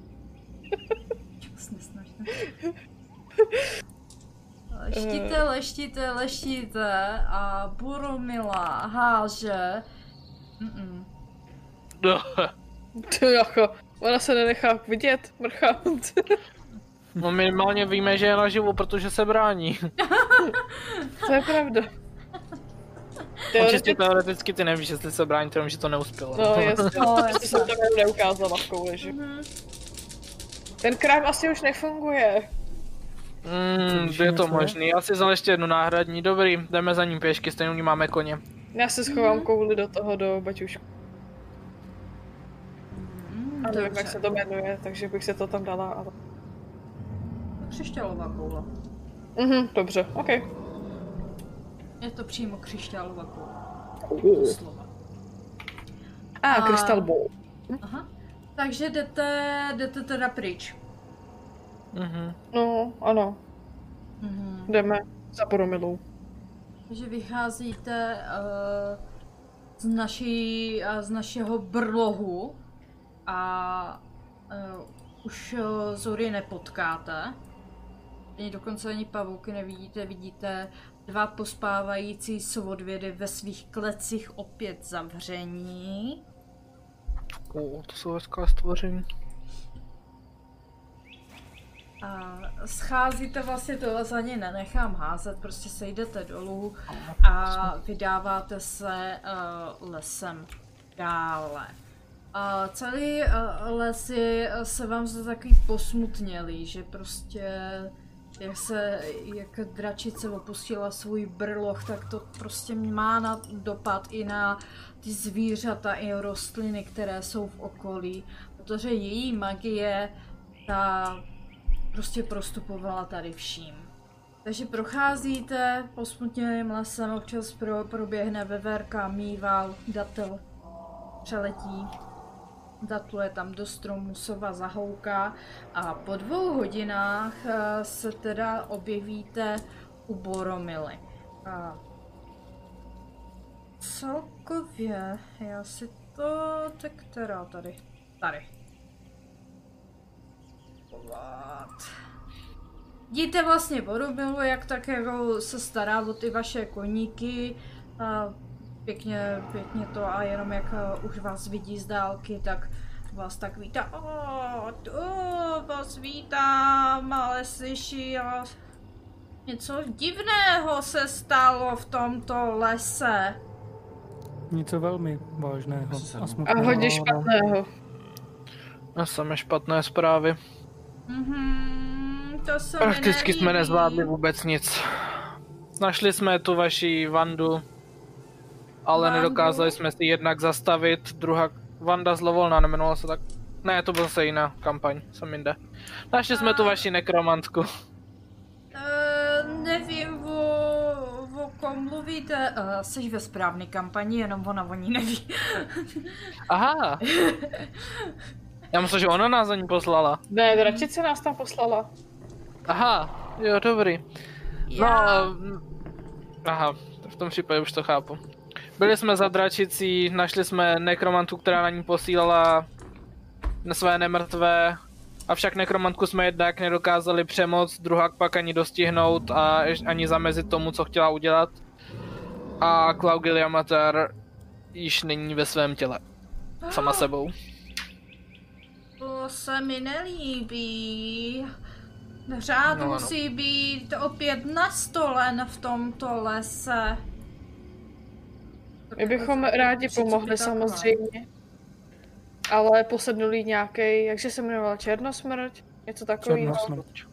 Leštíte, leštíte, leštíte a Boromila háže. Mm-mm. to jako. Ona se nenechá vidět, mrcha. <laughs> No minimálně víme, že je naživu, protože se brání. <laughs> to je pravda. Čistě teoreticky ty nevíš, jestli se brání, jenom že to neuspělo. No <laughs> jasně, No, jsem to neukázala v kouli, že? Mhm. Ten krám asi už nefunguje. Mm, je to možný. Já si vzal ještě jednu náhradní. Dobrý, jdeme za ním pěšky, stejně máme koně. Já se schovám kouli do toho, do baťušku. A nevím, jak se to jmenuje, takže bych se to tam dala. Ale... Křišťálová koule. Mhm, dobře, ok. Je to přímo křišťálová koule. Doslova. A, A- Crystal Ball. Aha. Takže jdete, jdete teda pryč. Mhm. No, ano, Mhm. jdeme za Boromilou. Takže vycházíte uh, z, naší, uh, z našeho brlohu a uh, už uh, Zory nepotkáte. Ani dokonce ani pavouky nevidíte, vidíte dva pospávající svodvědy ve svých klecích opět zavření. O, to jsou hezká stvoření. A scházíte vlastně, to vás ani nenechám házet, prostě sejdete dolů a vydáváte se uh, lesem dále. A celý uh, les je, se vám zde takový posmutnělý, že prostě jak se, jak dračice opustila svůj brloch, tak to prostě má na dopad i na ty zvířata i rostliny, které jsou v okolí, protože její magie ta prostě prostupovala tady vším. Takže procházíte posmutněným lesem, občas pro, proběhne veverka, mýval, datel přeletí, datluje tam do stromu, sova zahouká a po dvou hodinách eh, se teda objevíte u Boromily. A celkově, já si to, tak která tady, tady. What? Vidíte vlastně Boromilu, jak tak jako se stará o ty vaše koníky. A pěkně, pěkně to a jenom jak eh, už vás vidí z dálky, tak vás tak vítá. O, tu vás vítám, ale slyší a něco divného se stalo v tomto lese. Něco velmi vážného a no. A hodně špatného. A samé špatné zprávy. Mhm, to se mi Prakticky jsme nezvládli vůbec nic. Našli jsme tu vaši Vandu, ale Vandu? nedokázali jsme si jednak zastavit, druhá Vanda zlovolná nemenovalo se tak. Ne, to byla zase jiná kampaň, jsem jinde. Našli jsme tu vaši nekromantku. Eh, nevím, o, o kom mluvíte. Uh, jsi ve správné kampani, jenom ona o ní neví. <laughs> Aha! Já myslím, že ona nás za ní poslala. Ne, dračice nás tam poslala. Aha, jo, dobrý. No, Já- mm, aha, v tom případě už to chápu. Byli jsme za dračicí, našli jsme nekromantu, která na ní posílala na své nemrtvé, avšak nekromantku jsme jednak nedokázali přemoc, druhá pak ani dostihnout a ani zamezit tomu, co chtěla udělat. A Claugilia Mater již není ve svém těle. Sama sebou. To se mi nelíbí. Řád No, musí být opět nastolen v tomto lese. My bychom rádi pomohli samozřejmě. Ale posednulý nějaký, jakže se jmenoval Černosmrť? Něco takového. Černosmrť.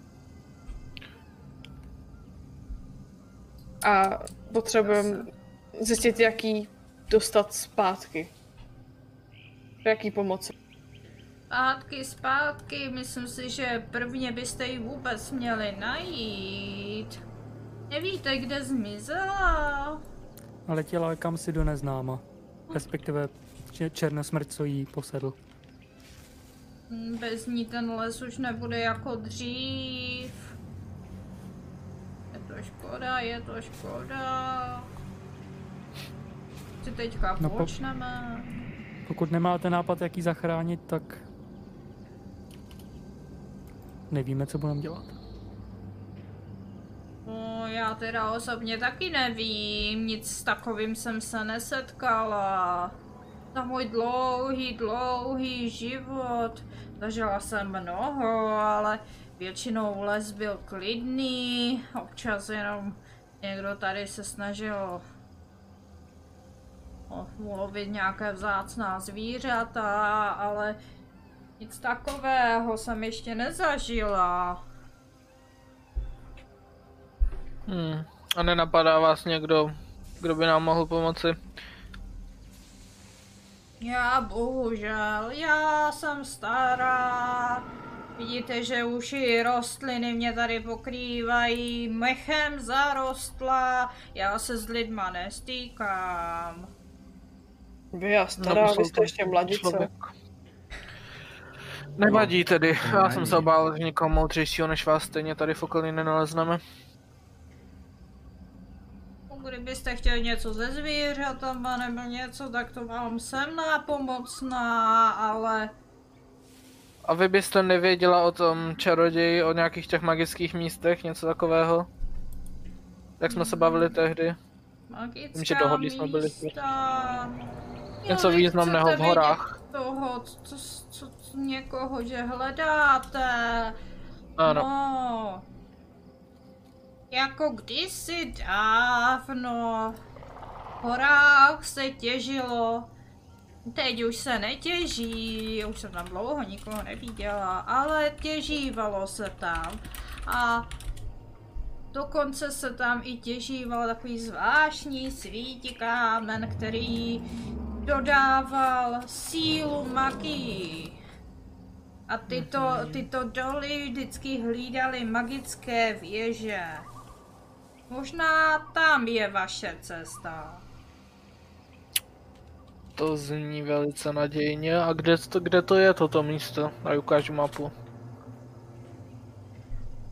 A potřebujeme zjistit, jaký dostat zpátky. Jaký pomoci. Zpátky, zpátky, myslím si, že prvně byste ji vůbec měli najít. Nevíte, kde zmizela? A letěla kam si do neznáma. Respektive če- černosmrt, co jí posedl. Hm, Bez ní ten les už nebude jako dřív. Je to škoda, je to škoda. Si teďka No po- počneme. Pokud nemáte nápad, jak ji zachránit, tak nevíme, co budeme dělat. No, já teda osobně taky nevím, nic s takovým jsem se nesetkala. za můj dlouhý, dlouhý život. Zažila jsem mnoho, ale většinou les byl klidný, občas jenom někdo tady se snažil ulovit nějaké vzácná zvířata, ale nic takového jsem ještě nezažila. Hmm. A nenapadá vás někdo, kdo by nám mohl pomoci? Já bohužel, já jsem stará. Vidíte, že už i rostliny mě tady pokrývají, mechem zarostla, já se s lidma nestýkám. Vy já stará, Nebo vy jste ještě člověk. Nevadí tedy, to já jsem se obál, že nikoho moudřejšího než vás stejně tady v okolí nenalezneme. Kdybyste chtěli něco ze zvířatama nebo něco, tak to vám jsem nápomocná, ale A vy byste nevěděla o tom čaroději, o nějakých těch magických místech, něco takového? Jak jsme se bavili tehdy? magická Vím, že dohodli jsme byli. místa... Něco vy významného v horách. Toho, co, co, co, někoho, že hledáte. Ano. No, jako kdysi dávno v horách se těžilo. Teď už se netěží, už jsem tam dlouho nikoho neviděla, ale těžívalo se tam. A dokonce se tam i těžíval takový zvláštní svítí kámen, který dodával sílu magii. A tyto, tyto doly vždycky hlídaly magické věže. Možná tam je vaše cesta. To zní velice nadějně. A kde to, kde to je toto místo? A ukážu mapu.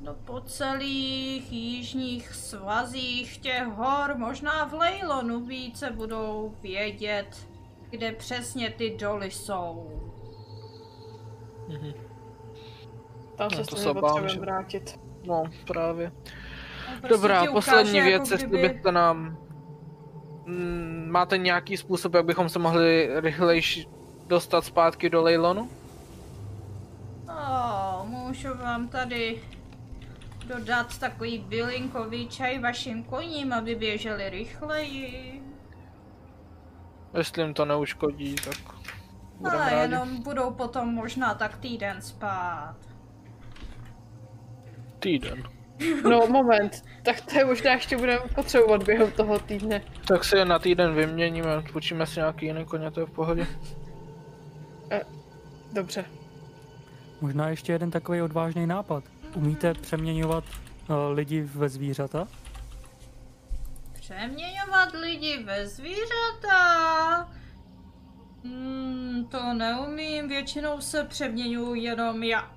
No po celých jižních svazích těch hor, možná v Leilonu více budou vědět, kde přesně ty doly jsou. Tam No, se to s se vrátit. No, právě. Prostě Dobrá, ukáže, poslední jako věc, jestli kdyby- byste nám... Mm, máte nějaký způsob, jak bychom se mohli rychleji dostat zpátky do Leilonu? No, můžu vám tady dodat takový bylinkový čaj vašim koním, aby běželi rychleji. Jestli jim to neuškodí, tak budeme Ale rádi. jenom budou potom možná tak týden spát. Týden. No moment, tak to je možná ještě budeme potřebovat během toho týdne. Tak si je na týden vyměníme, půjčíme si nějaký jiný koně, to je v pohodě. Dobře. Možná ještě jeden takový odvážný nápad. Umíte přeměňovat uh, lidi ve zvířata? Přeměňovat lidi ve zvířata? Hmm, to neumím, většinou se přeměňuji jenom já.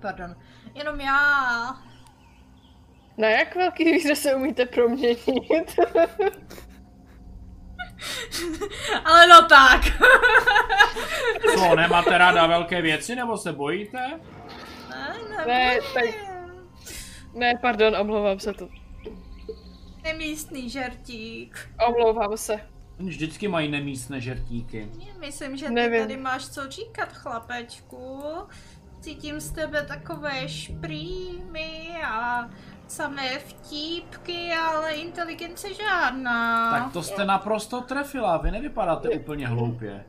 Pardon, jenom já. Na jak velký zvíře se umíte proměnit? <laughs> Ale no tak. <laughs> Co, nemáte ráda velké věci, nebo se bojíte? ne, Ne, ne, tak- ne, pardon, omlouvám se to. Nemístný žertík. Omlouvám se. Oni vždycky mají nemístné žertíky. Myslím, že ty Nevím. tady máš co říkat, chlapečku. Cítím z tebe takové šprýmy a samé vtípky, ale inteligence žádná. Tak to jste naprosto trefila, vy nevypadáte úplně hloupě.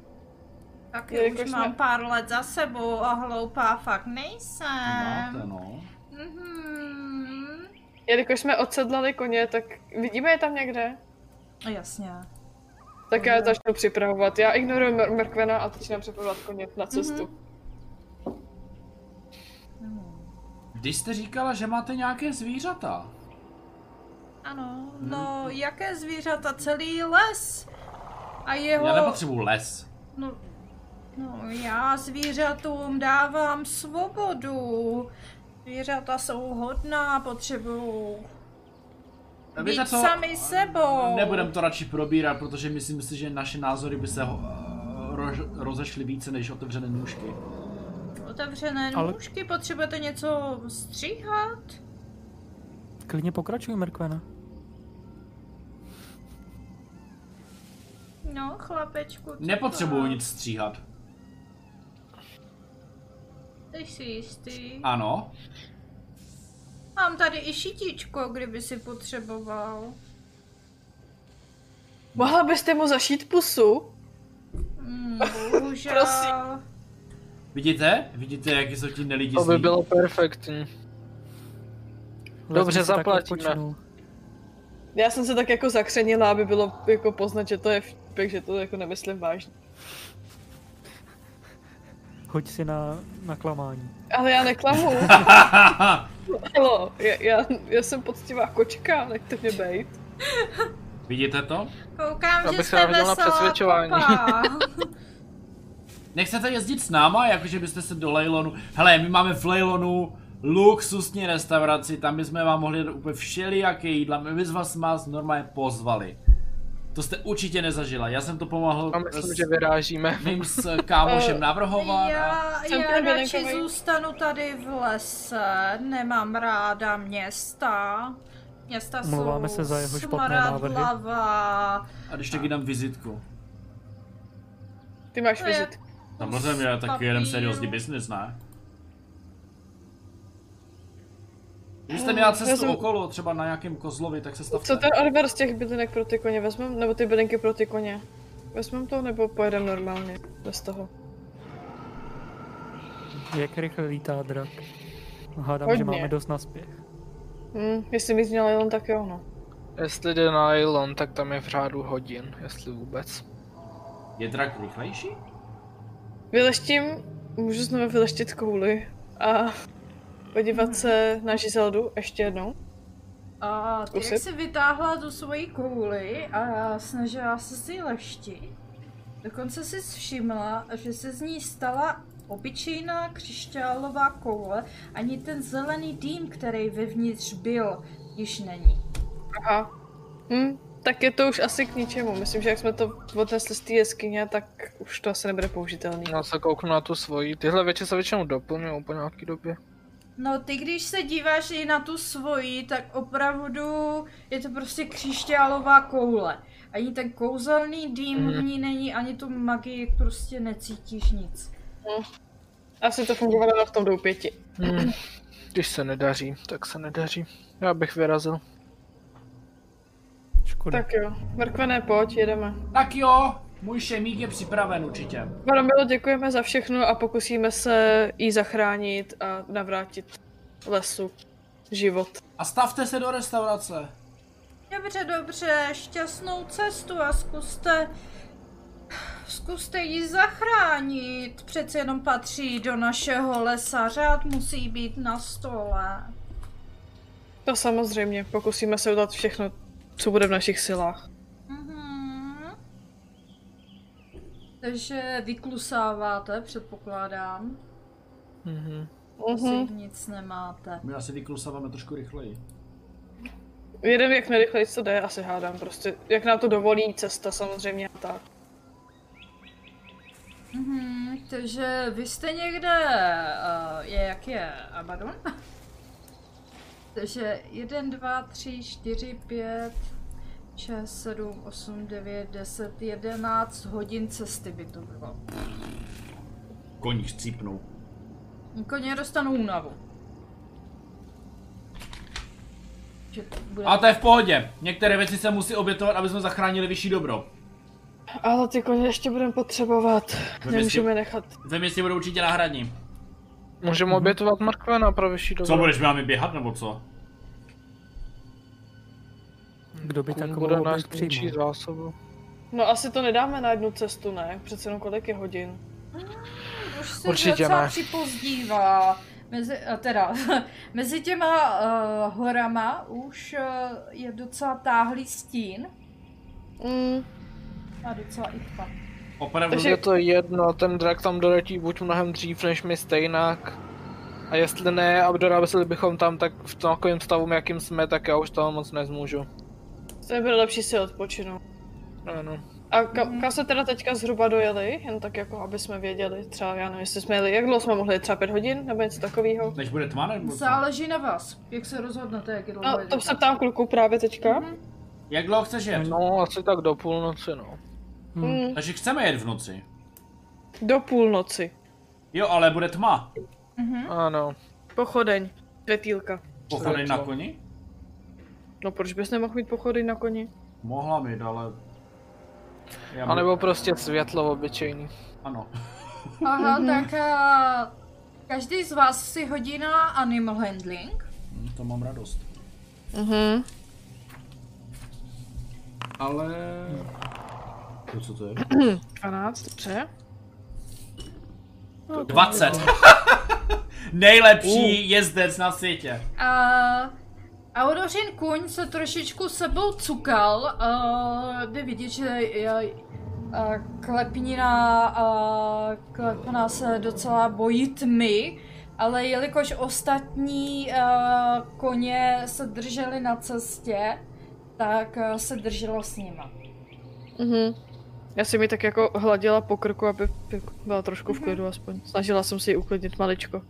Tak Jelikož už mám jsme- pár let za sebou a hloupá fakt nejsem. Máte, no. Mhm. Jelikož jsme odsedlali koně, tak vidíme je tam někde? No Jasně. Tak já začnu připravovat. Já ignoruji Merkvena a začínám připravovat koně na cestu. Když jste říkala, že máte nějaké zvířata, Ano, no jaké zvířata, celý les. A jeho... já nepotřebuji les. No, no, já zvířatům dávám svobodu. Zvířata jsou hodná, potřebují být Víte co? sami sebou. Nebudem to radši probírat, protože myslím si, že naše názory by se ho, rož, rozešly více než otevřené nůžky. Otevřené Ale- nůžky, potřebujete něco stříhat? Klidně pokračuj, Merkvena. No, chlapečku. co Nepotřebuju to? nic stříhat. Ty jsi jistý. Ano. Mám tady i šitíčko, kdyby si potřeboval. Mohla byste mu zašít pusu? Hmm, bohužel. <laughs> Prosím. Vidíte? Vidíte, jaký jsou ti nelidi To by bylo perfektní. Dobře, zaplatíme. Já jsem se tak jako zakřenila, aby bylo jako poznat, že to je vtipek, že to jako nemyslím vážně. Hoď si na, na klamání. Ale já neklamu. <laughs> Halo, já, já, já jsem poctivá kočka, nechte mě bejt. Vidíte to? Koukám, Já že jste se hodil na veselá přesvědčování. <laughs> Nechcete jezdit s náma, jakože byste se do Leilonu... Hele, my máme v Leilonu luxusní restauraci, tam bychom vám mohli dát úplně všelijaké jídla, my bychom vás, vás normálně pozvali. To jste určitě nezažila, já jsem to pomohl A myslím, s že vyrážíme. mým s kámošem navrhovat a... Já, Jsem já ten radši zůstanu tady v lese, nemám ráda města. Města jsou Omlouváme se za jeho špatné návrhy. A když taky dám vizitku. Ty máš To je- vizit. Samozřejmě, taky jeden seriózní business, ne? Když jste měla cestu jsem- okolo, třeba na nějakém kozlovi, tak se stavte. Co ten odber z těch bylinek pro ty koně vezmem? Nebo ty bylinky pro ty koně? Vezmem to nebo pojedem normálně bez toho? Jak rychle lítá drak? Hádám, Hodně. že máme dost na spěch. Hm, jestli mi zněl jenom tak jo, no. Jestli jde na Eilon, tak tam je v řádu hodin, jestli vůbec. Je drak rychlejší? Vyleštím, můžu znovu vyleštit kouli a podívat se na Žizeldu ještě jednou. A ty jak si vytáhla tu svoji kouli a snažila se si leštit. Dokonce si všimla, že se z ní stala obyčejná křišťálová koule, ani ten zelený dým, který vevnitř byl, již není. Aha. Hm, tak je to už asi k ničemu. Myslím, že jak jsme to odnesli z té jeskyně, tak už to asi nebude použitelný. Já se kouknu na tu svoji. Tyhle věci se většinou doplňují po nějaký době. No ty když se díváš i na tu svoji, tak opravdu je to prostě křišťálová koule. Ani ten kouzelný dým Mhm. v ní není, ani tu magii prostě necítíš nic. Asi to fungovalo v tom doupěti. Hmm. Když se nedaří, tak se nedaří. Já bych vyrazil. Škoda. Tak jo, mrkvené, pojď, jedeme. Tak jo, můj šemík je připraven určitě. Varomilo, děkujeme za všechno a pokusíme se jí zachránit a navrátit lesu život. A stavte se do restaurace. Dobře, dobře, šťastnou cestu a zkuste... Zkuste ji zachránit. Přece jenom patří do našeho lesa. Řád musí být na stole. To samozřejmě, pokusíme se udělat všechno, co bude v našich silách. Mhm. Takže vyklusáváte, předpokládám. Mhm. Asi Mhm. nic nemáte. My asi vyklusáváme trošku rychleji. Jedem jak nejrychleji, co jde, asi hádám prostě. Jak nám to dovolí cesta samozřejmě a tak. Mhm, takže vy jste někde, uh, je jak je Abaddon? Takže 1, 2, 3, 4, 5, 6, 7, 8, 9, 10, 11 hodin cesty by to bylo. Koní chcípnou. Koně dostanou únavu. Že to bude... A to je v pohodě. Některé věci se musí obětovat, aby jsme zachránili vyšší dobro. Ale ty koně ještě budeme potřebovat. Ve Nemůžeme nechat. Ve městě budou určitě náhradní. Můžeme obětovat mrkve na pro vyšší dobro. Co budeš, máme běhat nebo co? Kdo by Kůň takovou bude nás ničí zásobu. No asi to nedáme na jednu cestu, ne? Přece jenom kolik je hodin. Už se Určitě docela ne. připozdívá. Mezi, a teda, <laughs> mezi těma uh, horama už uh, je docela táhlý stín Mm, a docela i tma. Opravdu. Takže- Je to jedno, ten drak tam doletí buď mnohem dřív než my stejnak. A jestli ne a dorazili bychom tam tak v takovém stavu, jakým jsme, tak já už toho moc nezmůžu. to by bylo lepší si odpočinout. Ano. A ka- kam se teda teďka zhruba dojeli? Jen tak jako, aby jsme věděli. Třeba, já nevím, jestli jsme jeli, jak dlouho jsme mohli, třeba pět hodin, nebo něco takového. Než bude tma nebo co? Záleží na vás, jak se rozhodnete, jak je dlouho No, to se ptám kluku právě teďka. Mhm. Jak dlouho chceš jet? No, asi tak do půlnoci, no. Hmm. Takže chceme jet v noci. Do půlnoci. Jo, ale bude tma. Ano. Pochodeň. Světýlka. Pochodeň na koni? No proč bys nemohl mít pochodeň na koni? Mohla mít, ale... Já A nebo prostě světlo obyčejný. Ano. Aha, <laughs> tak a, každý z vás si hodí na animal handling. Hm, To mám radost. Mhm. Ale... To co to je? <clears throat> 12, dobře. 20. <laughs> Nejlepší jezdec na světě. A Aurořin kuň se trošičku sebou cukal. A jde vidět, že je, a klepnina, a klepna se docela bojí tmy, ale jelikož ostatní a, koně se drželi na cestě, tak a, se drželo s nima. Mhm. Já jsem mi tak jako hladila po krku, aby jako byla trošku v klidu aspoň. Snažila jsem si ji uklidnit maličko.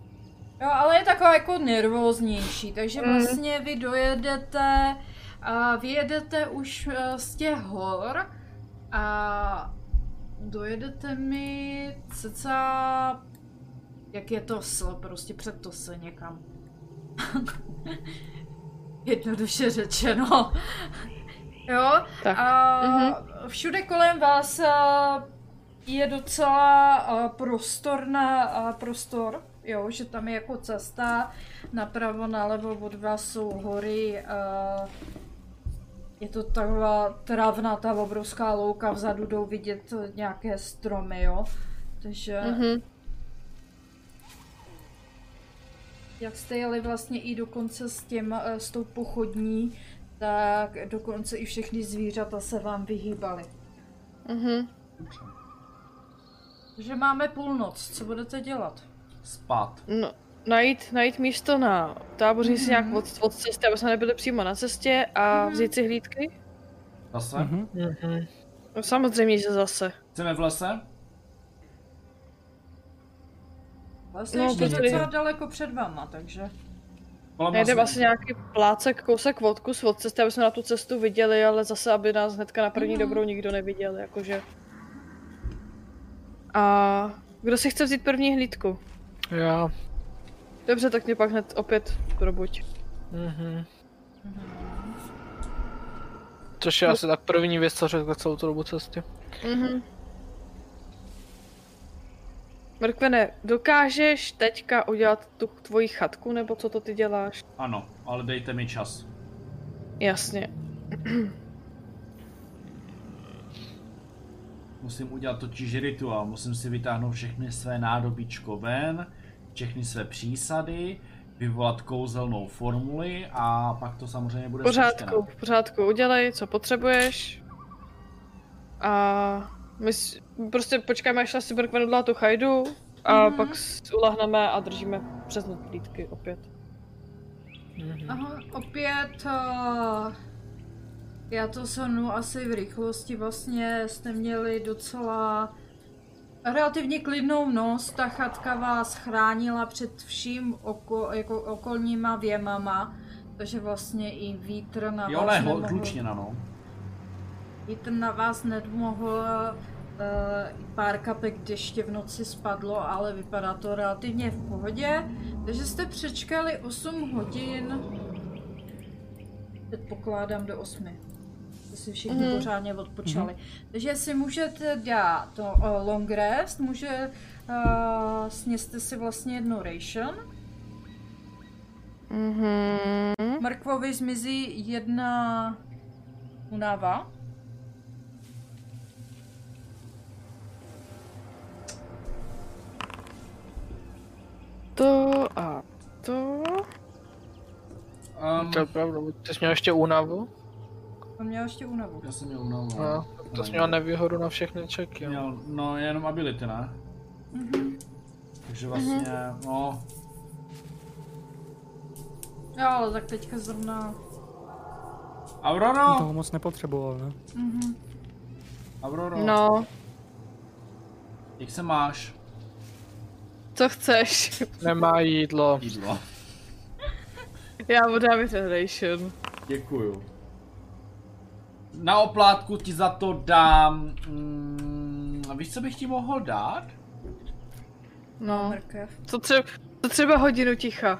Jo, ale je taková jako nervóznější, takže Mhm. vlastně vy dojedete a vyjedete už eh, z těch hor a dojedete mi cca jak je to sl, prostě před to se někam. <laughs> Jednoduše řečeno. Jo, Tak. a Mhm. všude kolem vás a, je docela a, prostor na a, prostor, jo, že tam je jako cesta, napravo, nalevo od vás jsou hory, je to taková travnatá obrovská louka, vzadu jdou vidět nějaké stromy, jo, takže Mhm. jak jste jeli vlastně i dokonce s, těm, eh, s tou pochodní, tak dokonce i všechny zvířata se vám vyhýbaly. Mhm. Takže máme půlnoc, co budete dělat? Spát. No, najít, najít místo na táboří si nějak od, od cesty, aby jsme nebyli přímo na cestě a vzít si hlídky. Zase? Mhm. Mhm. No samozřejmě, že zase. Chceme v lese? Vlastně No, ještě docela daleko před váma, takže... Kolem lesa. asi nějaký plácek, kousek od kus od cesty, aby jsme na tu cestu viděli, ale zase, aby nás hnedka na první Mhm. dobrou nikdo neviděl, jakože. A kdo si chce vzít první hlídku? Já. Dobře, tak mě pak hned opět probuď. Mhm. Což je asi tak první věc, co řekl celou tu dobu cesty. Mhm. Mrkvene, dokážeš teďka udělat tu tvoji chatku, nebo co to ty děláš? Ano, ale dejte mi čas. Jasně. <clears throat> Musím udělat totiž rituál, musím si vytáhnout všechny své nádobíčko ven, všechny své přísady, vyvolat kouzelnou formuli a pak to samozřejmě bude V pořádku, spuštěno. v pořádku, udělej, co potřebuješ. A my s- prostě počkáme, až si Mrkven udělá tu chajdu a Mhm. pak ulehneme a držíme přes noc plítky opět. Mhm. Aha, opět... Uh, já to shrnu asi v rychlosti, vlastně jste měli docela relativně klidnou noc, ta chatka vás chránila před vším oko, jako okolníma věmama, takže vlastně i vítr na Jo, ne, ho- nemohl, hlučněna, no. Vítr na vás nemohl, uh, pár kapek deště v noci spadlo, ale vypadá to relativně v pohodě, takže jste přečkali 8 hodin, předpokládám do 8. Jste si všichni Mhm. pořádně odpočali. Takže si můžete dát to uh, long rest, může, uh, sněste si vlastně jednu ration, Mhm. Mrkvovi zmizí jedna únava. To a to... Um, To je pravda, ty jsi měl ještě únavu? On měl ještě únavu. já jsem měl únavu. No, to jsi měl nevýhodu na všechny čeky. jo. Měl, no, jenom ability, ne? Mhm. Takže vlastně, no, Jo, ale tak teďka zrovna... Auroro! Toho moc nepotřeboval, ne? Mhm. Auroro, No, jak se máš? Co chceš? Nemá jídlo. Jídlo. Já mu dám i ten ration. Děkuju. Na oplátku ti za to dám... Mm, víš, co bych ti mohl dát? No, Mrkev. co třeba, co třeba hodinu ticha.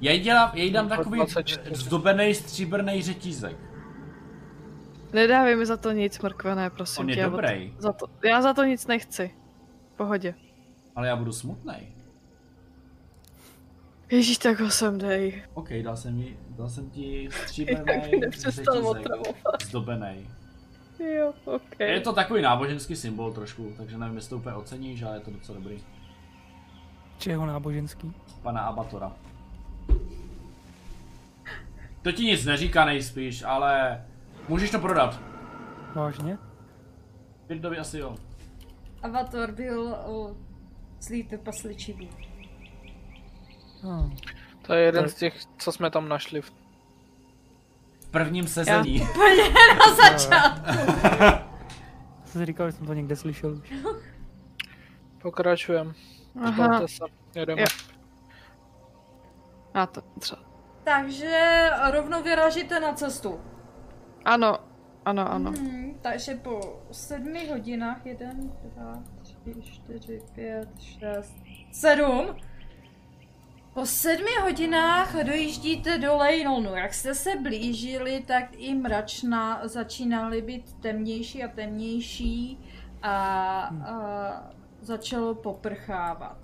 Já jí, dělám, já jí dám takový 24. zdobený stříbrný řetízek. Nedávej mi za to nic, mrkvené, prosím On je tě. já dobrý, Za to, já za to nic nechci. V pohodě. Ale já budu smutný. Ježíš, tak ho sem dej. OK, dal jsem, jí, dal jsem ti <laughs> otravovat. Zdobený. Jo, ok. Je to takový náboženský symbol trošku, takže nevím, jestli to úplně oceníš, ale je to docela dobrý. Čeho náboženský? Pana Abatora. To ti nic neříká nejspíš, ale můžeš to prodat. Vážně? Pirdovi asi jo. Avatar byl zlý trpasličivý. Hmm. To je jeden z těch, co jsme tam našli. v- V prvním sezení. <laughs> Na <laughs> začátku. Jsem si říkal, že jsem to někde slyšel už. Pokračujem. Aha, se. Jedeme. Jo. já to třeba. Takže rovnou vyražíte na cestu. Ano, ano, ano. Hmm, takže po sedmi hodinách, jeden, dva, tři, čtyři, pět, šest, sedm. Po sedmi hodinách dojíždíte do Lejnonu. Jak jste se blížili, tak i mračna začínaly být temnější a temnější a, a začalo poprchávat.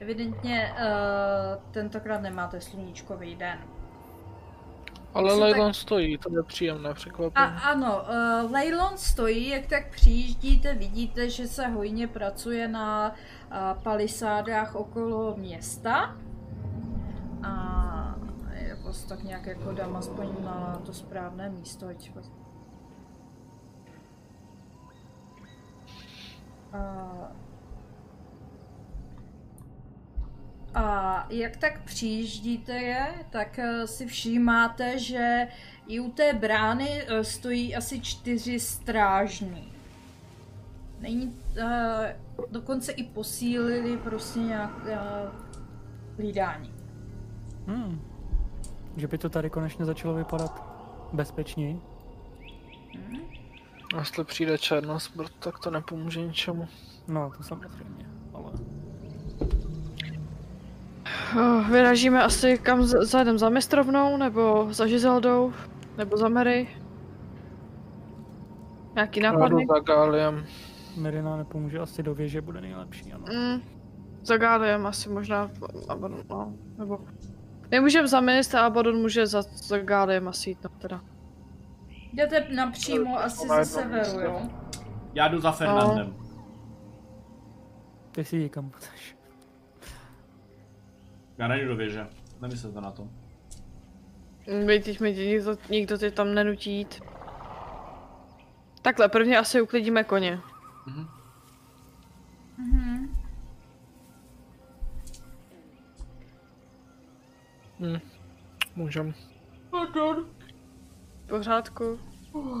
Evidentně uh, tentokrát nemáte sluníčkový den. Ale Leylon stojí, to je příjemné A překvapení. ano, uh, Leylon stojí, jak tak přijíždíte, vidíte, že se hojně pracuje na uh, palisádách okolo města. A je prostě tak nějak jako dám aspoň na to správné místo, ať a, a jak tak přijíždíte je, tak eh, si všímáte, že i u té brány eh, stojí asi čtyři strážní. Není, uh, dokonce i posílili prostě nějak uh, hlídání. Hmm. Že by to tady konečně začalo vypadat bezpečněji. Jestli přijde černosmrt, tak to nepomůže ničemu. No, to samozřejmě, ale... Oh, vyražíme asi kam zajedem za mistrovnou, nebo za Žizeldou, nebo za Mary. Nějaký Jdu nápadný? za Galiem. Merina nepomůže asi do věže, bude nejlepší, ano. Mm, za Gáliem asi možná, Abaddon, no, nebo... Nemůžem za ministra, Abaddon může za, za Gáliem asi jít, no teda. Jdete napřímo asi ze severu, jo? Já jdu za Fernandem. Ty si ji kam chceš. Já nejdu do věže. Nemyslete na to. Teď mi nikdo, nikdo tě tam nenutí jít. Takhle, prvně asi uklidíme koně. Mhm. Mhm. Hm. Můžem. V pořádku. Uh,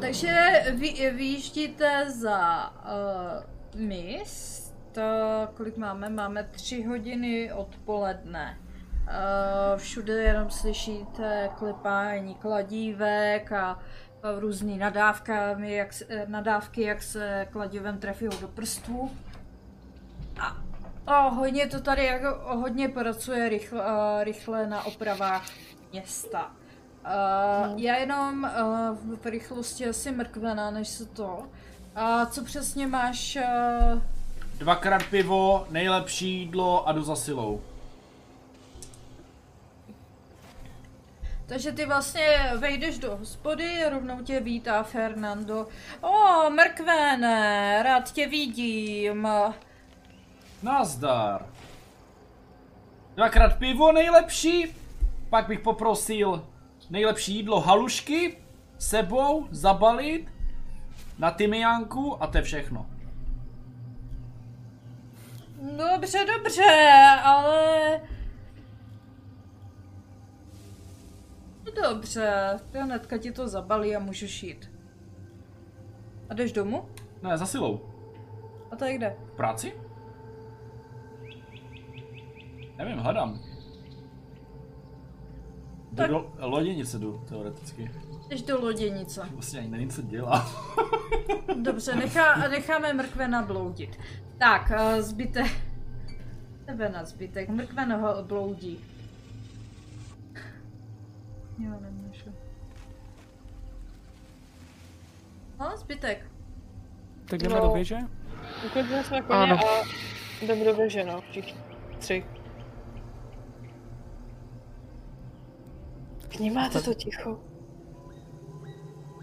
takže vy, vyjíždíte za uh, mist. Kolik máme? Máme tři hodiny odpoledne. Uh, všude jenom slyšíte klepání kladívek a, různý nadávkami, jak se, nadávky, jak se kladivem trefí do prstů. A a hodně to tady jako hodně pracuje rychle, uh, rychle na opravách města. Uh, já jenom uh, v rychlosti asi mrkvená, než se to. A co přesně máš? Uh, Dvakrát pivo, nejlepší jídlo a jdu za silou. takže ty vlastně vejdeš do hospody, rovnou tě vítá Fernando. O, mrkvené, rád tě vidím. Nazdar. Dvakrát pivo nejlepší, pak bych poprosil nejlepší jídlo halušky sebou zabalit na tymiánku a to je všechno. Dobře, dobře, ale... Dobře, hnedka ti to zabalí a můžeš jít. A jdeš domů? Ne, za silou. A to je kde? V práci? Nevím, hledám. Jdu do loděnice jdu, teoreticky. Jdeš do loděnice. Vlastně ani nevím, co dělá. <laughs> Dobře, nechá, necháme mrkve nabloudit. Tak, eh, zbytek. Tebe na zbytek. Mrkve no bloudí. Jo, nemůžu. No, zbytek. Tak jdeme No. do věže? Uklidíme jsme koně Ano. a jdeme do věže, no. Všichni tři. Vnímáte to ticho?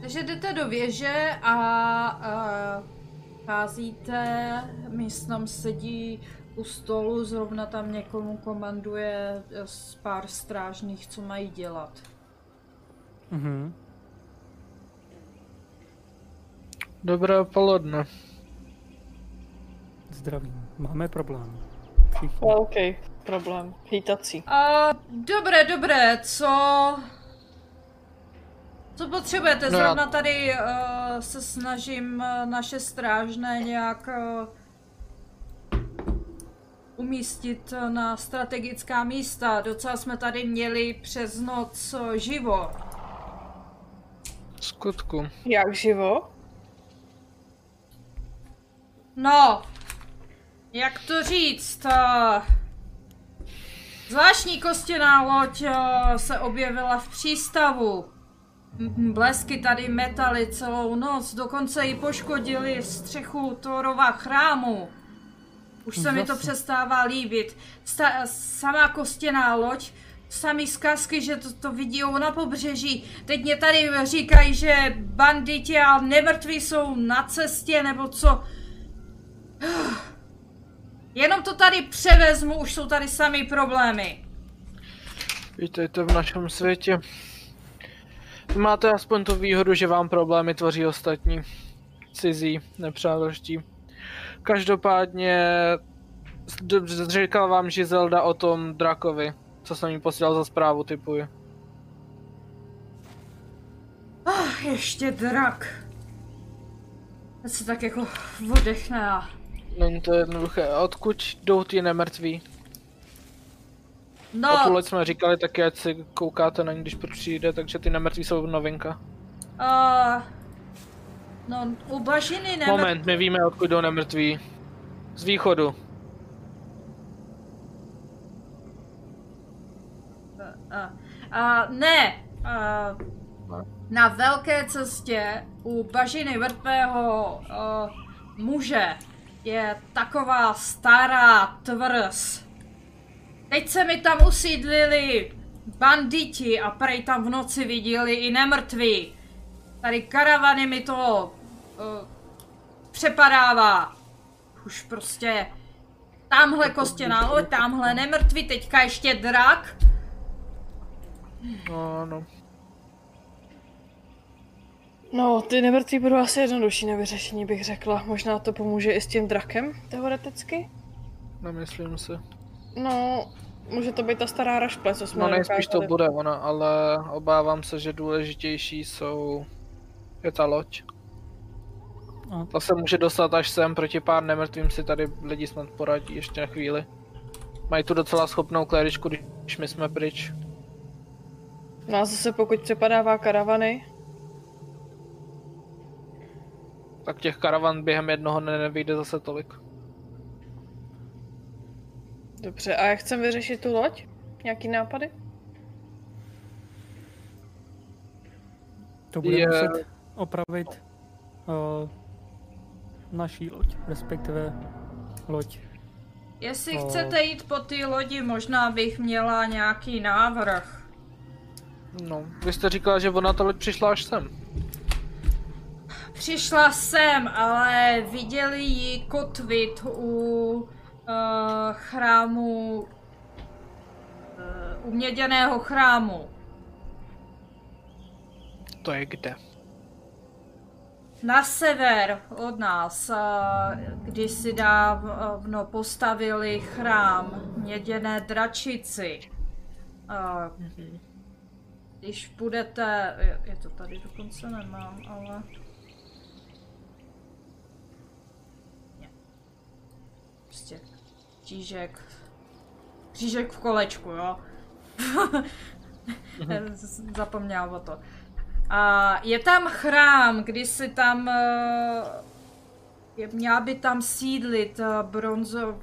Takže jdete do věže a uh, cházíte, místnom sedí u stolu, zrovna tam někomu komanduje eh, z pár strážných, co mají dělat. Mhm. Dobré poledne. Zdravím. Máme problém. Všichni. OK, problém. Hýtací. A dobré, dobré, co... Co potřebujete? No já- Zrovna tady uh, se snažím uh, naše strážné nějak uh, umístit na strategická místa. Docela jsme tady měli přes noc uh, živo. Skutku. Jak živo? No, jak to říct? Uh, zvláštní kostěná loď uh, se objevila v přístavu. Blesky tady metaly celou noc, dokonce i poškodili střechu Thorova chrámu. Už se mi to Zase. přestává líbit. Sta- samá kostěná loď, samý zkazky, že to, to vidí na pobřeží. Teď mě tady říkají, že banditi a nemrtví jsou na cestě, nebo co. <sighs> Jenom to tady převezmu, už jsou tady samý problémy. Vítejte v našem světě. Máte aspoň tu výhodu, že vám problémy tvoří ostatní. Cizí, nepřátelští. Každopádně říkal vám Žizelda o tom drakovi, co jsem jí posílal za zprávu, typuji. Ach, ještě drak. Teď se tak jako odechne a... Není to jednoduché. Odkud jdou ty nemrtví? No. O tu loď jsme říkali taky, ať si koukáte na ní, když přijde, takže ty nemrtví jsou novinka. uh, no, u bažiny ne... Moment, my víme, odkud jdou nemrtví. Z východu. A, a ne, a, na velké cestě u bažiny mrtvého a, muže je taková stará tvrz. Teď se mi tam usídlili banditi a prej tam v noci viděli i nemrtví. Tady karavany mi to uh, přepadává. Už prostě tamhle kostěná loď, tamhle nemrtví, teďka ještě drak. No, no. No, ty nemrtví budou asi jednodušší na vyřešení, bych řekla. Možná to pomůže i s tím drakem, teoreticky. Nemyslím si. No, může to být ta stará rašple, co jsme No nejspíš to bude ona, ale obávám se, že důležitější jsou... Je ta loď. No. Ta se může dostat až sem, proti pár nemrtvým si tady lidi snad poradí ještě na chvíli. Mají tu docela schopnou kléričku, když my jsme pryč. No a zase pokud přepadává karavany, Tak těch karavan během jednoho dne nevyjde zase tolik. Dobře, a jak chceme vyřešit tu loď? Nějaký nápady? To bude Je- muset opravit uh, naší loď, respektive loď. Jestli O. chcete jít po té lodi, možná bych měla nějaký návrh. No, vy jste říkala, že ona ta loď přišla až sem. Přišla jsem, ale viděli ji kotvit u uh, chrámu, uh, u měděného chrámu. To je kde? Na sever od nás, uh, kdysi dávno postavili chrám měděné dračici. Uh, když půjdete, je, to tady dokonce nemám, ale... Ne. Prostě křížek, křížek v kolečku, jo. <laughs> Z- Zapomněl o to. A je tam chrám, kdy si tam... eh, je- Měla by tam sídlit eh, bronzo...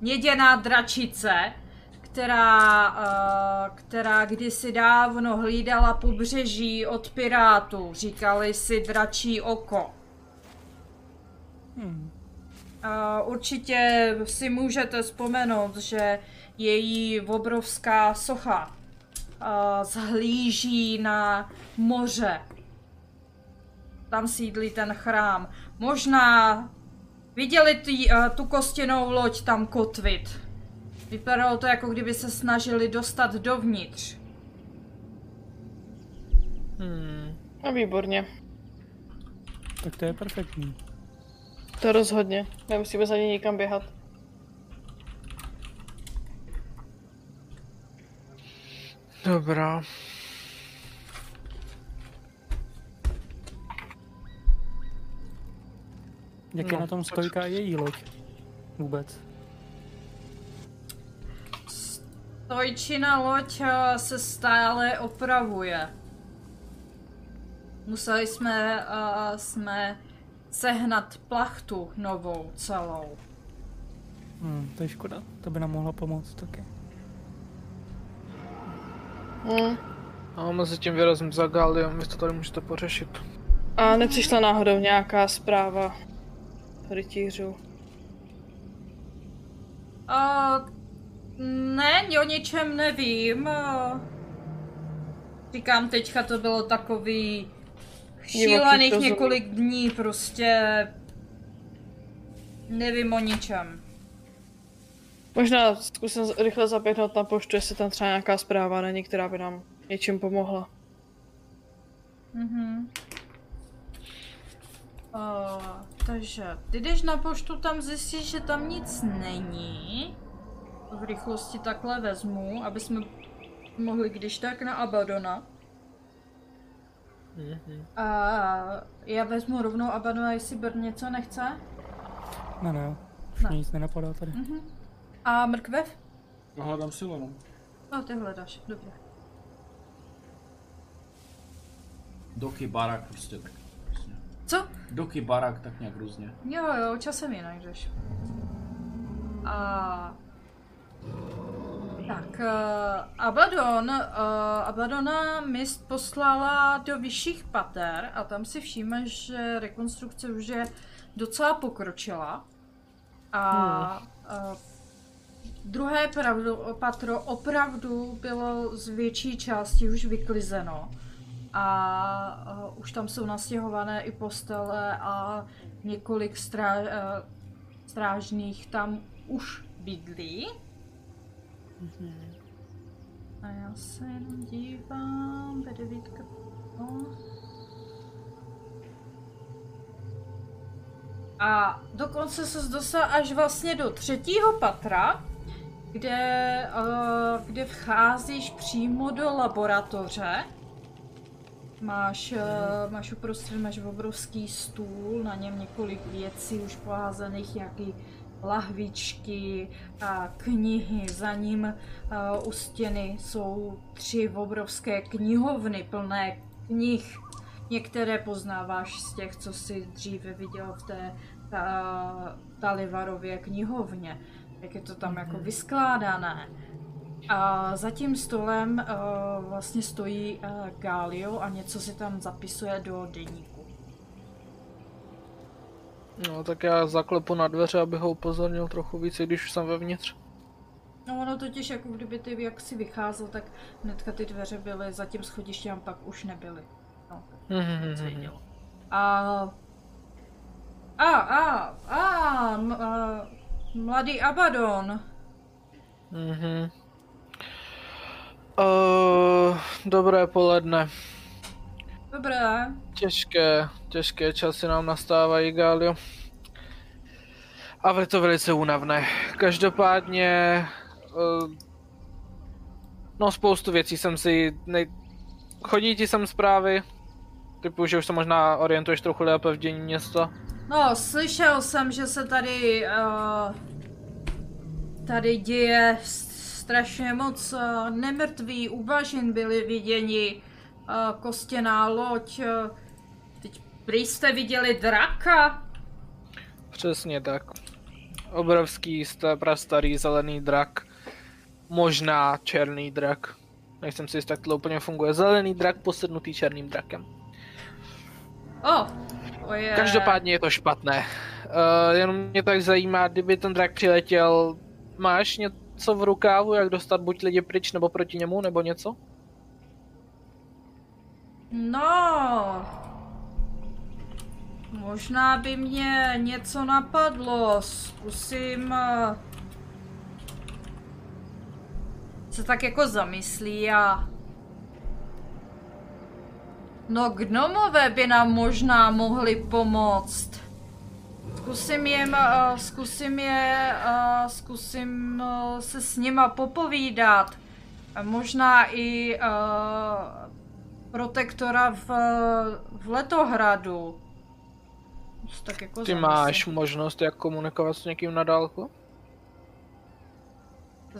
Měděná dračice, která, eh, která kdysi dávno hlídala pobřeží od pirátů. Říkali si dračí oko. Hmm. A určitě si můžete vzpomenout, že její obrovská socha zhlíží na moře. Tam sídlí ten chrám. Možná viděli tý, tu kostěnou loď tam kotvit. Vypadalo to, jako kdyby se snažili dostat dovnitř. Hmm. No výborně. Tak to je perfektní. To rozhodně. Nemusíme za ně nikam běhat. Dobrá. Jak je No, na tom stojka její loď? Vůbec. Stojčina loď a, se stále opravuje. Museli jsme, a, jsme sehnat plachtu novou celou. Hmm, to je škoda. To by nám mohlo pomoct taky. Hm. A mezi tím vyrazím za Galiem, vy to tady můžete pořešit. A nepřišla náhodou nějaká zpráva rytířů. A, ne, o ničem nevím. Říkám, teďka to bylo takový šílených několik dní, prostě nevím o ničem. Možná zkusím rychle zaběhnout na poštu, jestli tam třeba nějaká zpráva není, která by nám něčím pomohla. Mhm. Uh, takže ty jdeš na poštu, tam zjistíš, že tam nic není. V rychlosti takhle vezmu, aby jsme mohli když tak na Abadona. A já vezmu rovnou Abadona, jestli Br něco nechce. Ne, ne, už Ne. mě nic nenapadá tady. Mhm. A mrkvev? Hledám Silonu. No, ty hledáš, dobře. Doky barak prostě tak. Prostě. Co? Doky barak tak nějak různě. Jo, jo, časem ji najdeš. A... Tak, uh, Abaddon, uh, Abaddona mist poslala do vyšších pater a tam si všímáš, že rekonstrukce už je docela pokročila. A uh, druhé pravdu, patro opravdu bylo z větší části už vyklizeno. A uh, už tam jsou nastěhované i postele a několik strá, uh, strážných tam už bydlí. A já se jenom dívám, B9. No. A dokonce se dostal až vlastně do třetího patra, kde, uh, kde vcházíš přímo do laboratoře. Máš, uh, máš uprostřed máš obrovský stůl, na něm několik věcí už poházených, jaký lahvičky a knihy. Za ním uh, u stěny jsou tři obrovské knihovny plné knih. Některé poznáváš z těch, co jsi dříve viděl v té ta, Talivarově knihovně. Jak je to tam jako vyskládané. A za tím stolem uh, vlastně stojí uh, Galio a něco si tam zapisuje do deníku. No tak já zaklepu na dveře, abych ho upozornil trochu víc, i když už jsem vevnitř. No ono totiž jako kdyby ty jak si vycházel, tak hnedka ty dveře byly za tím schodištěm, pak už nebyly. No, dělo. A... A, a, a, m, a mladý Abaddon. Mhm. Uh, dobré poledne. Dobré. Těžké, těžké časy nám nastávají, Galio. A je to velice únavné. Každopádně... Uh, no spoustu věcí jsem si... Nej... Chodí ti sem zprávy? Typu, že už se možná orientuješ trochu lépe v dění města. No, slyšel jsem, že se tady uh, tady děje strašně moc uh, nemrtví uvažin byli viděni, kostěná loď. Uh, teď prý jste viděli draka? Přesně tak. Obrovský, sta- prastarý zelený drak. Možná černý drak. Nejsem si jist, jak to úplně funguje. Zelený drak posednutý černým drakem. O, to je... Každopádně je to špatné. Uh, jenom mě tak zajímá, kdyby ten drak přiletěl, máš něco v rukávu, jak dostat buď lidi pryč, nebo proti němu, nebo něco? No, možná by mě něco napadlo. Zkusím eh, se tak jako zamyslí a... No, gnomové by nám možná mohli pomoct. Zkusím jim, uh, zkusím je, uh, zkusím se s nima popovídat. Možná i protektora v, v Letohradu. Tak jako Ty máš možnost, jak komunikovat s někým na dálku?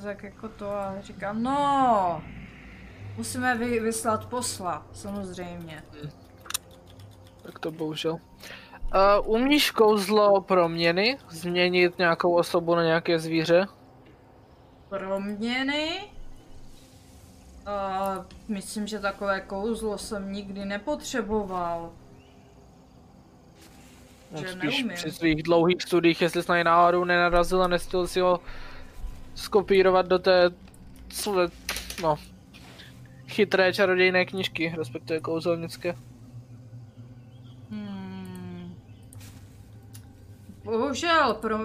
Tak jako to a říkám, no, musíme vy, vyslat posla, samozřejmě. Tak to bohužel. Uh, umíš kouzlo proměny? Změnit nějakou osobu na nějaké zvíře? Proměny? Uh, myslím, že takové kouzlo jsem nikdy nepotřeboval. No, Že spíš neumím. při svých dlouhých studiích, jestli jsi na náhodou nenarazil a nestil si ho skopírovat do té své, no, chytré čarodějné knížky, respektive kouzelnické. Hmm. Bohužel, pro, uh,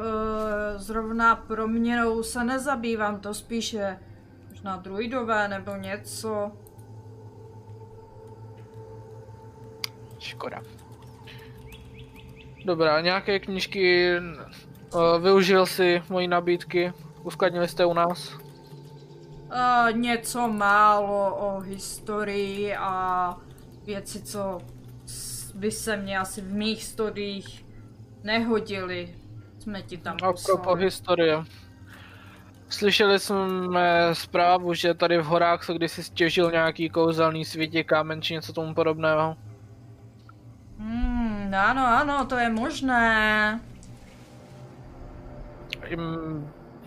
zrovna proměnou se nezabývám, to spíše možná druidové nebo něco. Škoda. Dobrá, nějaké knížky, uh, využil si mojí nabídky, uskladnili jste u nás? Uh, něco málo o historii a věci, co by se mě asi v mých studiích nehodily. Jsme ti tam A propos poslali. historie. Slyšeli jsme zprávu, že tady v horách se kdysi stěžil nějaký kouzelný světě kámen či něco tomu podobného. Hmm, ano, ano, to je možné.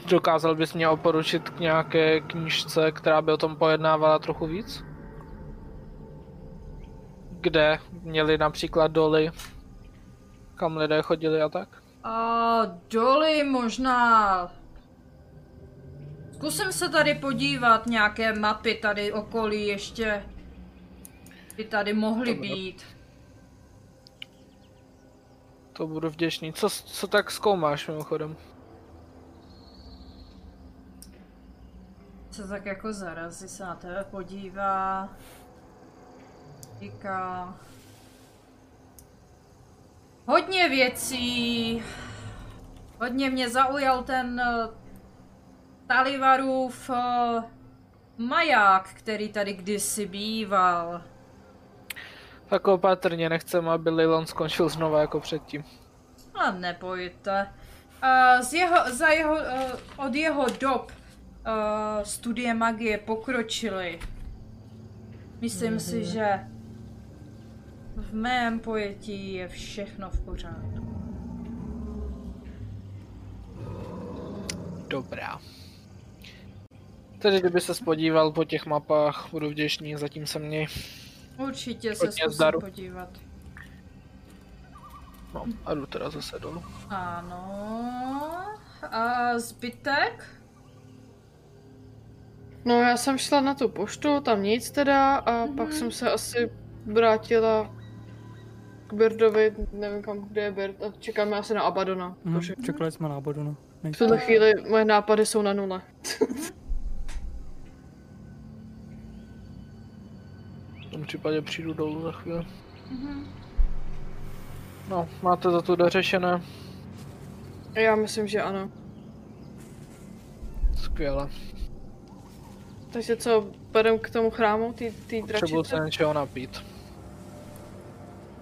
Dokázal bys mě oporučit k nějaké knížce, která by o tom pojednávala trochu víc? Kde měli například doly, kam lidé chodili a tak? A doly možná... Zkusím se tady podívat, nějaké mapy tady okolí ještě by tady mohly Dobré. být. To budu vděčný. Co, co tak zkoumáš mimochodem? Se tak jako zarazí se na tebe podívá. Říká... Hodně věcí. Hodně mě zaujal ten Talivarův eh, maják, který tady kdysi býval. Tak opatrně, nechceme, aby Lilon skončil znova jako předtím. A nebojte. Uh, z jeho, za jeho, uh, od jeho dob uh, studie magie pokročily. Myslím si, že v mém pojetí je všechno v pořádku. Dobrá. Tedy kdyby se podíval po těch mapách, budu vděčný, zatím se měj. Určitě se zkusím zdaru. podívat. No, a jdu teda zase dolů. Ano. A zbytek? No já jsem šla na tu poštu, tam nic teda a Mhm. pak jsem se asi vrátila k Birdovi, nevím kam, kde je Bird a čekáme asi na Abadona. Protože čekali jsme na no. V tuhle chvíli moje nápady jsou na nule. <laughs> tom případě přijdu dolů za chvíli. Mhm. No, máte to tu dořešené? Já myslím, že ano. Skvěle. Takže co, půjdem k tomu chrámu, ty, ty Potřebuji dračice? se něčeho napít.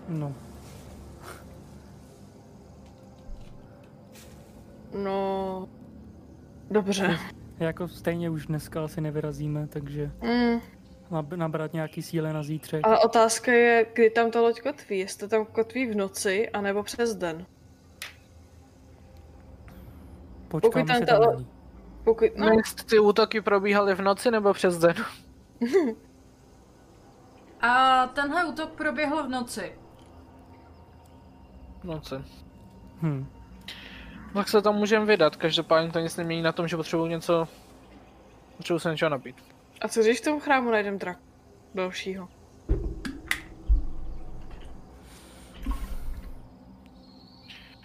No. No... Dobře. Jako stejně už dneska asi nevyrazíme, takže Mm. Nab- nabrat nějaký síly na zítřek. Ale otázka je, kdy tam ta loď kotví. Jestli to tam kotví v noci, anebo přes den. Počkáme tam ta- tam na ní. Pokud, no, No, jestli ty útoky probíhaly v noci nebo přes den? <laughs> A tenhle útok proběhl v noci. V noci. Hm. Tak se tam můžeme vydat, každopádně to nic nemění na tom, že potřebuji něco... Potřebuji se něčeho napít. A co když v tom chrámu najdem drak? Dalšího.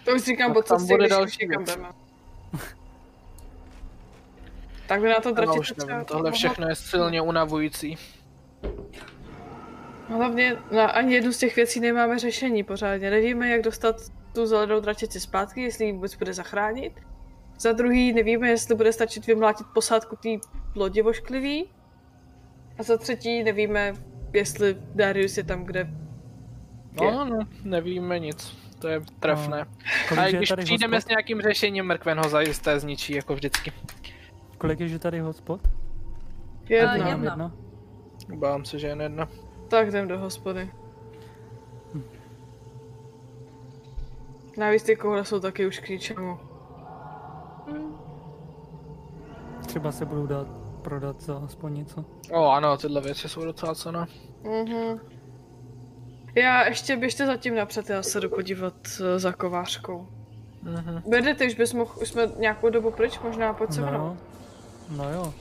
To už říkám po tam cestě, bude když další někam jdeme. Tak by na to už nevím, třeba tohle všechno je silně unavující. Hlavně na ani jednu z těch věcí nemáme řešení pořádně. Nevíme, jak dostat tu zelenou dračici zpátky, jestli ji vůbec bude zachránit. Za druhý nevíme, jestli bude stačit vymlátit posádku té lodi vošklivý. A za třetí nevíme, jestli Darius je tam, kde No, no, nevíme nic. To je trefné. Kolik A je když přijdeme s hospod? nějakým řešením, Mrkven ho zajisté zničí, jako vždycky. Kolik je, že tady hotspot? jedna. Jedna. jedna? Bám se, že jen jedna. Tak jdem do hospody. Navíc ty koule jsou taky už k ničemu. Třeba se budou dát prodat za aspoň něco. O, ano, tyhle věci jsou docela cena. Mhm. Já ještě běžte zatím napřed, já se jdu podívat eh, za kovářkou. Mhm. Berde, ty už bys mohl, už jsme nějakou dobu pryč, možná pojď se mnou. No, no jo.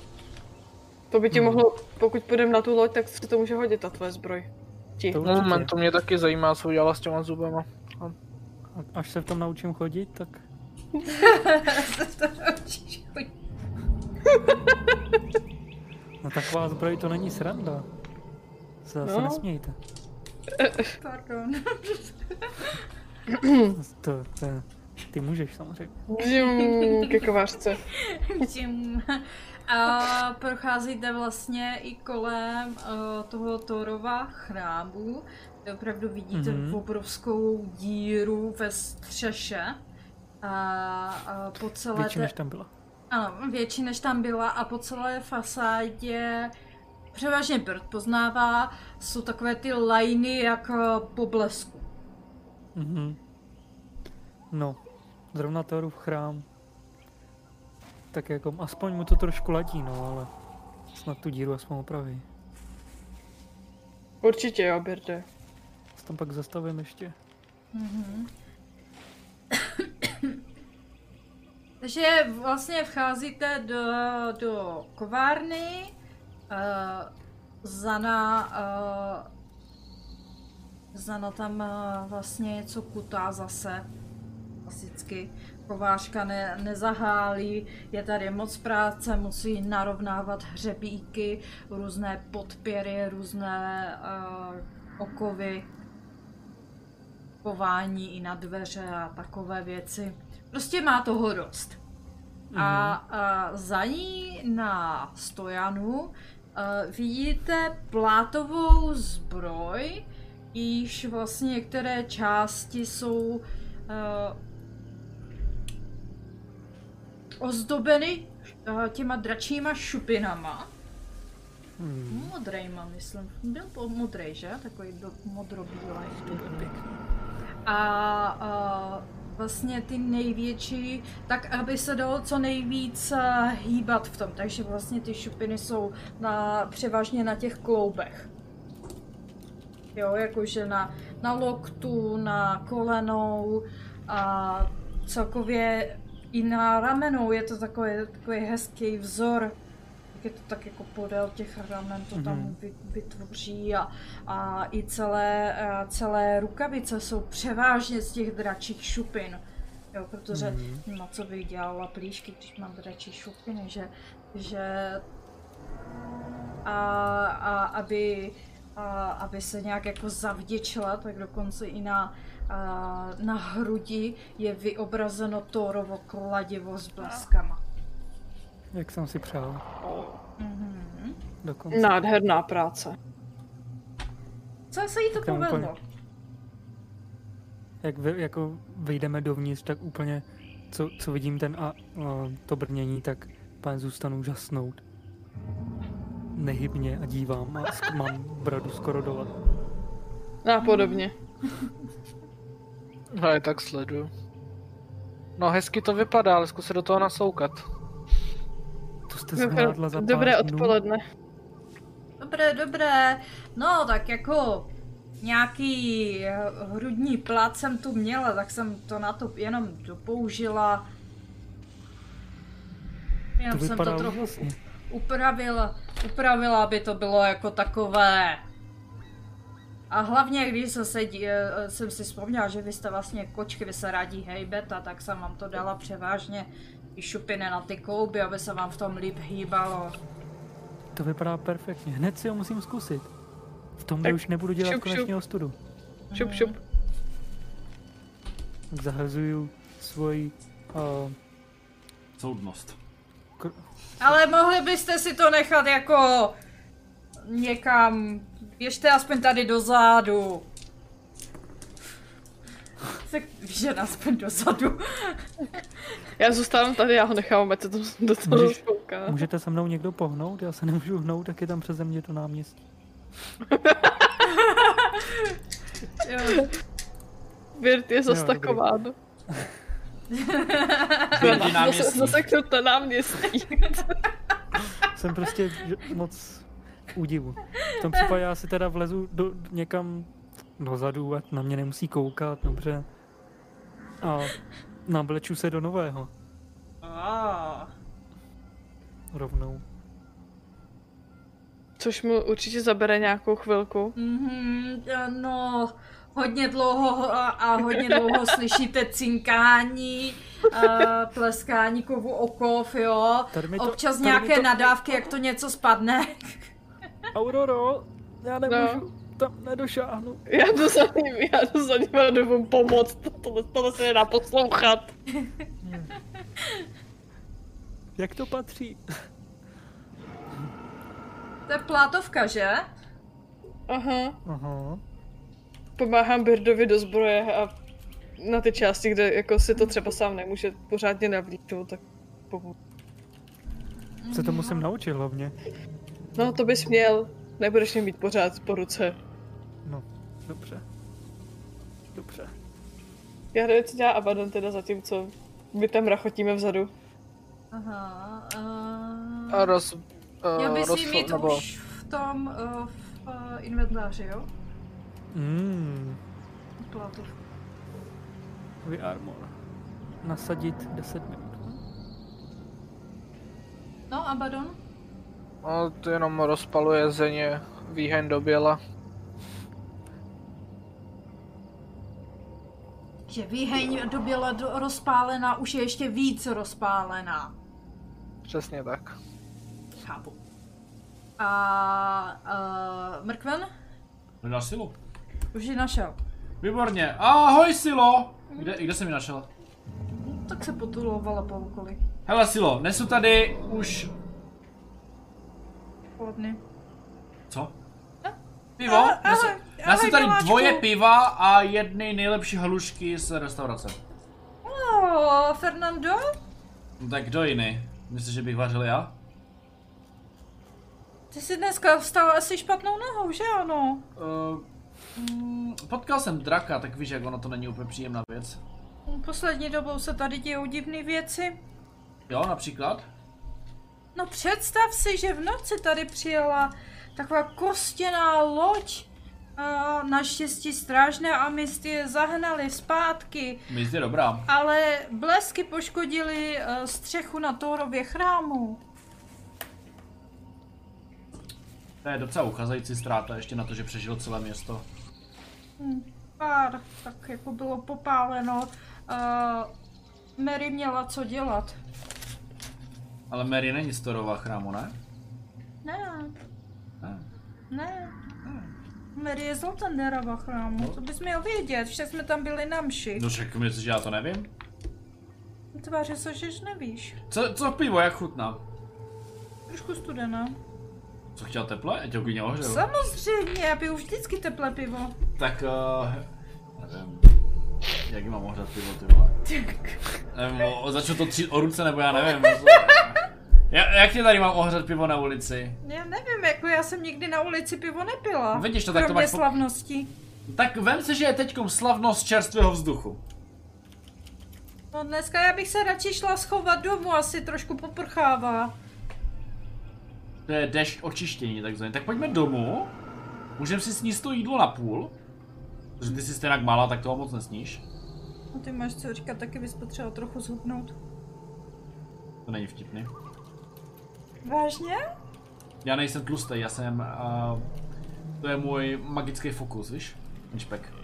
To by ti Hmm. mohlo, pokud půjdeme na tu loď, tak se to může hodit, ta tvoje zbroj. Ti. To určitě. Moment, to mě taky zajímá, co udělala s těma zubama. A- Až se v tom naučím chodit, tak <laughs> <laughs> no taková zbroj to není sranda. Se zase No. nesmějte. Pardon. <clears throat> To, to, ty můžeš samozřejmě. Žum, ke kovářce. Tím. A procházíte vlastně i kolem uh, toho Torova chrámu. kde Opravdu vidíte Mhm. obrovskou díru ve střeše. A, a po celé Větší té... než tam byla. Ano, větší než tam byla a po celé fasádě převážně Bird poznává, jsou takové ty lajny jak po blesku. Mhm. No, zrovna Thorův chrám. Tak jako, aspoň mu to trošku ladí, no, ale snad tu díru aspoň opraví. Určitě jo, Berde. Se tam pak zastavím ještě. Takže vlastně vcházíte do, do kovárny, uh, Zana, uh, Zana tam uh, vlastně něco kutá zase, klasicky. Kovářka ne, nezahálí, je tady moc práce, musí narovnávat hřebíky, různé podpěry, různé uh, okovy, kování i na dveře a takové věci. Prostě má toho dost. A, a za ní na stojanu uh, vidíte plátovou zbroj, již vlastně některé části jsou uh, ozdobeny uh, těma dračíma šupinama. Hmm. Modrejma, myslím. Byl modrej, že? Takový do, modrobílej. A, a vlastně ty největší, tak aby se dalo co nejvíc eh, hýbat v tom. Takže vlastně ty šupiny jsou na, převážně na těch kloubech. Jo, jakože na, na loktu, na kolenou a celkově i na ramenou je to takový, takový hezký vzor. Je to tak jako podél těch ramen, to tam Mhm. vy- vytvoří a, a i celé, a celé rukavice jsou převážně z těch dračích šupin. Jo, protože Mhm. na co bych dělala plíšky, když mám dračí šupiny, že, že a, a aby, a, aby se nějak jako zavděčila, tak dokonce i na, a, na hrudi je vyobrazeno Thorovo kladivo s bleskama. Jak jsem si přál. Mhm. Dokonce. Nádherná práce. Co se jí to tam povedlo? úplně- Jak vy, jako vyjdeme dovnitř, tak úplně, co, co vidím ten a o, to brnění, tak Pán zůstanu žasnout. Nehybně a dívám a sk- mám bradu skoro dole. A podobně. No je tak sleduju. No hezky to vypadá, ale zkus se do toho nasoukat. To jste zvládla za pár Dobré dnů. odpoledne. Dobré, dobré. No, tak jako nějaký eh, hrudní plát jsem tu měla, tak jsem to na to jenom dopoužila. To Jenom jsem vypadá to trochu úžasně. upravila, upravila, aby to bylo jako takové. A hlavně, když jsem, se, dí- eh, jsem si vzpomněla, že vy jste vlastně kočky, vy se rádi hejbete, tak jsem vám to dala převážně i šupiny na ty kouby, aby se vám v tom líp hýbalo. To vypadá perfektně. Hned si ho musím zkusit. V tom už nebudu dělat šup, šup. konečně ostudu. Šup, šup. Zahazuju svoji uh, Soudnost. kr- Ale mohli byste si to nechat jako někam, běžte aspoň tady dozadu. Tak že aspoň dozadu. Já zůstávám tady, já ho nechám, ať se to do toho Můžeš- spouká. Můžete se mnou někdo pohnout? Já se nemůžu hnout, tak je tam přeze mě to náměstí. <laughs> Jo. Virt je dobrý. zastakován. <laughs> Virdi náměstí. Zaseknut na náměstí. <laughs> Jsem prostě moc údivu. V tom případě já si teda vlezu do, někam dozadu, ať na mě nemusí koukat, dobře. A nableču se do nového Ah. rovnou. Což mu určitě zabere nějakou chvilku. Mhm, no, hodně dlouho a, a hodně dlouho <laughs> slyšíte cinkání, a pleskání kovu okov, jo. To- Občas nějaké to- nadávky, jak to něco spadne. Auroro, já nemůžu, no. Tam nedošáhnu. Já jdu za ním, já jdu za ním a jdu pomoct. Tohle, tohle se nedá poslouchat. <laughs> Jak to patří? To je plátovka, že? Aha. Aha. Pomáhám Birdovi do zbroje a na ty části, kde jako si to třeba sám nemůže pořádně navlíknout, tak pomůžu. Se to musím naučit hlavně. No, to bys měl. Nebudeš mě mít pořád po ruce. Dobře. Dobře. Já nevím, co dělá Abaddon teda zatímco my tam rachotíme vzadu. Aha. A Uh, roz... Uh, měl bys ji rozfl- mít nebo... už v tom, uh, v uh, inventáři, jo? Mm, Plátovka. Heavy armor. Nasadit 10 minut. No, Abaddon? No, to jenom rozpaluje země výheň do běla. Že výheň do, rozpálená, už je ještě víc rozpálená. Přesně tak. Chápu. A uh, mrkven? Hledal silu. Už ji našel. Výborně. Ahoj Silo. Kde, kde jsi mi našel? Tak se potulovala po okolí. Hele Silo, nesu tady už... Pohodny. Co? Pivo? Ahoj, ahoj, nesu ahoj, tady miláčku. dvoje piva a jedny nejlepší halušky z restaurace. Oh, Fernando? No tak kdo jiný? Myslíš, že bych vařil já? Ty jsi dneska vstal asi špatnou nohou, že ano? Uh, mm, potkal jsem draka, tak víš, jak ono to není úplně příjemná věc. Poslední dobou se tady dějou divné věci. Jo, například? No představ si, že v noci tady přijela taková kostěná loď. A naštěstí strážné a misty je zahnali zpátky, Míst je dobrá. ale blesky poškodili eh, střechu na Tórově chrámu. To je docela uchazající ztráta, ještě na to, že přežil celé město. Hm, pár, tak jako bylo popáleno. Uh, Mary měla co dělat. Ale Mary není z Torova chrámu? Ne, Ne. Ne. Mary je z Lotenderova chrámu, to bys měl vědět, že jsme tam byli na mši. No však myslíš, že já to nevím? Tváře se, že nevíš. Co, co pivo, jak chutná? Trošku studená. Co chtěl teple? Ať ho klidně ohřeju. Samozřejmě, já piju vždycky teplé pivo. Tak, uh, nevím. Jak mám ohřát pivo, ty vole? Nevím, o- začnu to třít o ruce, nebo já nevím. <laughs> Já, jak tě tady mám ohřet pivo na ulici? Já nevím, jako já jsem nikdy na ulici pivo nepila. No vidíš to, tak to máš po- slavností. Tak vem si, že je teďkom slavnost čerstvého vzduchu. No dneska já bych se radši šla schovat domů, asi trošku poprchává. To je dešť očištění takzvaně. Tak pojďme domů. Můžeme si sníst to jídlo na půl. Protože ty jsi stejně malá, tak toho moc nesníš. No ty máš co říkat, taky bys potřeboval trochu zhubnout. To není vtipný. Vážně? Já nejsem tlustý, já jsem... Uh, to je můj magický fokus, víš? Inšpek. <laughs>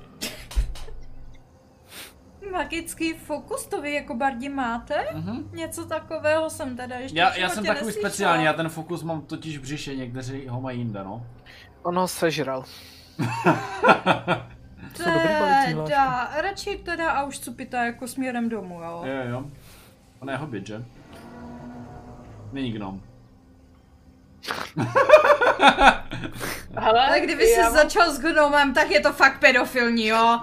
Magický fokus, to vy jako bardi máte? Mhm. Něco takového jsem teda ještě Já, já jsem takový neslyšela. speciální, já ten fokus mám totiž v břiše, někteří ho mají jinde, no. On ho sežral. <laughs> Teda, radši teda a už cupita jako směrem domů, jo. Jo, jo. On je hobit, že? Není gnom. <laughs> Hele, Ale kdyby jsi mám, začal s gnomem, tak je to fakt pedofilní, jo?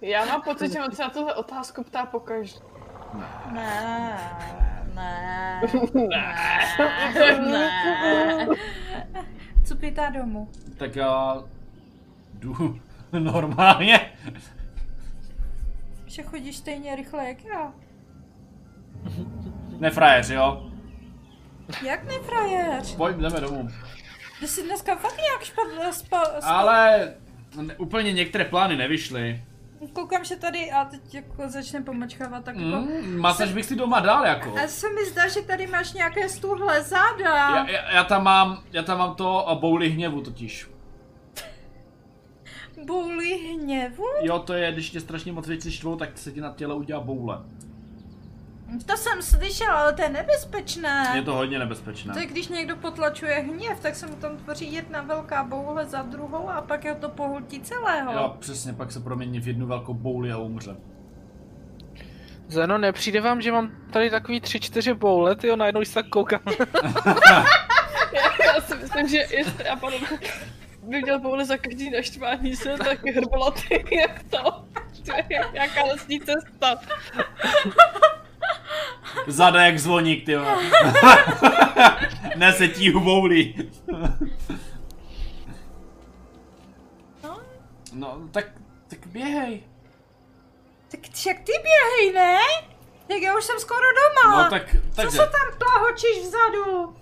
já mám pocit, že on se na tuhle otázku ptá pokaždé. Ne, ne, ne, ne. Cupita domů. Tak já jdu <laughs> normálně. Že chodíš stejně rychle jak já. Nefrajeř, jo? Jak nefrajeř? Pojď, jdeme domů. Ty jsi dneska fakt nějak špatně spa, spa, Ale ne- úplně některé plány nevyšly. Koukám, že tady a teď jako začne pomačkávat tak jako... Mm, masaž bych si doma dal, jako. A se mi zdá, že tady máš nějaké stuhle záda. Já, já, já, tam mám, já tam mám to a bouli hněvu totiž. Bouli hněvu? Jo, to je, když tě strašně moc věci štvou, tak se ti na těle udělá boule. To jsem slyšela, ale to je nebezpečné. Je to hodně nebezpečné. To je, když někdo potlačuje hněv, tak se mu tam tvoří jedna velká boule za druhou a pak je to pohltí celého. Jo, přesně, pak se promění v jednu velkou bouli a umře. Zeno, nepřijde vám, že mám tady takový tři, čtyři boule, jo, najednou se tak koukám. <laughs> Já si myslím, že jestli já panu by měl povolit za každý naštvání se, tak hrbolaty, jak to? Jak- Jaká lesní cesta? Zada jak zvoník, ty. <laughs> Nese tíhu bouli. No, No, tak, tak běhej. tak však ty běhej, ne? Tak já už jsem skoro doma. No tak, Co takže se tam plahočíš vzadu?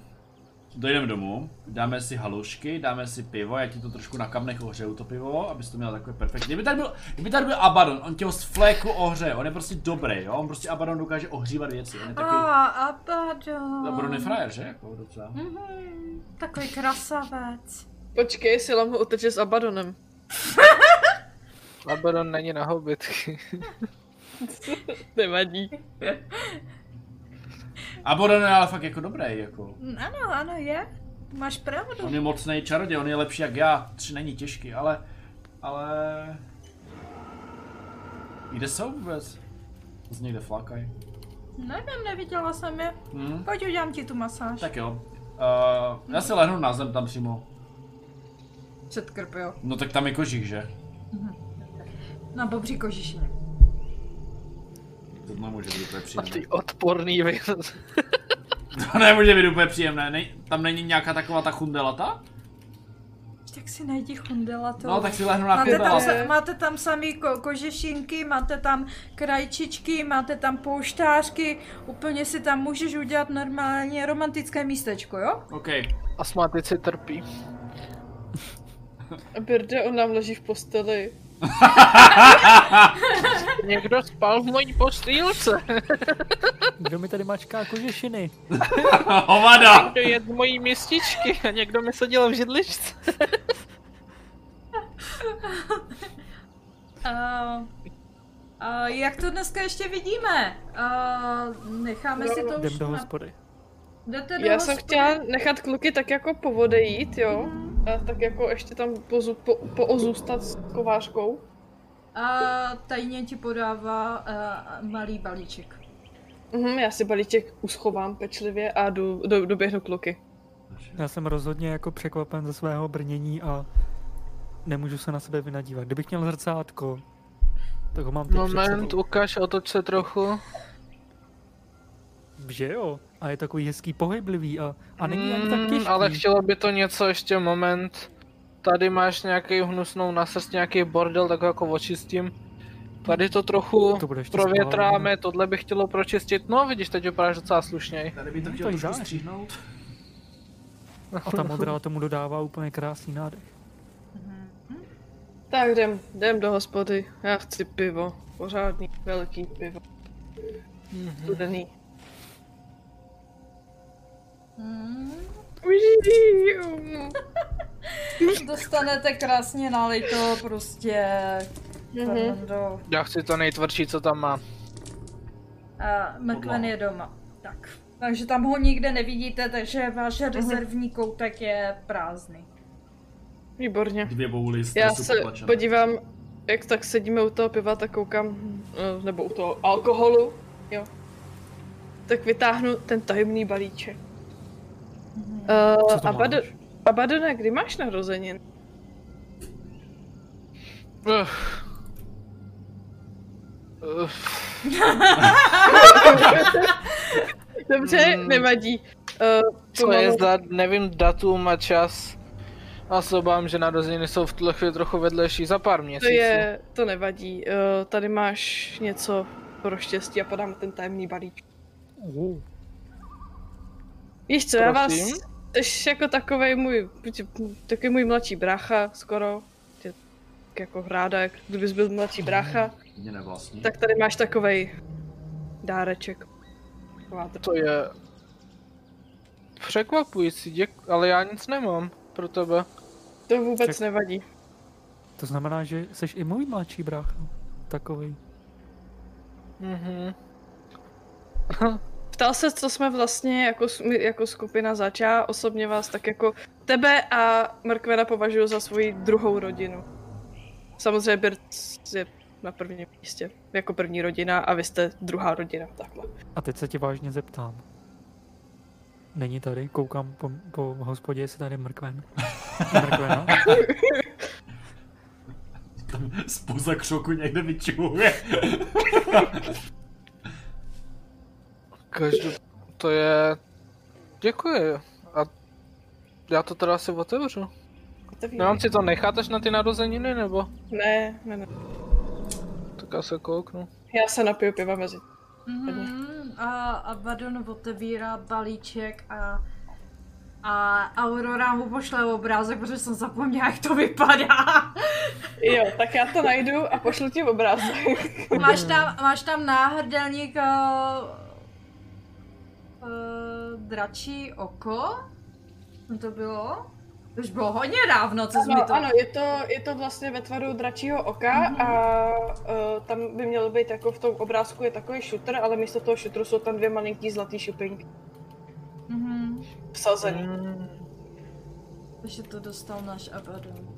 Dojdeme domů, dáme si halušky, dáme si pivo, já ti to trošku na kamnech ohřeju to pivo, abys to měl takové perfektní. Kdyby tady byl, kdyby tady byl Abaddon, on tě ho z fléku ohřeje, on je prostě dobrý, jo, on prostě Abaddon dokáže ohřívat věci, on je A, taky, Abaddon. Abaddon je frajer, že, jako docela. Mhm, takový krasavec. Počkej, si mu uteče s Abadonem. Abaddon není na hobitky. <laughs> Nevadí. Abaddon je ale fakt jako dobrý, jako. Mm, Ano, ano, je. Máš pravdu. On je mocný čaroděj, on je lepší jak já, tři není těžký, ale, ale... Kde jsou vůbec? Z někde flakaj. Nevím, neviděla jsem je. Hm? Pojď udělám ti tu masáž. Tak jo. Uh, já si lehnu na zem tam přímo. Před krp, jo. No tak tam je kožich, že? Na bobří kožišině. To nemůže být úplně A příjemné. ty odporný vy. <laughs> To nemůže být úplně příjemné. Nej, tam není nějaká taková ta chundelata? Tak si najdi chundelatou. No tak si lehnu na Máte tam, sa, máte tam samý ko, kožešinky, máte tam krajčičky, máte tam pouštářky, úplně si tam můžeš udělat normálně romantické místečko, jo? OK. Astmatici trpí. Birde, on nám leží v posteli. <laughs> Někdo spal v mojí postýlce. <laughs> Kdo mi tady mačká kožešiny? <laughs> Hovada! Někdo je z mojí mističky a někdo mi seděl v židličce. Uh, uh, jak to dneska ještě vidíme? Uh, necháme si to Jdem už do na... hospody. Jdete do Já jsem chtěla nechat kluky tak jako po odejít, jo? A tak jako ještě tam pozu, po, poozůstat s kovářkou. A tajně ti podává uh, malý balíček. Mhm, já si balíček uschovám pečlivě a jdu, do, doběhnu kluky. Já jsem rozhodně jako překvapen ze svého brnění a nemůžu se na sebe vynadívat. Kdybych měl zrcátko, tak ho mám teď Moment, ukaž, otoč se trochu. Že jo? A je takový hezký pohyblivý a, a není ani tak Mm, těžký. Ale chtělo by to něco ještě moment. Tady máš nějaký hnusnou na srst, nějaký bordel, tak ho jako očistím. Tady to trochu To provětráme, tohle bych chtělo pročistit. No vidíš, teď vypadáš docela slušněj. Tady by to No, chtěl to je trošku stříhnout. A ta modrá tomu dodává úplně krásný nádech. Tak jdem, jdem do hospody. Já chci pivo. Pořádný, velký pivo. Studený. Hmm. Dostanete krásně nalito prostě Mhm. Fernando. Já chci to nejtvrdší, co tam má. A McQueen je doma. Tak. Takže tam ho nikde nevidíte, takže váš rezervní koutek je prázdný. Výborně. Dvě bouly Já se potlačené. podívám, jak tak sedíme u toho piva, tak koukám, eh, nebo u toho alkoholu, jo. Tak vytáhnu ten tajemný balíček. Uh, to Abado, máš? Abadone, kdy máš narozenin? Uf. <laughs> Uf. Dobře, Mm. nevadí. Uh, Co je zda, nevím datum a čas. A se obávám, že narozeniny jsou v tuhle chvíli trochu vedlejší za pár To měsíců. je, to nevadí. Uh, tady máš něco pro štěstí a podám ten tajemný balíček. Uh, Víš co, já vás, Prosím? jsi jako takovej můj, takový můj mladší brácha skoro. Tě, tak jako ráda, jak kdybys byl mladší brácha. Mě nevlastní. Tak tady máš takovej dáreček. Taková To je... Překvapující, děk... ale já nic nemám pro tebe. To vůbec Ček- nevadí. to znamená, že jsi i můj mladší brácha. Takový. Mhm. <laughs> Ptal se, co jsme vlastně jako, jako skupina zač. Já osobně vás tak jako tebe a Mrkvena považuji za svoji druhou rodinu. Samozřejmě Bert je na prvním místě, jako první rodina a vy jste druhá rodina, takhle. A teď se tě vážně zeptám. Není tady, koukám po, po hospodě, jestli tady je mrkven. <laughs> Mrkvena? Spoza křoku někde vyčuhuje. <laughs> Každou... To je... Děkuji. A já to teda asi otevřu. Nemám si to nechat až na ty narozeniny, nebo? Ne, ne, ne. Tak já se kouknu. Já se napiju piva mezi. Mhm, a, a Badon otevírá balíček a a Aurora mu pošle obrázek, protože jsem zapomněla, jak to vypadá. Jo, tak já to najdu a pošlu ti obrázek. máš, tam, máš tam náhrdelník uh, uh, dračí oko? No to bylo? To už bylo hodně dávno, co Ano, to... ano je, to, je to vlastně ve tvaru dračího oka a uh, tam by mělo být jako v tom obrázku je takový šutr, ale místo toho šutru jsou tam dvě malinký zlatý šupinky Mhm. vsazený. Mm. Takže to dostal náš Abaddon.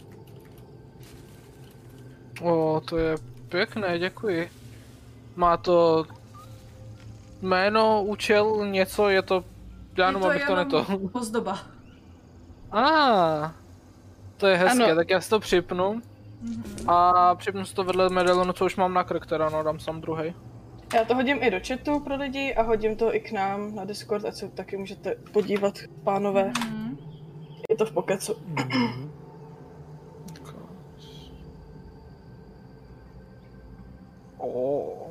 O, to je pěkné, děkuji. Má to jméno, účel, něco, je to... Já jenom abych to neto. <laughs> Pozdoba. A, ah, to je hezké, Ano. tak já si to připnu. A připnu si to vedle medailonu, co už mám na krk, teda no, dám sam druhý. Já to hodím i do chatu pro lidi a hodím to i k nám na Discord, ať se taky můžete podívat, pánové. Mhm. Je to v pokecu. Mhm. <clears throat> O,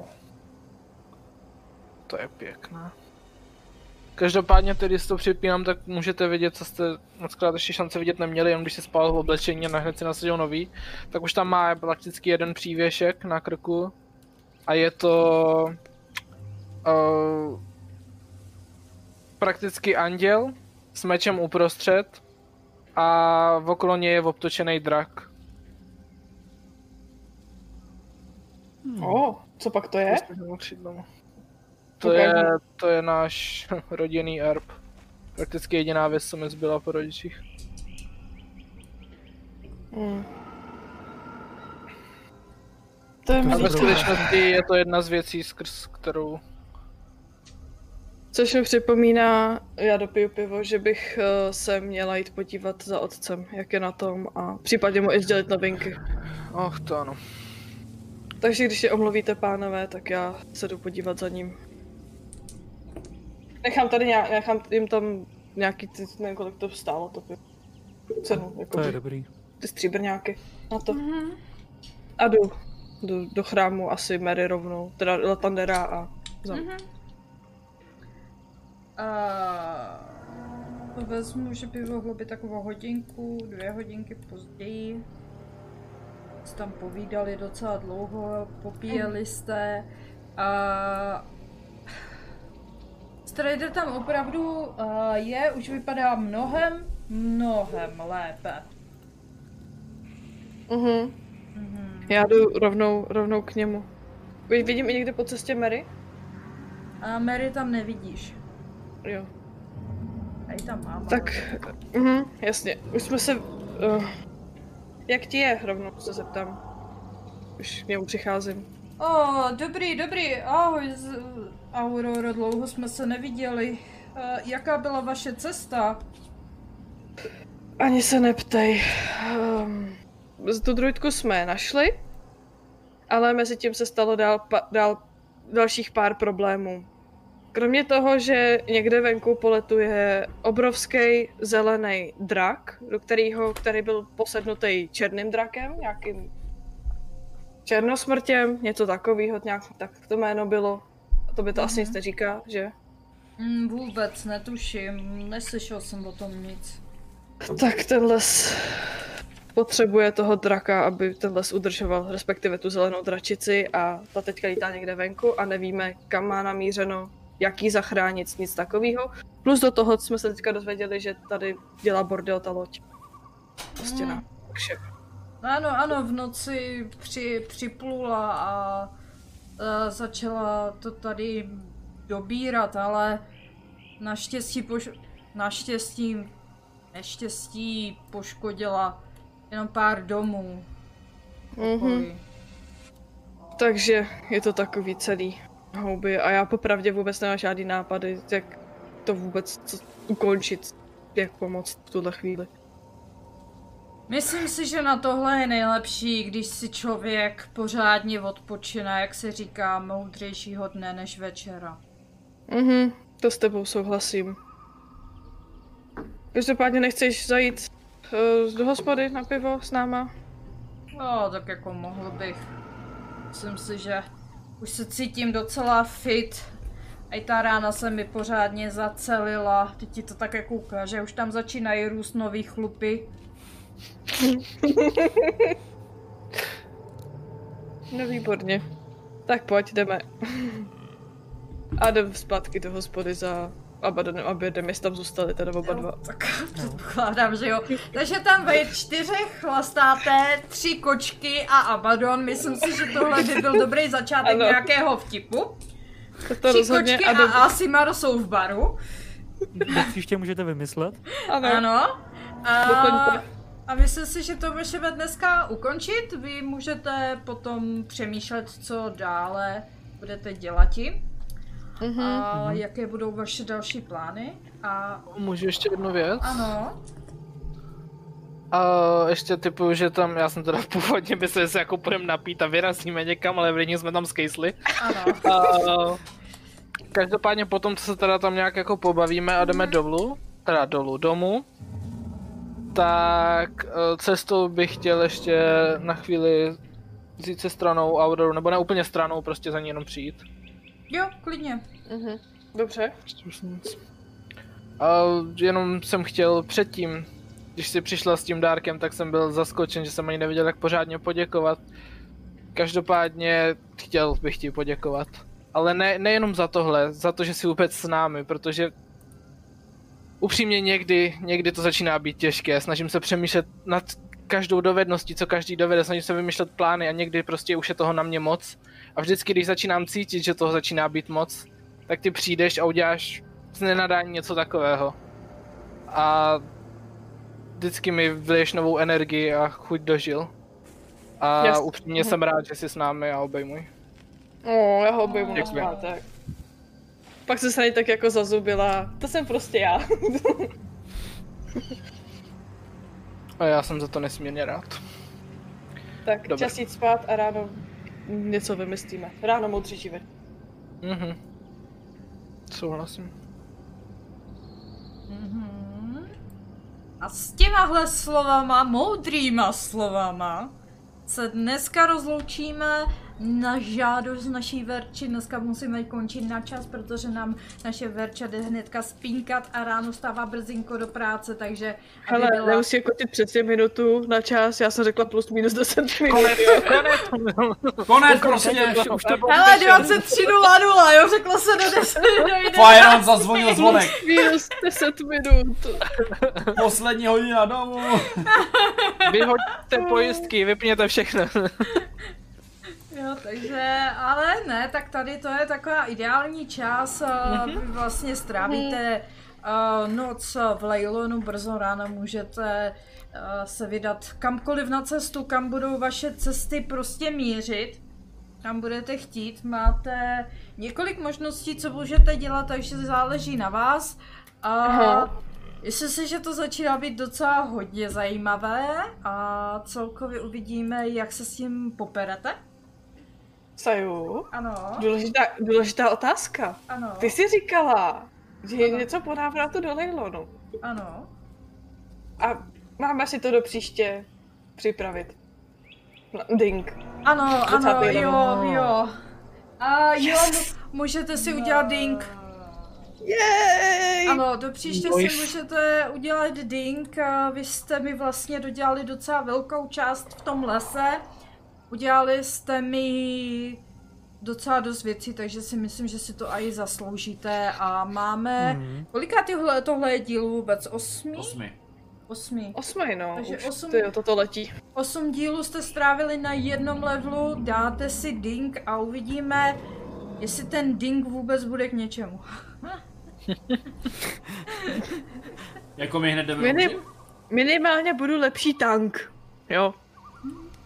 to je pěkné. Každopádně tedy, když to připínám, tak můžete vidět, co jste moc krát ještě šance vidět neměli, jenom když se spal v oblečení a hned si nasadil nový. Tak už tam má prakticky jeden přívěšek na krku. A je to... Uh, prakticky anděl s mečem uprostřed a v okolo něj je obtočený drak. O, co pak to je? To je, to je náš <laughs> rodinný erb. Prakticky jediná věc, co mi zbyla po rodičích. Hmm. To je A ve skutečnosti je to jedna z věcí, skrz kterou... Což mi připomíná, já dopiju pivo, že bych eh, se měla jít podívat za otcem, jak je na tom a případně mu i sdělit novinky. Och, to ano. Takže když je omluvíte pánové, tak já se jdu podívat za ním. Nechám tady nějak, nechám jim tam nějaký, ty, nevím kolik to stálo, to pivo. Cenu, jako To je dobrý. ty stříbrňáky na to. A jdu, jdu do chrámu asi Mary rovnou, teda Latandera a za. A vezmu, že by mohlo být takovou hodinku, dvě hodinky později. Jste tam povídali docela dlouho, popíjeli jste a Strider tam opravdu uh, je, už vypadá mnohem, mnohem lépe. Mhm. Já jdu rovnou, rovnou k němu. Vid- Vidím i někde po cestě Mary? A Mary tam nevidíš. Jo. A i tam mám. Tak, mhm, jasně. Už jsme se... Uh, jak ti je? Rovnou se zeptám. Už k němu přicházím. O, dobrý, dobrý, ahoj, z- Aurora, dlouho jsme se neviděli. E, jaká byla vaše cesta? Ani se neptej. Um, tu druidku jsme našli, ale mezi tím se stalo dál, dál dalších pár problémů. Kromě toho, že někde venku poletuje obrovský zelený drak, do kterého, který byl posednutý černým drakem, nějakým černosmrtěm, něco takového, nějak tak to jméno bylo. To by to asi nic neříká, že? Mm, vůbec netuším, neslyšel jsem o tom nic. Tak ten les potřebuje toho draka, aby ten les udržoval, respektive tu zelenou dračici a ta teďka lítá někde venku a nevíme, kam má namířeno, jak ji zachránit, nic takového. Plus do toho jsme se teďka dozvěděli, že tady dělá bordel ta loď. Prostě na takže Ano, ano, v noci při, připlula a, a začala to tady dobírat, ale naštěstí, poš, naštěstí, neštěstí poškodila jenom pár domů. Mhm. okolí. Takže je to takový celý houby a já popravdě vůbec nemám žádný nápady, jak to vůbec ukončit, jak pomoct v tuhle chvíli. Myslím si, že na tohle je nejlepší, když si člověk pořádně odpočine, jak se říká, moudřejšího dne než večera. Mhm, to s tebou souhlasím. Každopádně nechceš zajít uh, do hospody na pivo s náma? No, tak jako mohl bych. Myslím si, že už se cítím docela fit. A i ta rána se mi pořádně zacelila. Teď ti to tak jako ukáže, už tam začínají růst nový chlupy. No výborně. Tak pojď, jdeme. A jdem zpátky do hospody za Abadonem a Bědem, jestli tam zůstali teda oba dva. Tak předpokládám, že jo. Takže tam ve čtyřech chlastáte, tři kočky a Abaddon. Myslím si, že tohle by byl dobrý začátek Ano. nějakého vtipu. To Tři rozhodně kočky a a do... Asimaro jsou v baru. To příště můžete vymyslet. Ano. Ano. A, Doplňte. A myslím si, že to můžeme dneska ukončit. Vy můžete potom přemýšlet, co dále budete dělati. Mhm. A jaké budou vaše další plány. A Můžu ještě jednu věc? ano, A ještě typu, že tam, já jsem teda <laughs> původně myslel, že se jako půjdeme napít a vyrazíme někam, ale v jsme tam skejsli. ano. A každopádně potom, co se teda tam nějak jako pobavíme a jdeme dolů, teda dolů, domů, tak eh, cestou bych chtěl ještě na chvíli vzít se stranou Auroru, nebo ne úplně stranou, prostě za ní jenom přijít. Jo, klidně. Mhm. Dobře. A jenom jsem chtěl předtím, když si přišla s tím dárkem, tak jsem byl zaskočen, že jsem ani nevěděl, jak pořádně poděkovat. Každopádně chtěl bych ti poděkovat. Ale ne, nejenom za tohle, za to, že jsi vůbec s námi, protože upřímně někdy, někdy to začíná být těžké. Snažím se přemýšlet nad každou dovedností, co každý dovede, snažím se vymýšlet plány a někdy prostě už je toho na mě moc. A vždycky, když začínám cítit, že toho začíná být moc, tak ty přijdeš a uděláš z nenadání něco takového. A vždycky mi vliješ novou energii a chuť dožil. A Jasně. upřímně jsem rád, že jsi s námi a obejmuj. O, já ho obejmu na zpátek. Pak se na tak jako zazubila. To jsem prostě já. a já jsem za to nesmírně rád. Tak Dobře. čas jít spát a ráno něco vymyslíme. Ráno moudří živě. Mhm. Souhlasím. Mhm. A s těmahle slovama, moudrýma slovama, se dneska rozloučíme na žádost naší Verči. Dneska musíme končit na čas, protože nám naše Verča jde hnedka spínkat a ráno stává brzinko do práce, takže... Hele, byla- nemusí končit přesně minutu na čas, já jsem řekla plus minus 10 minut. jo. Konec prostě! Už to bylo Hele, vyřešené. 23.00, jo, řeklo se do 10 do 11. Fireon zazvonil zvonek. Minus 10 minut. Poslední hodina domů. Vyhoďte pojistky, vypněte všechno. Jo, takže, ale ne, tak tady to je taková ideální čas, mm-hmm. vy vlastně strávíte uh, noc v Leilonu, brzo ráno můžete uh, se vydat kamkoliv na cestu, kam budou vaše cesty prostě mířit, kam budete chtít, máte několik možností, co můžete dělat, takže záleží na vás. A Aha. Myslím si, že to začíná být docela hodně zajímavé a celkově uvidíme, jak se s tím poperete. Saju, Ano, důležitá, důležitá otázka. ano, Ty jsi říkala, že je Ano. něco po návratu do Leilonu. ano. A máme si to do příště připravit. No, ding. Ano, ano, 21. jo, jo. A jo, mu- můžete si udělat ding. Jej! Ano, do příště si Nice. můžete udělat ding. Vy jste mi vlastně dodělali docela velkou část v tom lese. Udělali jste mi docela dost věcí, takže si myslím, že si to i zasloužíte. A máme... Mhm. Kolika tyhle, tohle je dílů vůbec? Osmý? Osmi. Osmý. Osmý, no. Takže už osm- Ty, toto letí. Osm dílů jste strávili na jednom levelu, dáte si ding a uvidíme, jestli ten ding vůbec bude k něčemu. Jako my hned jdeme Minim, minimálně budu lepší tank. Jo.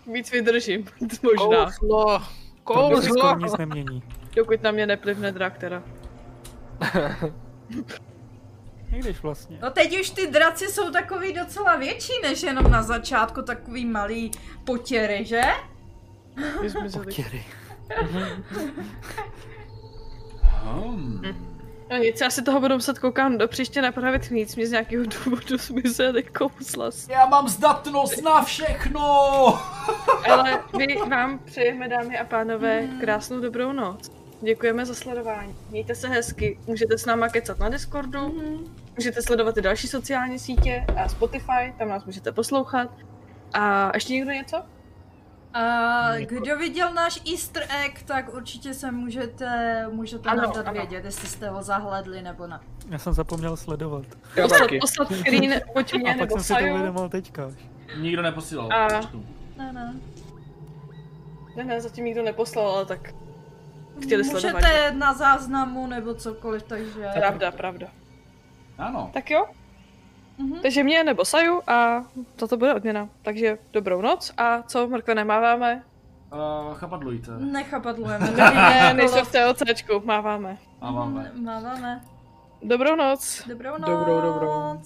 Víc vydržím. <laughs> Možná. Kouzlo. Kouzlo. nic nemění. Dokud na mě neplivne drak teda. <laughs> Když vlastně. No teď už ty draci jsou takový docela větší, než jenom na začátku takový malý potěry, že? Potěry. <laughs> Hmm. No nic, já si toho budu muset koukám do příště napravit nic, mě z nějakého důvodu <laughs> zmizely kouzla. Já mám zdatnost na všechno! <laughs> Ale my vám přejeme, dámy a pánové, krásnou dobrou noc. Děkujeme za sledování. Mějte se hezky, můžete s náma kecat na Discordu, můžete sledovat i další sociální sítě a Spotify, tam nás můžete poslouchat. A ještě někdo něco? A kdo viděl náš easter egg, tak určitě se můžete, můžete Ano, nám dát ano. vědět, jestli jste ho zahledli nebo ne. Já jsem zapomněl sledovat. Já Poslat, taky. poslat screen, <laughs> pojď mě A pak nebo jsem si to uvědomil teďka. Nikdo neposílal. A-. Ne, ne. Ne, ne, zatím nikdo neposlal, ale tak chtěli sledovat. Můžete na záznamu nebo cokoliv, takže... Pravda, pravda. Ano. Tak jo, Mhm. takže mě nebo Saju a toto bude odměna. Takže dobrou noc a co, mrkve nemáváme? Uh, chapadlujte. Nechapadlujeme. <laughs> Ne, nejsem v TOCčku, máváme. Máváme. Máváme. Dobrou noc. Dobrou noc. Dobrou, dobrou.